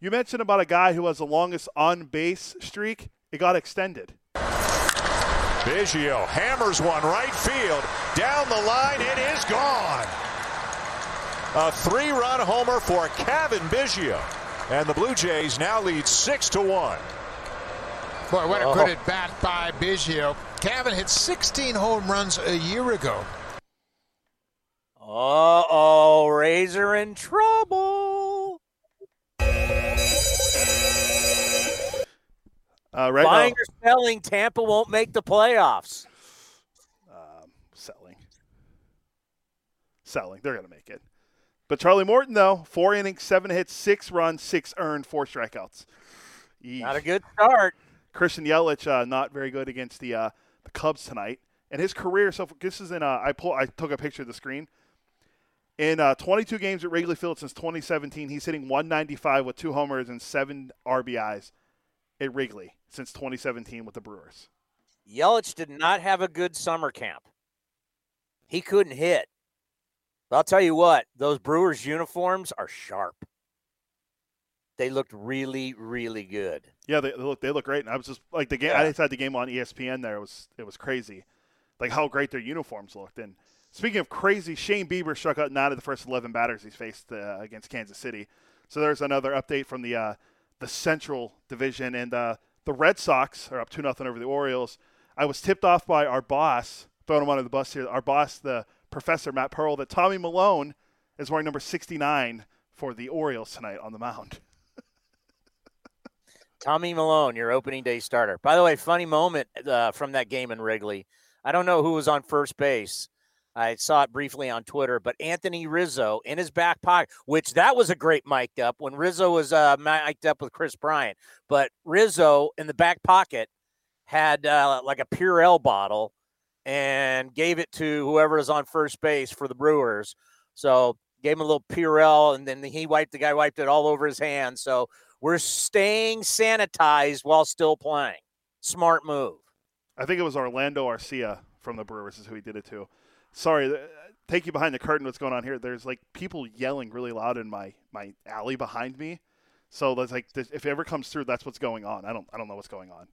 you mentioned about a guy who has the longest on base streak. It got extended. Biggio hammers one right field. Down the line, it is gone. A three-run homer for Cavan Biggio. And the Blue Jays now lead six to one. Boy, what a Oh. good at bat by Biggio. Cavan hit 16 home runs a year ago. Uh oh, Rays are in trouble. Uh, right Buying now, or selling, Tampa won't make the playoffs. um, selling, selling. They're gonna make it. But Charlie Morton, though, four innings, seven hits, six runs, six earned, four strikeouts. Not a good start. Christian Yelich, uh, not very good against the uh, the Cubs tonight. And his career, so this is in. Uh, I pull. I took a picture of the screen. In uh, 22 games at Wrigley Field since 2017, he's hitting 195 with two homers and seven RBIs at Wrigley since 2017 with the Brewers. Yelich did not have a good summer camp. He couldn't hit. But I'll tell you what, those Brewers uniforms are sharp. they looked really, really good. Yeah, they, they look they look great. And I was just like the game. Yeah. I just had the game on ESPN. There it was it was crazy, like how great their uniforms looked. And speaking of crazy, Shane Bieber struck out nine of the first eleven batters he's faced uh, against Kansas City. So there's another update from the uh, the Central Division, and uh, the Red Sox are up two nothing over the Orioles. I was tipped off by our boss, throwing him under the bus here. Our boss, the Professor Matt Pearl, that Tommy Milone is wearing number 69 for the Orioles tonight on the mound. Tommy Milone, your opening day starter. By the way, funny moment uh, from that game in Wrigley. I don't know who was on first base. I saw it briefly on Twitter, but Anthony Rizzo in his back pocket, which that was a great mic'd up when Rizzo was uh, mic'd up with Kris Bryant. But Rizzo in the back pocket had uh, like a Purell bottle and gave it to whoever is on first base for the Brewers. So gave him a little Purell, and then he wiped the guy wiped it all over his hand. So we're staying sanitized while still playing. Smart move. I think it was Orlando Arcia from the Brewers is who he did it to. Sorry, take you behind the curtain. What's going on here? There's like people yelling really loud in my my alley behind me. So that's like if it ever comes through, that's what's going on. I don't I don't know what's going on.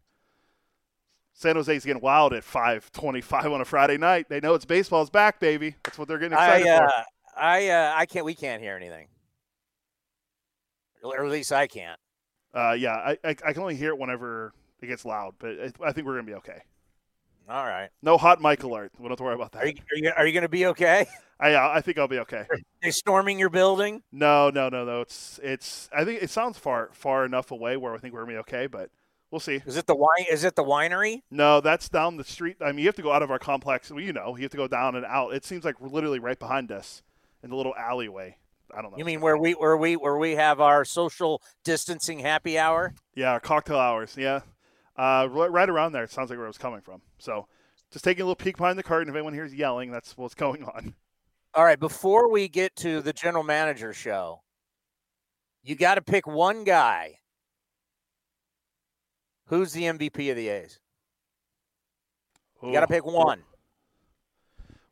San Jose's getting wild at 5:25 on a Friday night. They know it's baseball's back, baby. That's what they're getting excited I uh, for. I uh, I can't. We can't hear anything. Or at least I can't. Uh, yeah, I, I I can only hear it whenever it gets loud, but I think we're gonna be okay. All right. No hot mic alert. We don't have to worry about that. Are you are you, are you going to be okay? I uh, I think I'll be okay. They storming your building? No, no, no, no. It's it's. I think it sounds far far enough away where I think we're gonna be okay, but we'll see. Is it the wine? Is it the winery? No, that's down the street. I mean, you have to go out of our complex. Well, you know, you have to go down and out. It seems like we're literally right behind us in the little alleyway. I don't know. You mean where we where we where we have our social distancing happy hour? Yeah, our cocktail hours. Yeah, uh, right, around there. It sounds like where it was coming from. So, just taking a little peek behind the curtain. If anyone hears yelling, that's what's going on. All right, before we get to the general manager show, you got to pick one guy. Who's the MVP of the A's? You got to pick one.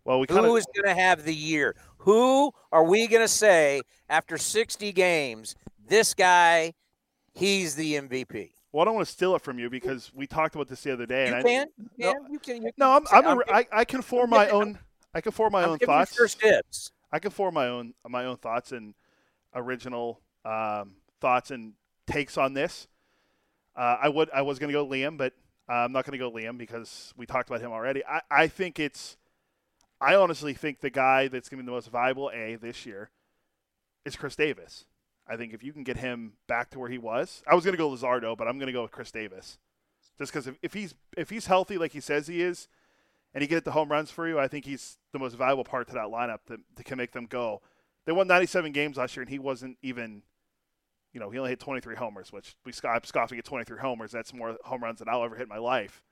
Well, we kind Who is going to have the year? Who are we going to say after 60 games, this guy, he's the MVP? Well, I don't want to steal it from you because we talked about this the other day. You and I, can, you can, you can. You No, I'm, I'm, I'm a, I, I can form my own. I can form my I'm own thoughts. first dibs. I can form my own my own thoughts and original um, thoughts and takes on this. Uh, I would I was going to go Liam, but uh, I'm not going to go Liam because we talked about him already. I, I think it's. I honestly think the guy that's going to be the most valuable A this year is Khris Davis. I think if you can get him back to where he was, I was going to go Luzardo, but I'm going to go with Khris Davis, just because if, if he's if he's healthy like he says he is, and he get the home runs for you, I think he's the most valuable part to that lineup that, that can make them go. They won 97 games last year, and he wasn't even, you know, he only hit 23 homers, which we scoff, scoffing at 23 homers. That's more home runs than I'll ever hit in my life.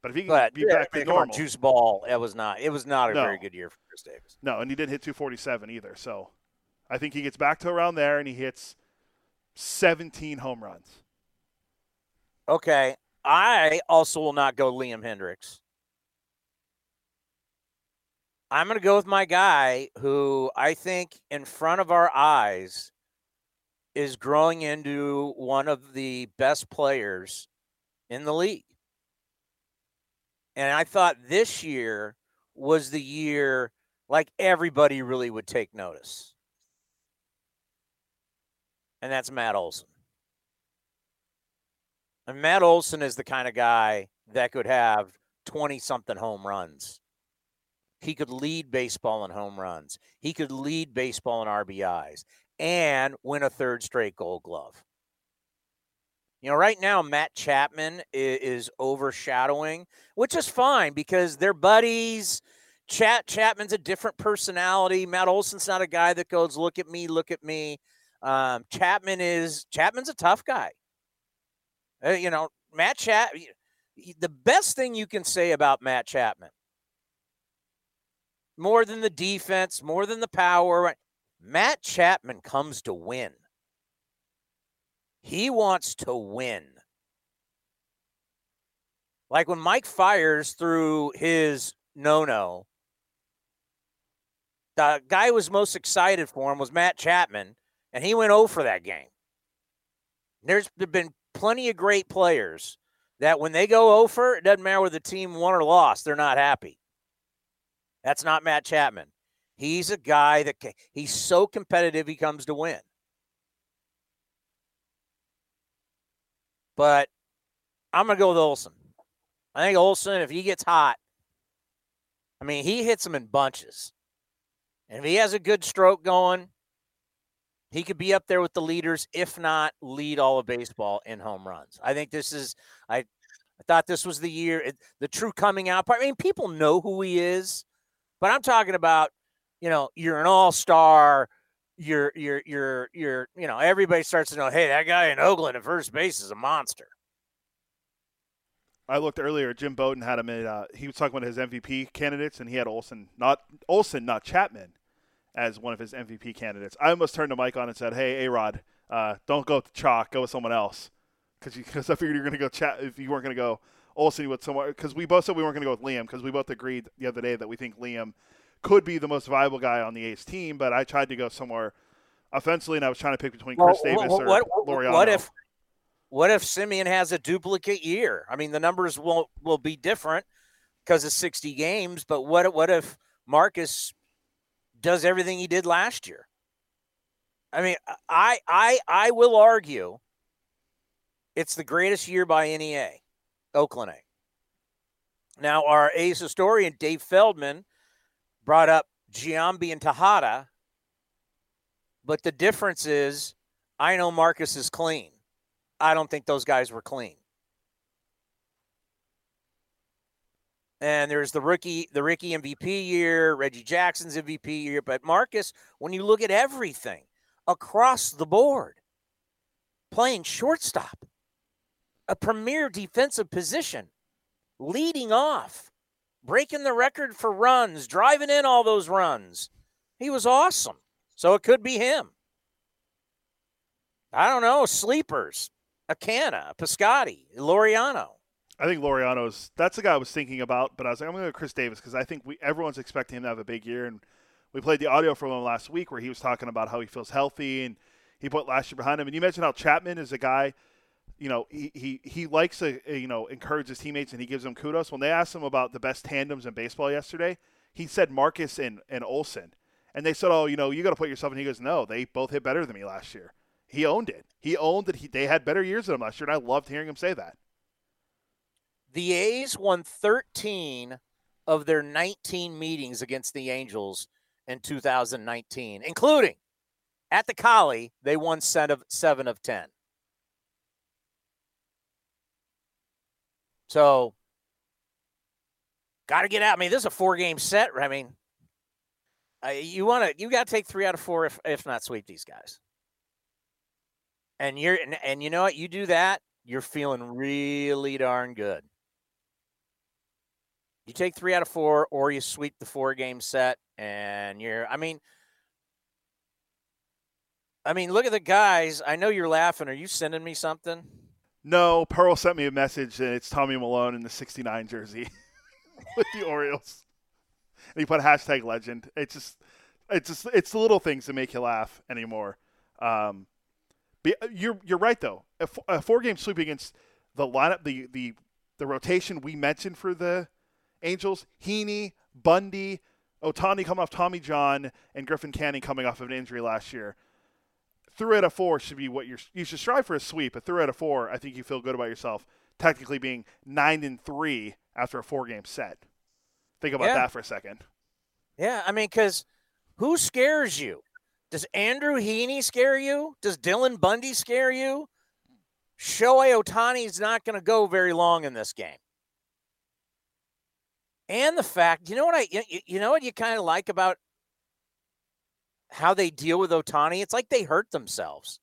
But if he can But be yeah, back to normal, juice ball. It was not. It was not a No. very good year for Khris Davis. no, and he didn't hit 247 either. So I think he gets back to around there, and he hits 17 home runs. Okay, I also will not go Liam Hendriks. I'm going to go with my guy who I think in front of our eyes is growing into one of the best players in the league. And I thought this year was the year like everybody really would take notice. And that's Matt Olson. And Matt Olson is the kind of guy that could have 20 something home runs. He could lead baseball in home runs. He could lead baseball in RBIs and win a third straight gold glove. You know, right now, Matt Chapman is, overshadowing, which is fine because they're buddies. Chat Chapman's a different personality. Matt Olson's not a guy that goes, look at me, look at me. Um, Chapman is Chapman's a tough guy. Uh, you know, Matt Chap. The best thing you can say about Matt Chapman, more than the defense, more than the power, Matt Chapman comes to win. He wants to win. Like when Mike Fiers through his no no, the guy who was most excited for him was Matt Chapman, and he went over for that game. There's been plenty of great players that when they go over, it doesn't matter whether the team won or lost, they're not happy. That's not Matt Chapman. He's a guy that he's so competitive, he comes to win. But I'm going to go with Olson. I think Olson, if he gets hot, I mean, he hits them in bunches. And if he has a good stroke going, he could be up there with the leaders, if not lead all of baseball in home runs. I think this is I I thought this was the year the true coming out part. I mean, people know who he is, but I'm talking about, you know, you're an all-star, you're you're you're you're, you know, everybody starts to know, hey, that guy in Oakland at first base is a monster. I looked earlier. Jim Bowden had him in. Uh, he was talking about his MVP candidates, and he had Olson, not Olson, not Chapman, as one of his MVP candidates. I almost turned to Mike on and said, "Hey, A Rod, uh, don't go with Chalk. Go with someone else." Because I figured you were going to go chat if you weren't going to go Olson with someone. Because we both said we weren't going to go with Liam. Because we both agreed the other day that we think Liam could be the most viable guy on the A's team. But I tried to go somewhere offensively, and I was trying to pick between Chris well, Davis what, or what, Laureano. What if what if Semien has a duplicate year? I mean, the numbers will will be different because of 60 games, but what what if Marcus does everything he did last year? I mean, I I I will argue it's the greatest year by NEA, Oakland A. Now, our A's historian Dave Feldman brought up Giambi and Tejada, but the difference is I know Marcus is clean. I don't think those guys were clean. And there's the rookie, the Rickey MVP year, Reggie Jackson's MVP year. But Marcus, when you look at everything across the board, playing shortstop, a premier defensive position, leading off, breaking the record for runs, driving in all those runs. He was awesome. So it could be him. I don't know. Sleepers. a Canha, Acana, Piscotty, Laureano. I think Laureano's that's the guy I was thinking about, but I was like, I'm going to go Khris Davis because I think we everyone's expecting him to have a big year, and we played the audio from him last week where he was talking about how he feels healthy and he put last year behind him. And you mentioned how Chapman is a guy, you know, he he, he likes to eh, you know encourage his teammates and he gives them kudos. When they asked him about the best tandems in baseball yesterday, he said Marcus and and Olson, and they said, oh, you know, you got to put yourself. And he goes, no, they both hit better than me last year. He owned it. He owned that he they had better years than him last year, and I loved hearing him say that. The A's won 13 of their 19 meetings against the Angels in 2019, including at the Collie, they won seven of, seven of 10. So, got to get out. I mean, this is a four game set. I mean, you want to, you got to take three out of four, if, if not sweep these guys and you're and, and you know what you do that you're feeling really darn good you take three out of four or you sweep the four game set and you're i mean i mean look at the guys i know you're laughing are you sending me something? No pearl sent me a message and it's tommy Milone in the 69 jersey with the orioles. And he put hashtag legend. It's just it's just it's the little things that make you laugh anymore. Um, uh, you're you're right though. A, a four game sweep against the lineup, the the the rotation we mentioned for the Angels: Heaney, Bundy, Ohtani coming off Tommy John, and Griffin Canning coming off of an injury last year. Three out of four should be what you're. You should strive for a sweep. A three out of four, I think you feel good about yourself. Technically, being nine and three after a four game set. Think about yeah. that for a second. Yeah, I mean, because who scares you? Does Andrew Heaney scare you? Does Dylan Bundy scare you? Shohei is not going to go very long in this game. And the fact, you know what I, you, you know what you kind of like about how they deal with Ohtani. It's like they hurt themselves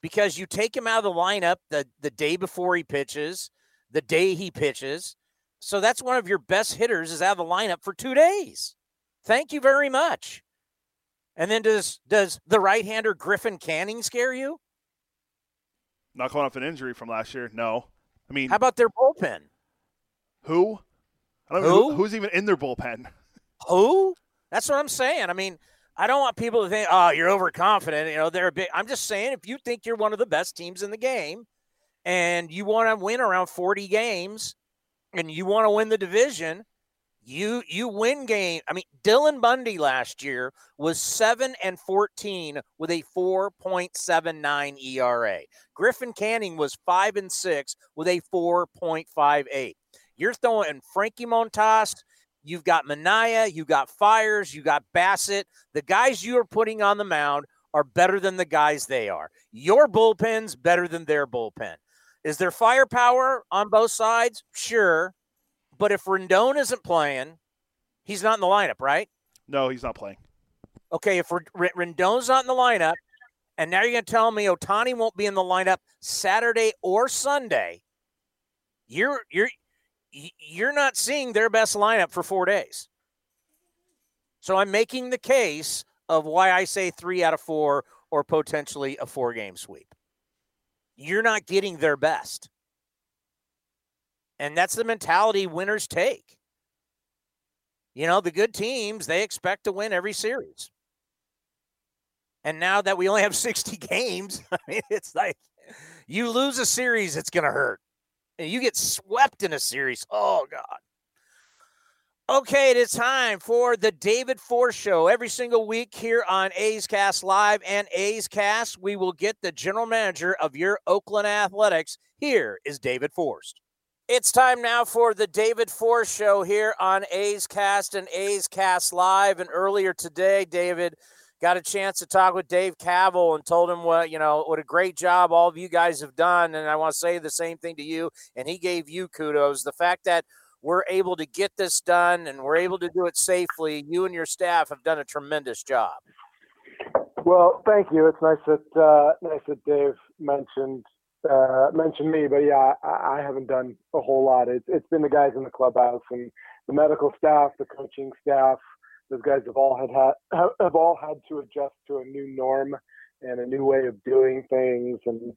because you take him out of the lineup the, the day before he pitches, the day he pitches. So that's one of your best hitters is out of the lineup for two days. Thank you very much. And then does does the right-hander Griffin Canning scare you? Not coming off an injury from last year. No. I mean, how about their bullpen? Who? I don't who? know who, who's even in their bullpen. Who? That's what I'm saying. I mean, I don't want people to think, oh, you're overconfident. You know, they're a big. I'm just saying, if you think you're one of the best teams in the game, and you want to win around 40 games, and you want to win the division, you you win game. I mean, Dylan Bundy last year was 7 and 14 with a 4.79 ERA. Griffin Canning was 5 and 6 with a 4.58. You're throwing Frankie Montas, you've got Manaea, You've got Fiers. you got Bassett. The guys you are putting on the mound are better than the guys they are. Your bullpen's better than their bullpen. Is there firepower on both sides? Sure. But if Rendon isn't playing, he's not in the lineup, right? No, he's not playing. Okay, if R- Rendon's not in the lineup, and now you're going to tell me Ohtani won't be in the lineup Saturday or Sunday, you're you're you're not seeing their best lineup for four days. So I'm making the case of why I say three out of four or potentially a four game sweep. You're not getting their best. And that's the mentality winners take. You know, the good teams, they expect to win every series. And now that we only have 60 games, I mean, it's like you lose a series, it's going to hurt. And you get swept in a series. Oh, God. Okay, it is time for the David Forst Show. Every single week here on A's Cast Live and A's Cast, we will get the general manager of your Oakland Athletics. Here is David Forst. It's time now for the David Forst Show here on A's Cast and A's Cast Live. And earlier today, David got a chance to talk with Dave Kaval and told him what you know what a great job all of you guys have done. And I want to say the same thing to you. And he gave you kudos. The fact that we're able to get this done and we're able to do it safely. You and your staff have done a tremendous job. Well, thank you. It's nice that uh, nice that Dave mentioned uh, mentioned me, but yeah, I, I haven't done a whole lot. It's it's been the guys in the clubhouse and the medical staff, the coaching staff. Those guys have all had, had have all had to adjust to a new norm and a new way of doing things. And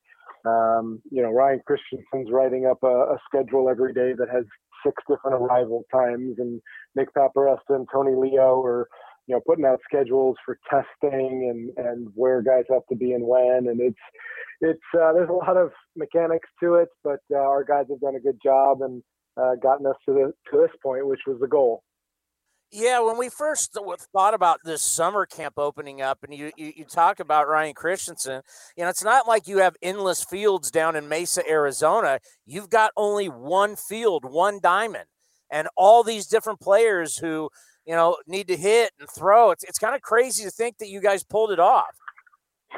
um, you know, Ryan Christenson's writing up a, a schedule every day that has six different arrival times, and Nick Paparesta and Tony Leo are you know putting out schedules for testing and and where guys have to be and when. And it's it's uh, there's a lot of mechanics to it, but uh, our guys have done a good job and uh, gotten us to the to this point, which was the goal. Yeah, when we first thought about this summer camp opening up, and you, you, you talk about Ryan Christenson, you know, it's not like you have endless fields down in Mesa, Arizona. You've got only one field, one diamond, and all these different players who you know need to hit and throw. It's it's kind of crazy to think that you guys pulled it off.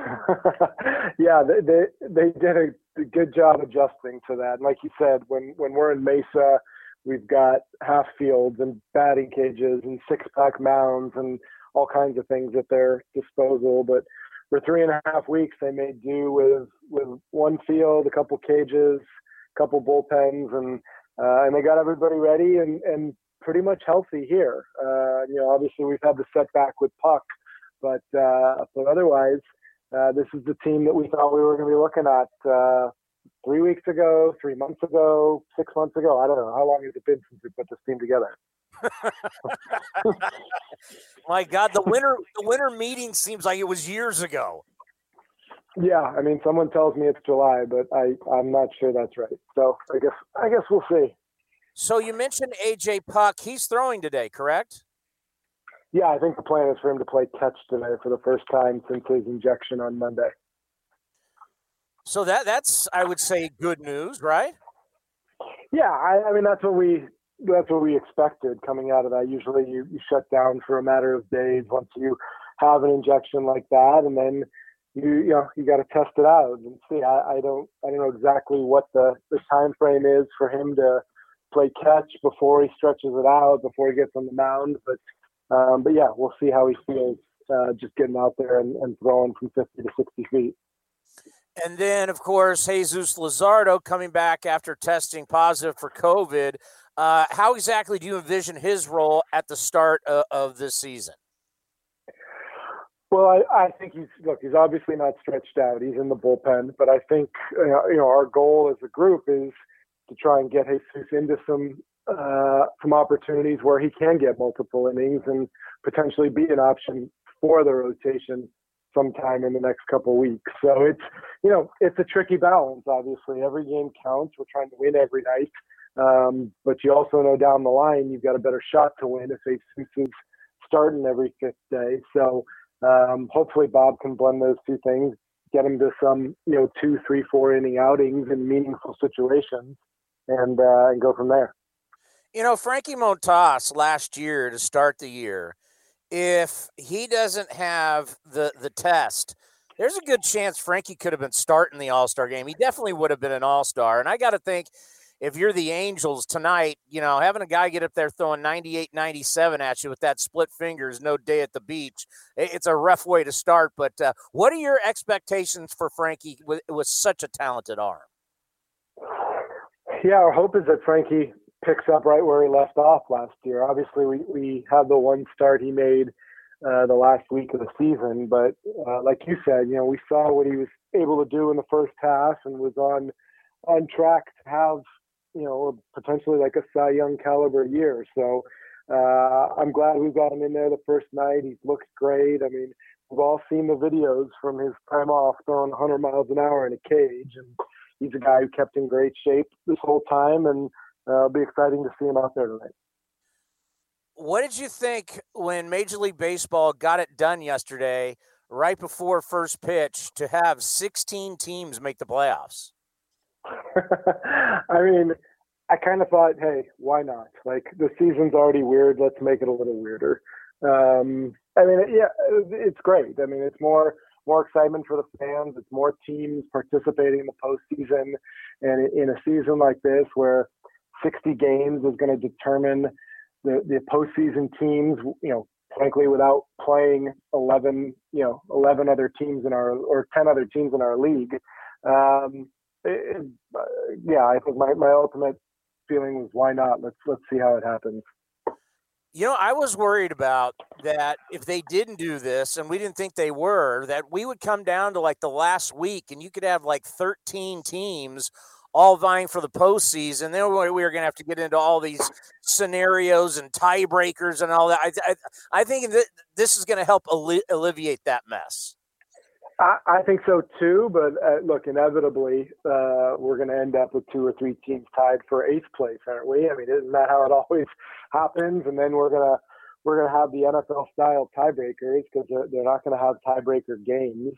yeah, they, they they did a good job adjusting to that. And like you said, when when we're in Mesa, we've got half fields and batting cages and six pack mounds and all kinds of things at their disposal. But for three and a half weeks, they made do with with one field, a couple cages, a couple bullpens, and uh, and they got everybody ready and and pretty much healthy here. Uh, you know, obviously we've had the setback with Puk, but uh, but otherwise uh, this is the team that we thought we were going to be looking at uh, three weeks ago, three months ago, six months ago. I don't know. How long has it been since we put this team together? My God, the winter the winter meeting seems like it was years ago. Yeah, I mean, someone tells me it's July, but I I'm not sure that's right. So I guess I guess we'll see. So you mentioned AJ Puk. He's throwing today, correct? Yeah, I think the plan is for him to play catch today for the first time since his injection on Monday. So that that's I would say good news, right? Yeah, I, I mean that's what we that's what we expected coming out of that. Usually you, you shut down for a matter of days once you have an injection like that, and then you you know you got to test it out and see. I, I don't I don't know exactly what the the time frame is for him to play catch before he stretches it out before he gets on the mound, but um, but yeah, we'll see how he feels uh, just getting out there and, and throwing from 50 to 60 feet. And then, of course, Jesus Luzardo coming back after testing positive for COVID. Uh, how exactly do you envision his role at the start of, of this season? Well, I, I, think he's look. He's obviously not stretched out. He's in the bullpen, but I think you know our goal as a group is to try and get Jesus into some uh, some opportunities where he can get multiple innings and potentially be an option for the rotation sometime in the next couple weeks. So it's you know it's a tricky balance. Obviously, every game counts. We're trying to win every night, um, but you also know down the line you've got a better shot to win if Jesus is starting every fifth day. So um, hopefully Bob can blend those two things, get him to some you know two, three, four inning outings in meaningful situations, and uh, and go from there. You know, Frankie Montas last year to start the year, if he doesn't have the the test, there's a good chance Frankie could have been starting the All Star game. He definitely would have been an All Star. And I got to think if you're the Angels tonight, you know, having a guy get up there throwing 98, 97 at you with that split finger fingers, no day at the beach, it's a rough way to start. But uh, what are your expectations for Frankie with, with such a talented arm? Yeah, our hope is that Frankie picks up right where he left off last year. Obviously, we, we had the one start he made uh, the last week of the season, but uh, like you said, you know, we saw what he was able to do in the first half and was on on track to have you know potentially like a Cy Young caliber year. So uh, I'm glad we got him in there the first night. He's looked great. I mean, we've all seen the videos from his time off throwing 100 miles an hour in a cage, and he's a guy who kept in great shape this whole time and it'll be exciting to see him out there tonight. What did you think when Major League Baseball got it done yesterday, right before first pitch, to have 16 teams make the playoffs? I mean, I kind of thought, hey, why not? Like the season's already weird. Let's make it a little weirder. Um, I mean, yeah, it's great. I mean, it's more more excitement for the fans. It's more teams participating in the postseason, and in a season like this where 60 games is going to determine the, the postseason teams, you know, frankly, without playing 11, you know, 11 other teams in our, or 10 other teams in our league. Um, it, yeah, I think my, my ultimate feeling was why not? Let's, let's see how it happens. You know, I was worried about that if they didn't do this, and we didn't think they were, that we would come down to like the last week and you could have like 13 teams all vying for the postseason. Then we were going to have to get into all these scenarios and tiebreakers and all that. I, I, I think that this is going to help alleviate that mess. I, I think so too, but uh, look, inevitably, uh, we're going to end up with two or three teams tied for eighth place, aren't we? I mean, isn't that how it always happens? And then we're gonna we're gonna have the NFL style tiebreakers because they're, they're not going to have tiebreaker games.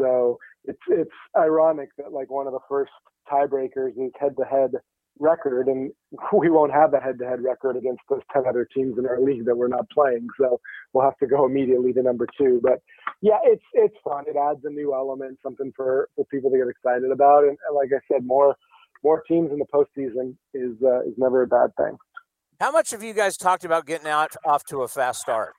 So it's it's ironic that like one of the first tiebreakers is head to head record, and we won't have a head to head record against those 10 other teams in our league that we're not playing. So we'll have to go immediately to number two. But yeah, it's it's fun. It adds a new element, something for, for people to get excited about. And, and like I said, more more teams in the postseason is uh, is never a bad thing. How much have you guys talked about getting out off to a fast start?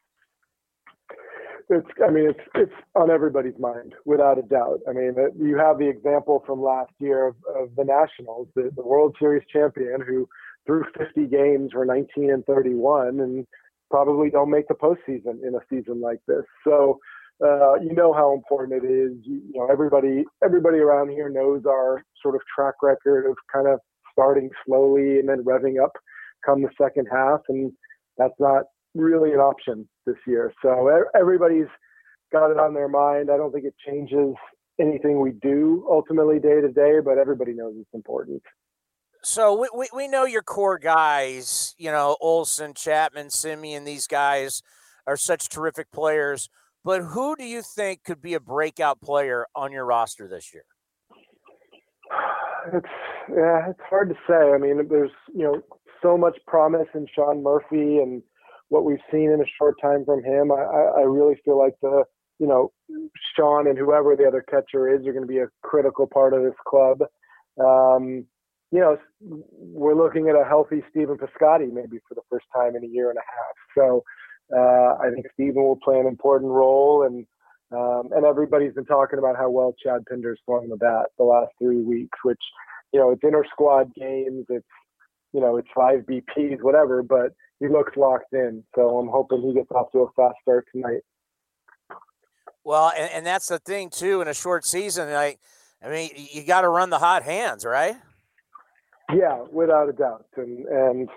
It's I mean it's it's on everybody's mind without a doubt. I mean you have the example from last year of, of the Nationals, the, the World Series champion who threw 50 games were 19 and 31 and probably don't make the postseason in a season like this. So uh, you know how important it is. You, you know everybody everybody around here knows our sort of track record of kind of starting slowly and then revving up come the second half and that's not really an option this year. So everybody's got it on their mind. I don't think it changes anything we do ultimately day to day, but everybody knows it's important. So we, we, we know your core guys, you know, Olson, Chapman, Semien, these guys are such terrific players. But who do you think could be a breakout player on your roster this year? It's yeah, it's hard to say. I mean, there's you know so much promise in Sean Murphy and what we've seen in a short time from him, I, I really feel like the you know Sean and whoever the other catcher is are going to be a critical part of this club. Um, you know, we're looking at a healthy Stephen Piscotty maybe for the first time in a year and a half. So uh, I think Stephen will play an important role, and um, and everybody's been talking about how well Chad Pinder's throwing the bat the last three weeks, which you know it's inter squad games, it's you know it's five BPs, whatever, but he looks locked in. So I'm hoping he gets off to a fast start tonight. Well, and, and that's the thing too. In a short season, like I mean, you got to run the hot hands, right? Yeah, without a doubt. And and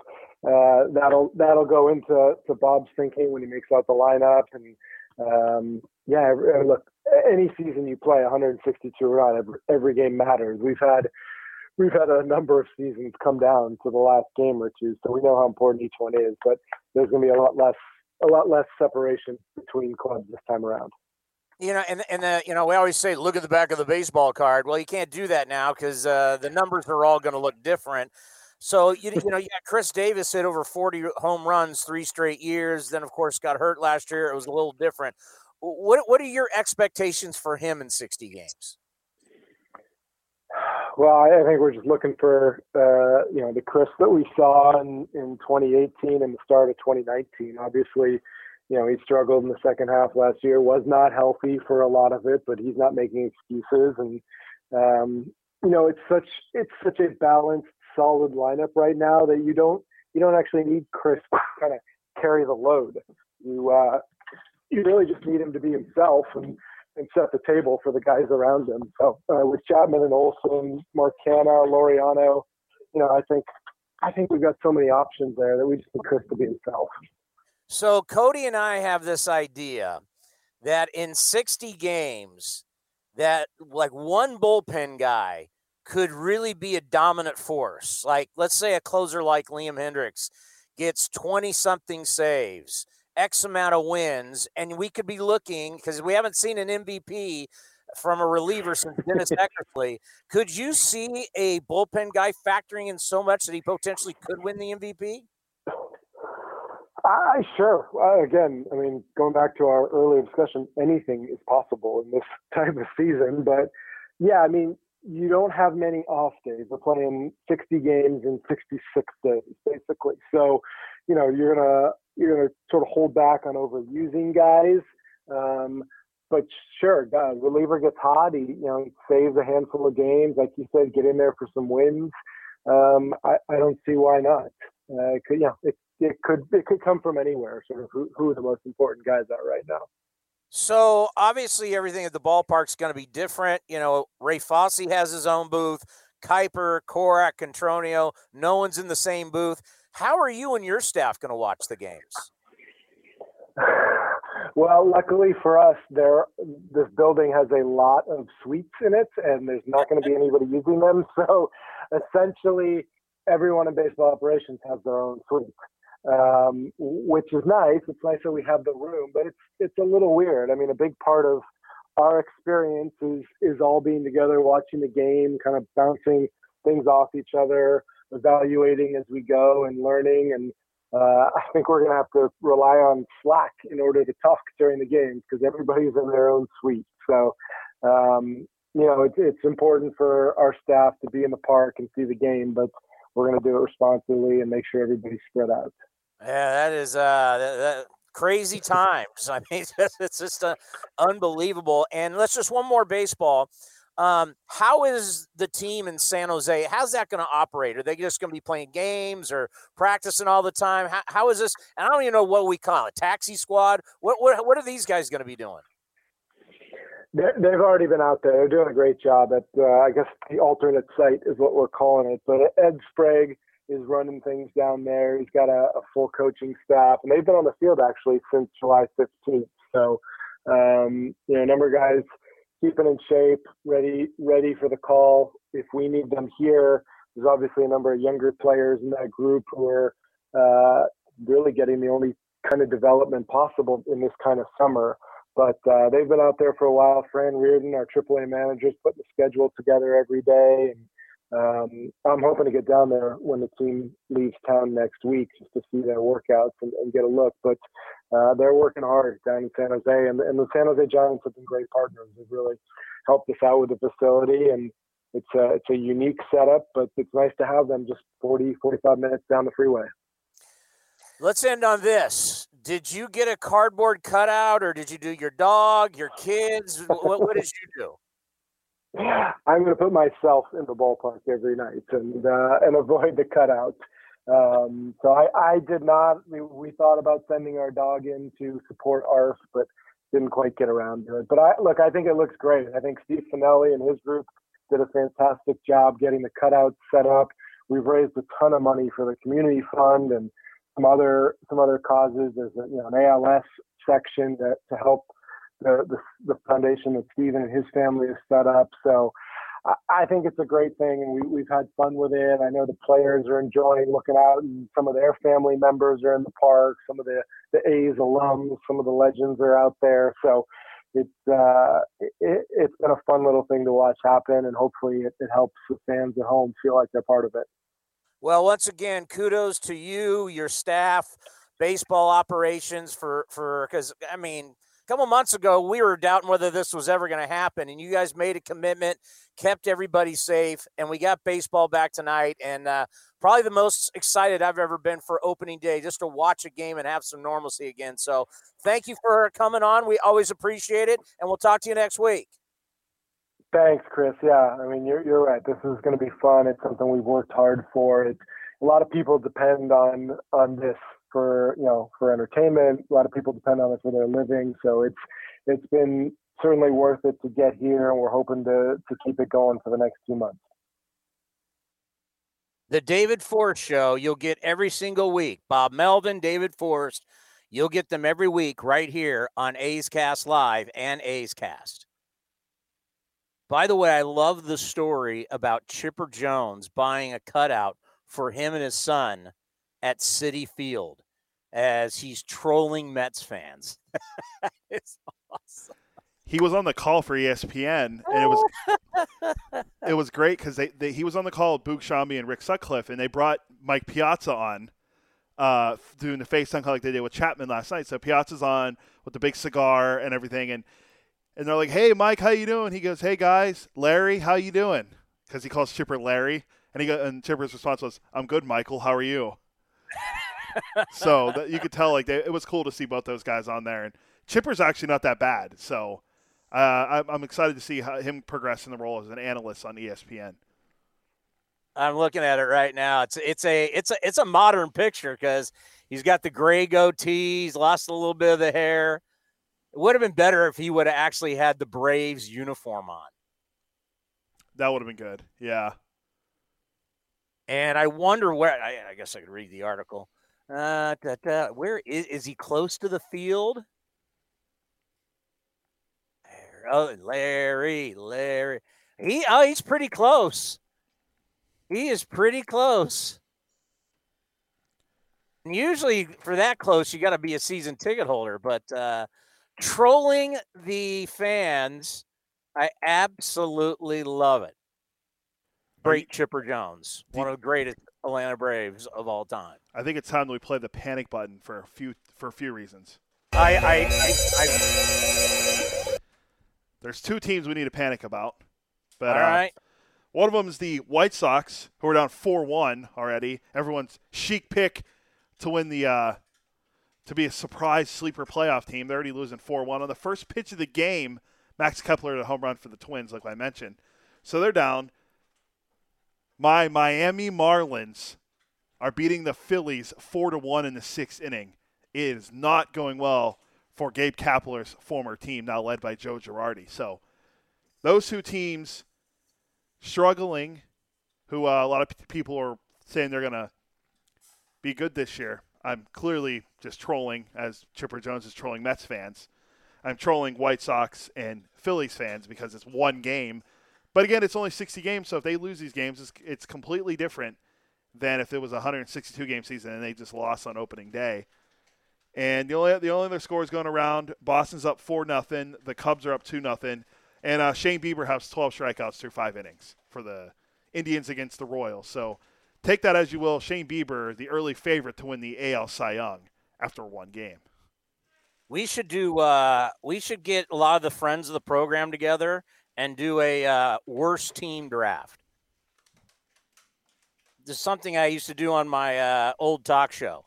uh, that'll that'll go into to Bob's thinking when he makes out the lineup. And um, yeah, look, any season you play 162 or not, every, every game matters. We've had we've had a number of seasons come down to the last game or two, so we know how important each one is. But there's going to be a lot less a lot less separation between clubs this time around. You know, and and the, you know, we always say look at the back of the baseball card. Well, you can't do that now because uh, the numbers are all going to look different. So you, you know, got Khris Davis hit over 40 home runs three straight years. Then, of course, got hurt last year. It was a little different. What what are your expectations for him in 60 games? Well, I think we're just looking for uh, you know the Khris that we saw in, in 2018 and the start of 2019. Obviously, you know he struggled in the second half last year. Was not healthy for a lot of it, but he's not making excuses. And um, you know it's such it's such a balanced, solid lineup right now that you don't you don't actually need Khris to kind of carry the load. You uh, you really just need him to be himself and and set the table for the guys around him. So uh, with Chapman and Olson, Mark Canha, Laureano, you know, I think I think we've got so many options there that we just need Khris to be himself. So Cody and I have this idea that in 60 games, that like one bullpen guy could really be a dominant force. Like let's say a closer like Liam Hendriks gets 20 something saves X amount of wins, and we could be looking because we haven't seen an MVP from a reliever since Dennis Eckersley. Could you see a bullpen guy factoring in so much that he potentially could win the MVP? I sure. Uh, again, I mean, going back to our earlier discussion, anything is possible in this type of season. But yeah, I mean, you don't have many off days. We're playing 60 games in 66 days, basically. So, you know, you're gonna you're to sort of hold back on overusing guys. Um, but sure, God, reliever gets hot. He, you know, saves a handful of games, like you said, get in there for some wins. Um, I, I don't see why not. Uh, it could, yeah, it, it could it could come from anywhere. Sort of who, who the most important guys are right now. So obviously, everything at the ballpark's going to be different. You know, Ray Fosse has his own booth. Kuiper, Korach, Cotroneo, no one's in the same booth. How are you and your staff going to watch the games? Well, luckily for us, there this building has a lot of suites in it, and there's not going to be anybody using them. So, essentially, everyone in baseball operations has their own suite, um, which is nice. It's nice that we have the room, but it's it's a little weird. I mean, a big part of our experience is is all being together, watching the game, kind of bouncing things off each other evaluating as we go and learning. And uh, I think we're going to have to rely on Slack in order to talk during the games because everybody's in their own suite. So, um, you know, it's, it's important for our staff to be in the park and see the game, but we're going to do it responsibly and make sure everybody's spread out. Yeah, that is uh, that, that crazy times. I mean, it's just uh, unbelievable. And let's just one more baseball. Um, how is the team in San Jose? How's that going to operate? Are they just going to be playing games or practicing all the time? How, how is this? And I don't even know what we call it. Taxi squad. What what what are these guys going to be doing? They've already been out there. They're doing a great job at, uh, I guess, the alternate site is what we're calling it. But Ed Sprague is running things down there. He's got a, a full coaching staff, and they've been on the field actually since July 15th. So, um, you know, a number of guys keeping in shape, ready ready for the call if we need them here. There's obviously a number of younger players in that group who are uh, really getting the only kind of development possible in this kind of summer. But uh, they've been out there for a while. Fran Riordan, our AAA manager, is putting the schedule together every day, and um, I'm hoping to get down there when the team leaves town next week just to see their workouts and, and get a look. But uh, they're working hard down in San Jose, and, and, the San Jose Giants have been great partners. They've really helped us out with the facility, and it's a, it's a unique setup, but it's nice to have them just 40, 45 minutes down the freeway. Let's end on this. Did you get a cardboard cutout, or did you do your dog, your kids? what, what did you do? I'm going to put myself in the ballpark every night and uh, and avoid the cutout. Um, so I, I did not. We, we thought about sending our dog in to support ARF, but didn't quite get around to it. But I look, I think it looks great. I think Steve Fanelli and his group did a fantastic job getting the cutout set up. we've raised a ton of money for the community fund and some other some other causes. There's a, you know an ALS section that to help the, the the foundation that Stephen and his family has set up. So I think it's a great thing, and we, we've had fun with it. I know the players are enjoying looking out, and some of their family members are in the park. Some of the the A's alums, some of the legends are out there. So it's uh, it, has been a fun little thing to watch happen, and hopefully it, it helps the fans at home feel like they're part of it. Well, once again, kudos to you, your staff, baseball operations for for because I mean couple months ago, we were doubting whether this was ever going to happen, and you guys made a commitment, kept everybody safe, and we got baseball back tonight. And uh, probably the most excited I've ever been for opening day, just to watch a game and have some normalcy again. So, thank you for coming on. We always appreciate it, and we'll talk to you next week. Thanks, Chris. Yeah, I mean, you're you're right. This is going to be fun. It's something we've worked hard for. It's a lot of people depend on on this for you know for entertainment. A lot of people depend on it for their living, so it's it's been certainly worth it to get here, and we're hoping to to keep it going for the next few months. The David Forst Show, you'll get every single week. Bob Melvin, David Forst, you'll get them every week right here on A's Cast Live and A's Cast. By the way, I love the story about Chipper Jones buying a cutout for him and his son at Citi Field as he's trolling Mets fans. it's awesome. He was on the call for ESPN, and it was it was great because they, they, he was on the call with Boog Sciambi and Rick Sutcliffe, and they brought Mike Piazza on uh, doing the FaceTime call like they did with Chapman last night. So Piazza's on with the big cigar and everything, and and they're like, "Hey, Mike, how you doing?" He goes, "Hey guys, Larry, how you doing?" Because he calls Chipper Larry, and he go, and Chipper's response was, "I'm good, Michael. How are you?" so that you could tell like they, it was cool to see both those guys on there. And Chipper's actually not that bad, so uh, I'm, excited to see how, him progress in the role as an analyst on ESPN. I'm looking at it right now. It's it's a it's a it's a modern picture because he's got the gray goatee. He's lost a little bit of the hair. It would have been better if he would have actually had the Braves uniform on. That would have been good. Yeah. And I wonder where. I, I guess I could read the article. Uh, da, da, where is, is he close to the field? Oh, Larry, Larry. He oh, he's pretty close. He is pretty close. And usually for that close, you got to be a season ticket holder. But uh, trolling the fans, I absolutely love it. Great Chipper Jones, one of the greatest Atlanta Braves of all time. I think it's time that we play the panic button for a few for a few reasons. I, I, I, I there's two teams we need to panic about. But, all uh, right. One of them is the White Sox, who are down four one already. Everyone's chic pick to win the uh, to be a surprise sleeper playoff team. They're already losing four one on the first pitch of the game. Max Kepler had a home run for the Twins, like I mentioned. So they're down my Miami Marlins are beating the Phillies four to one in the sixth inning. It is not going well for Gabe Kapler's former team, now led by Joe Girardi. So those two teams struggling, who uh, a lot of people are saying they're going to be good this year. I'm clearly just trolling, as Chipper Jones is trolling Mets fans. I'm trolling White Sox and Phillies fans because it's one game but again, it's only 60 games, so if they lose these games, it's, it's completely different than if it was a 162 game season and they just lost on opening day. And the only the only other scores going around, Boston's up four nothing, the Cubs are up two nothing, and uh, Shane Bieber has 12 strikeouts through five innings for the Indians against the Royals. So take that as you will. Shane Bieber, the early favorite to win the AL Cy Young after one game. We should do. Uh, we should get a lot of the friends of the program together and do a uh, worst team draft. This is something I used to do on my uh, old talk show.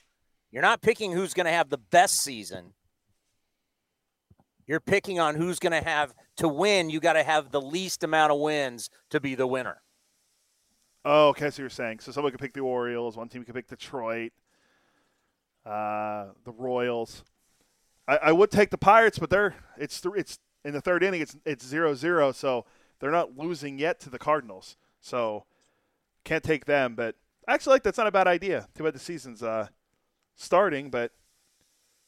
You're not picking who's going to have the best season. You're picking on who's going to have to win. You got to have the least amount of wins to be the winner. Oh, okay. So you're saying so someone could pick the Orioles, one team could pick Detroit, uh, the Royals. I, I would take the Pirates, but they're it's th- it's in the third inning, it's it's zero zero, so they're not losing yet to the Cardinals. So can't take them. But Actually, like that's not a bad idea. Too bad the season's uh, starting, but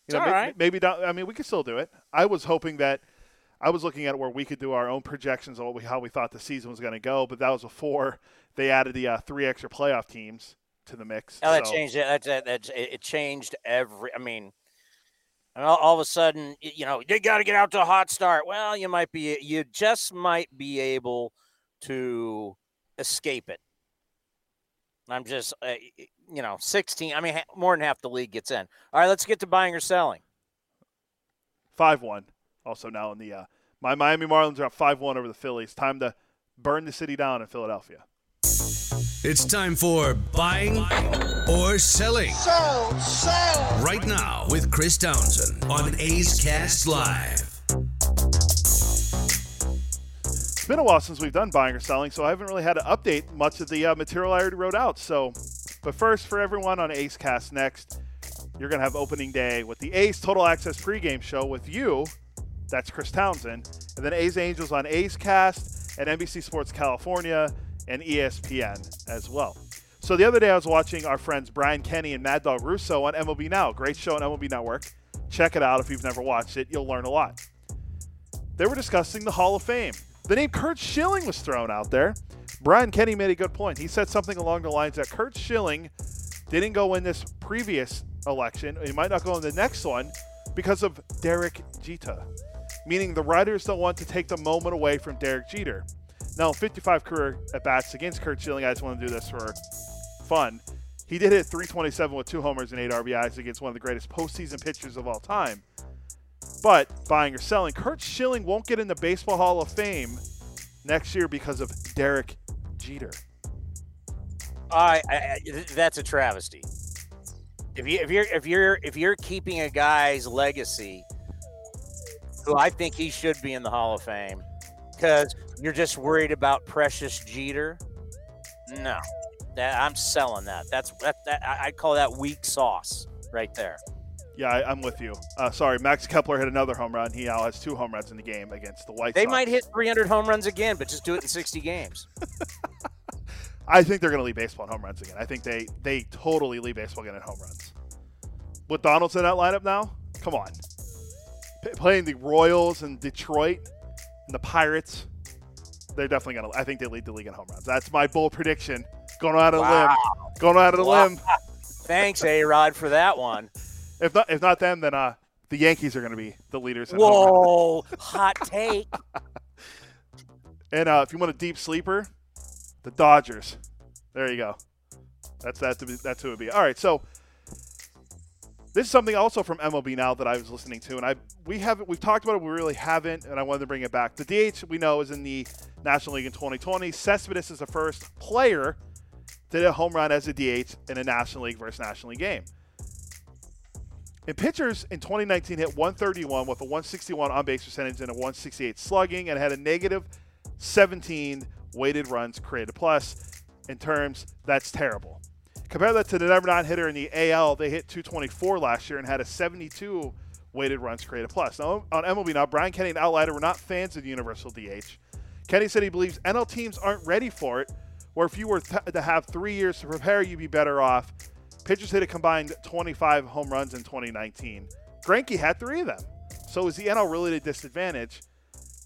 you know, It's all may- right. maybe down, I mean we could still do it. I was hoping that I was looking at where we could do our own projections on what we, how we thought the season was going to go, but that was before they added the uh, three extra playoff teams to the mix. Oh, that So- changed it. That, that, that, it it changed every. I mean, and all, all of a sudden, you know, you got to get out to a hot start. Well, you might be, you just might be able to escape it. I'm just, uh, you know, 16. I mean, more than half the league gets in. All right, let's get to buying or selling. Five one. Also now in the uh, my Miami Marlins are up five one over the Phillies. Time to burn the city down in Philadelphia. It's time for buying or selling. Sell, sell. Right now with Chris Townsend on A's Cast Live. It's been a while since we've done buying or selling, so I haven't really had to update much of the uh, material I already wrote out. So, but first, for everyone on A's Cast next, you're going to have opening day with the A's Total Access pregame show with you. That's Chris Townsend. And then A's Angels on A's Cast and NBC Sports California and ESPN as well. So the other day I was watching our friends Brian Kenny and Mad Dog Russo on MLB Now. Great show on MLB Network. Check it out if you've never watched it. You'll learn a lot. They were discussing the Hall of Fame. The name Curt Schilling was thrown out there. Brian Kenny made a good point. He said something along the lines that Curt Schilling didn't go in this previous election. He might not go in the next one because of Derek Jeter, meaning the writers don't want to take the moment away from Derek Jeter. Now, 55 career at bats against Curt Schilling. I just want to do this for fun. He did hit 327 with two homers and eight RBIs against one of the greatest postseason pitchers of all time. But buying or selling, Curt Schilling won't get in the Baseball Hall of Fame next year because of Derek Jeter. I, I that's a travesty. If you if you're if you're if you're keeping a guy's legacy, who I think he should be in the Hall of Fame, because you're just worried about precious Jeter. No, that I'm selling that. That's that, that I call that weak sauce right there. Yeah, I, I'm with you. Uh, sorry, Max Kepler hit another home run. He now has two home runs in the game against the White They Sox. might hit 300 home runs again, but just do it in 60 games. I think they're going to lead baseball in home runs again. I think they they totally lead baseball again in home runs. With Donaldson in that lineup now, come on. P- playing the Royals and Detroit and the Pirates, they're definitely to. I think they lead the league in home runs. That's my bold prediction. Going out on a limb. Going out of Wow. limb. Thanks, A Rod, for that one. If not, if not them, then uh, the Yankees are going to be the leaders. In home runs. Whoa, hot take. And uh, if you want a deep sleeper, the Dodgers. There you go. That's that. To be, that's who it would be. All right. So this is something also from MLB now that I was listening to, and I we haven't we've talked about it. We really haven't, and I wanted to bring it back. The DH we know is in the National League in 2020. Cespedes is the first player to hit a home run as a DH in a National League versus National League game. And pitchers in 2019 hit 131 with a 161 on base percentage and a 168 slugging and had a negative 17 weighted runs created plus. In terms, that's terrible. Compare that to the number nine hitter in the AL. They hit 224 last year and had a 72 weighted runs created plus. Now, on MLB now, Brian Kenny and Al Leiter were not fans of the universal DH. Kenny said he believes NL teams aren't ready for it, or if you were th- to have three years to prepare, you'd be better off. Pitchers hit a combined 25 home runs in 2019. Greinke had three of them. So is the NL really at a disadvantage?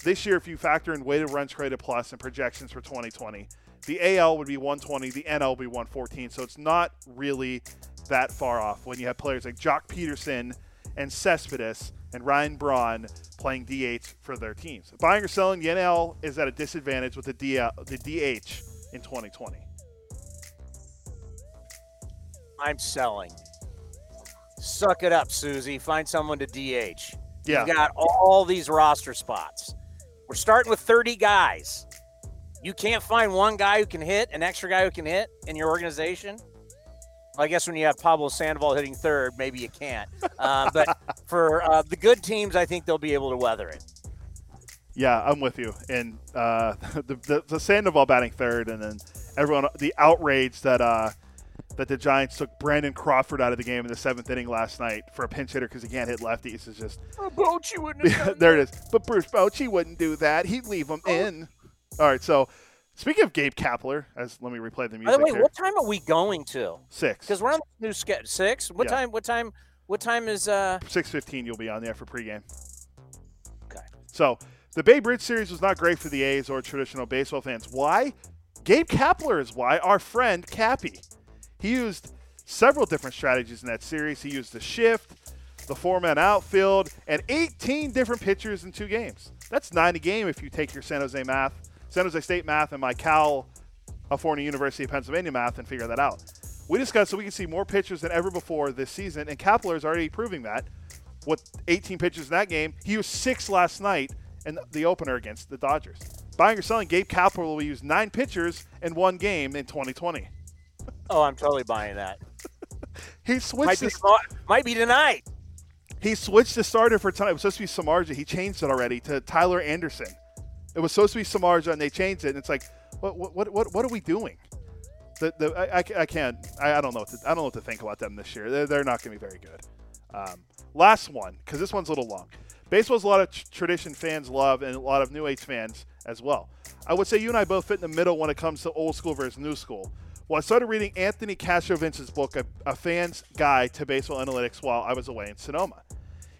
This year, if you factor in weighted runs created plus and projections for 2020, the AL would be 120, the NL would be 114. So it's not really that far off when you have players like Joc Pederson and Cespedes and Ryan Braun playing DH for their teams. Buying or selling, the NL is at a disadvantage with the, DL, the DH in 2020. I'm selling. Suck it up, Susie. Find someone to DH. Yeah. You've got all these roster spots. We're starting with 30 guys. You can't find one guy who can hit, an extra guy who can hit in your organization. I guess when you have Pablo Sandoval hitting third, maybe you can't. Uh, but for uh, the good teams, I think they'll be able to weather it. Yeah, I'm with you. And uh, the, the the Sandoval batting third, and then everyone the outrage that uh, that the Giants took Brandon Crawford out of the game in the seventh inning last night for a pinch hitter because he can't hit lefties is just Bochy wouldn't there it is. But Bruce Bochy wouldn't do that. He'd leave them in. All right, so Speaking of Gabe Kapler, as let me replay the music. By the way, here. what time are we going to? Six. Because we're on the new schedule. Six. What Yeah. time? What time? What time is? uh Six fifteen, you'll be on there for pregame. Okay. So the Bay Bridge series was not great for the A's or traditional baseball fans. Why? Gabe Kapler is why. Our friend Cappy. He used several different strategies in that series. He used the shift, the four-man outfield, and 18 different pitchers in two games. That's nine a game if you take your San Jose math, San Jose State math, and my Cal California University of Pennsylvania math and figure that out. We discussed so we can see more pitchers than ever before this season, and Kapler is already proving that. With 18 pitches in that game, he used six last night in the opener against the Dodgers. Buying or selling, Gabe Kapler will use nine pitchers in one game in 2020. Oh, I'm totally buying that. He switched. Might be, his- might be tonight. He switched the starter for tonight. It was supposed to be Samardzija. He changed it already to Tyler Anderson. It was supposed to be Samardzija, and they changed it. And it's like, what, what, what, what are we doing? The, the, I, I, can't. I, I don't know. What to, I don't know what to think about them this year. They're, they're not going to be very good. Um, last one, because this one's a little long. Baseball's a lot of tr- tradition fans love, and a lot of New Age fans as well. I would say you and I both fit in the middle when it comes to old school versus new school. Well, I started reading Anthony Castrovince's book, a, a Fan's Guide to Baseball Analytics, while I was away in Sonoma.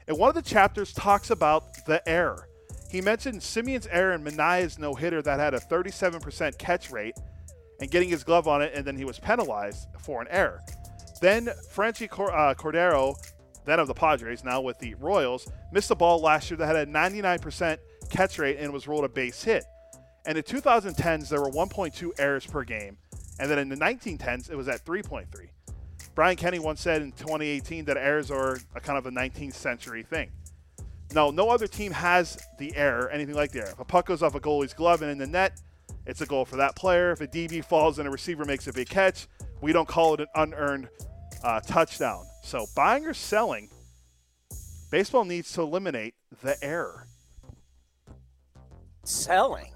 And one of the chapters talks about the error. He mentioned Semien's error in Manaea's no hitter that had a 37% catch rate and getting his glove on it, and then he was penalized for an error. Then Franchy uh, Cordero, then of the Padres, now with the Royals, missed a ball last year that had a 99% catch rate and was ruled a base hit. And in 2010s, there were 1.2 errors per game. And then in the 1910s, it was at 3.3. Brian Kenny once said in 2018 that errors are a kind of a 19th century thing. No, no other team has the error, anything like error. If a puck goes off a goalie's glove and in the net, it's a goal for that player. If a DB falls and a receiver makes a big catch, we don't call it an unearned uh, touchdown. So buying or selling, baseball needs to eliminate the error. Selling.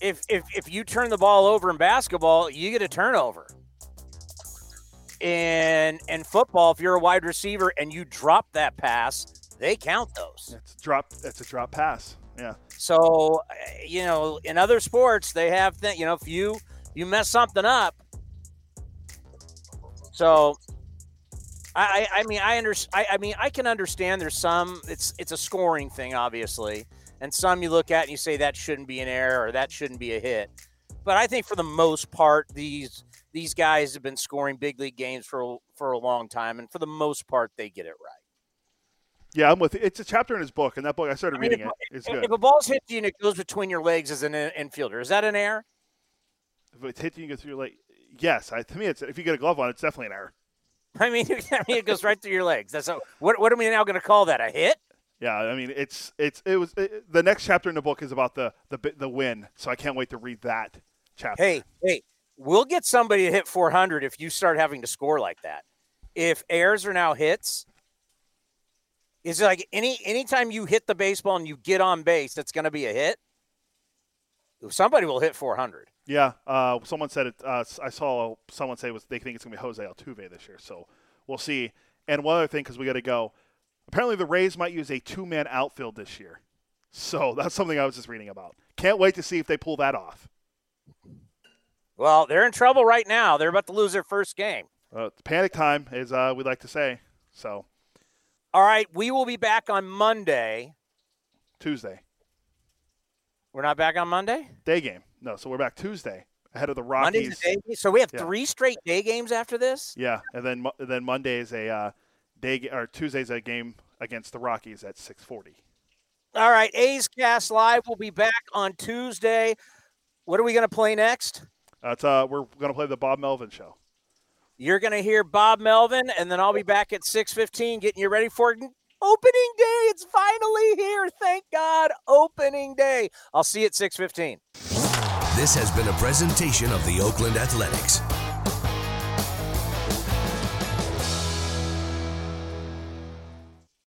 If if if you turn the ball over in basketball, you get a turnover. In in football, if you're a wide receiver and you drop that pass, they count those. It's drop. It's a drop pass. Yeah. So, you know, in other sports, they have th- you know, if you you mess something up. So, I I, I mean I under I, I mean I can understand. There's some it's it's a scoring thing, obviously, and some you look at and you say that shouldn't be an error or that shouldn't be a hit. But I think for the most part, these these guys have been scoring big league games for for a long time, and for the most part, they get it right. Yeah, I'm with you. It's a chapter in his book, and that book I started I mean, reading if, it. It's if- good. if a ball's hit you and it goes between your legs as an infielder, is that an error? If it's hitting you and goes through your leg, yes. I, to me, it's if you get a glove on, it's definitely an error. I mean, I mean, it goes right through your legs. That's a, what. What are we now going to call that? A hit? Yeah, I mean, it's it's it was it, the next chapter in the book is about the the the win, so I can't wait to read that chapter. Hey, hey, we'll get somebody to hit 400 if you start having to score like that. If errors are now hits, is it like any anytime you hit the baseball and you get on base, that's going to be a hit. Somebody will hit 400. Yeah, uh, someone said it. Uh, I saw someone say was they think it's gonna be Jose Altuve this year, so we'll see. And one other thing, because we got to go. Apparently, the Rays might use a two-man outfield this year, so that's something I was just reading about. Can't wait to see if they pull that off. Well, they're in trouble right now. They're about to lose their first game. Uh, panic time, as uh, we like to say. So All right, we will be back on Monday. Tuesday We're not back on Monday. day game. No, so we're back Tuesday ahead of the Monday's Rockies. a day game? So we have Yeah. three straight day games after this. Yeah, and then then Monday is a uh, day or Tuesday's a game against the Rockies at 6:40. All right, A's Cast Live will be back on Tuesday. What are we going to play next? That's uh, we're gonna play the Bob Melvin show. You're going to hear Bob Melvin, and then I'll be back at 6:15, getting you ready for opening day. It's finally here. Thank God, opening day. I'll see you at 6:15. This has been a presentation of the Oakland Athletics.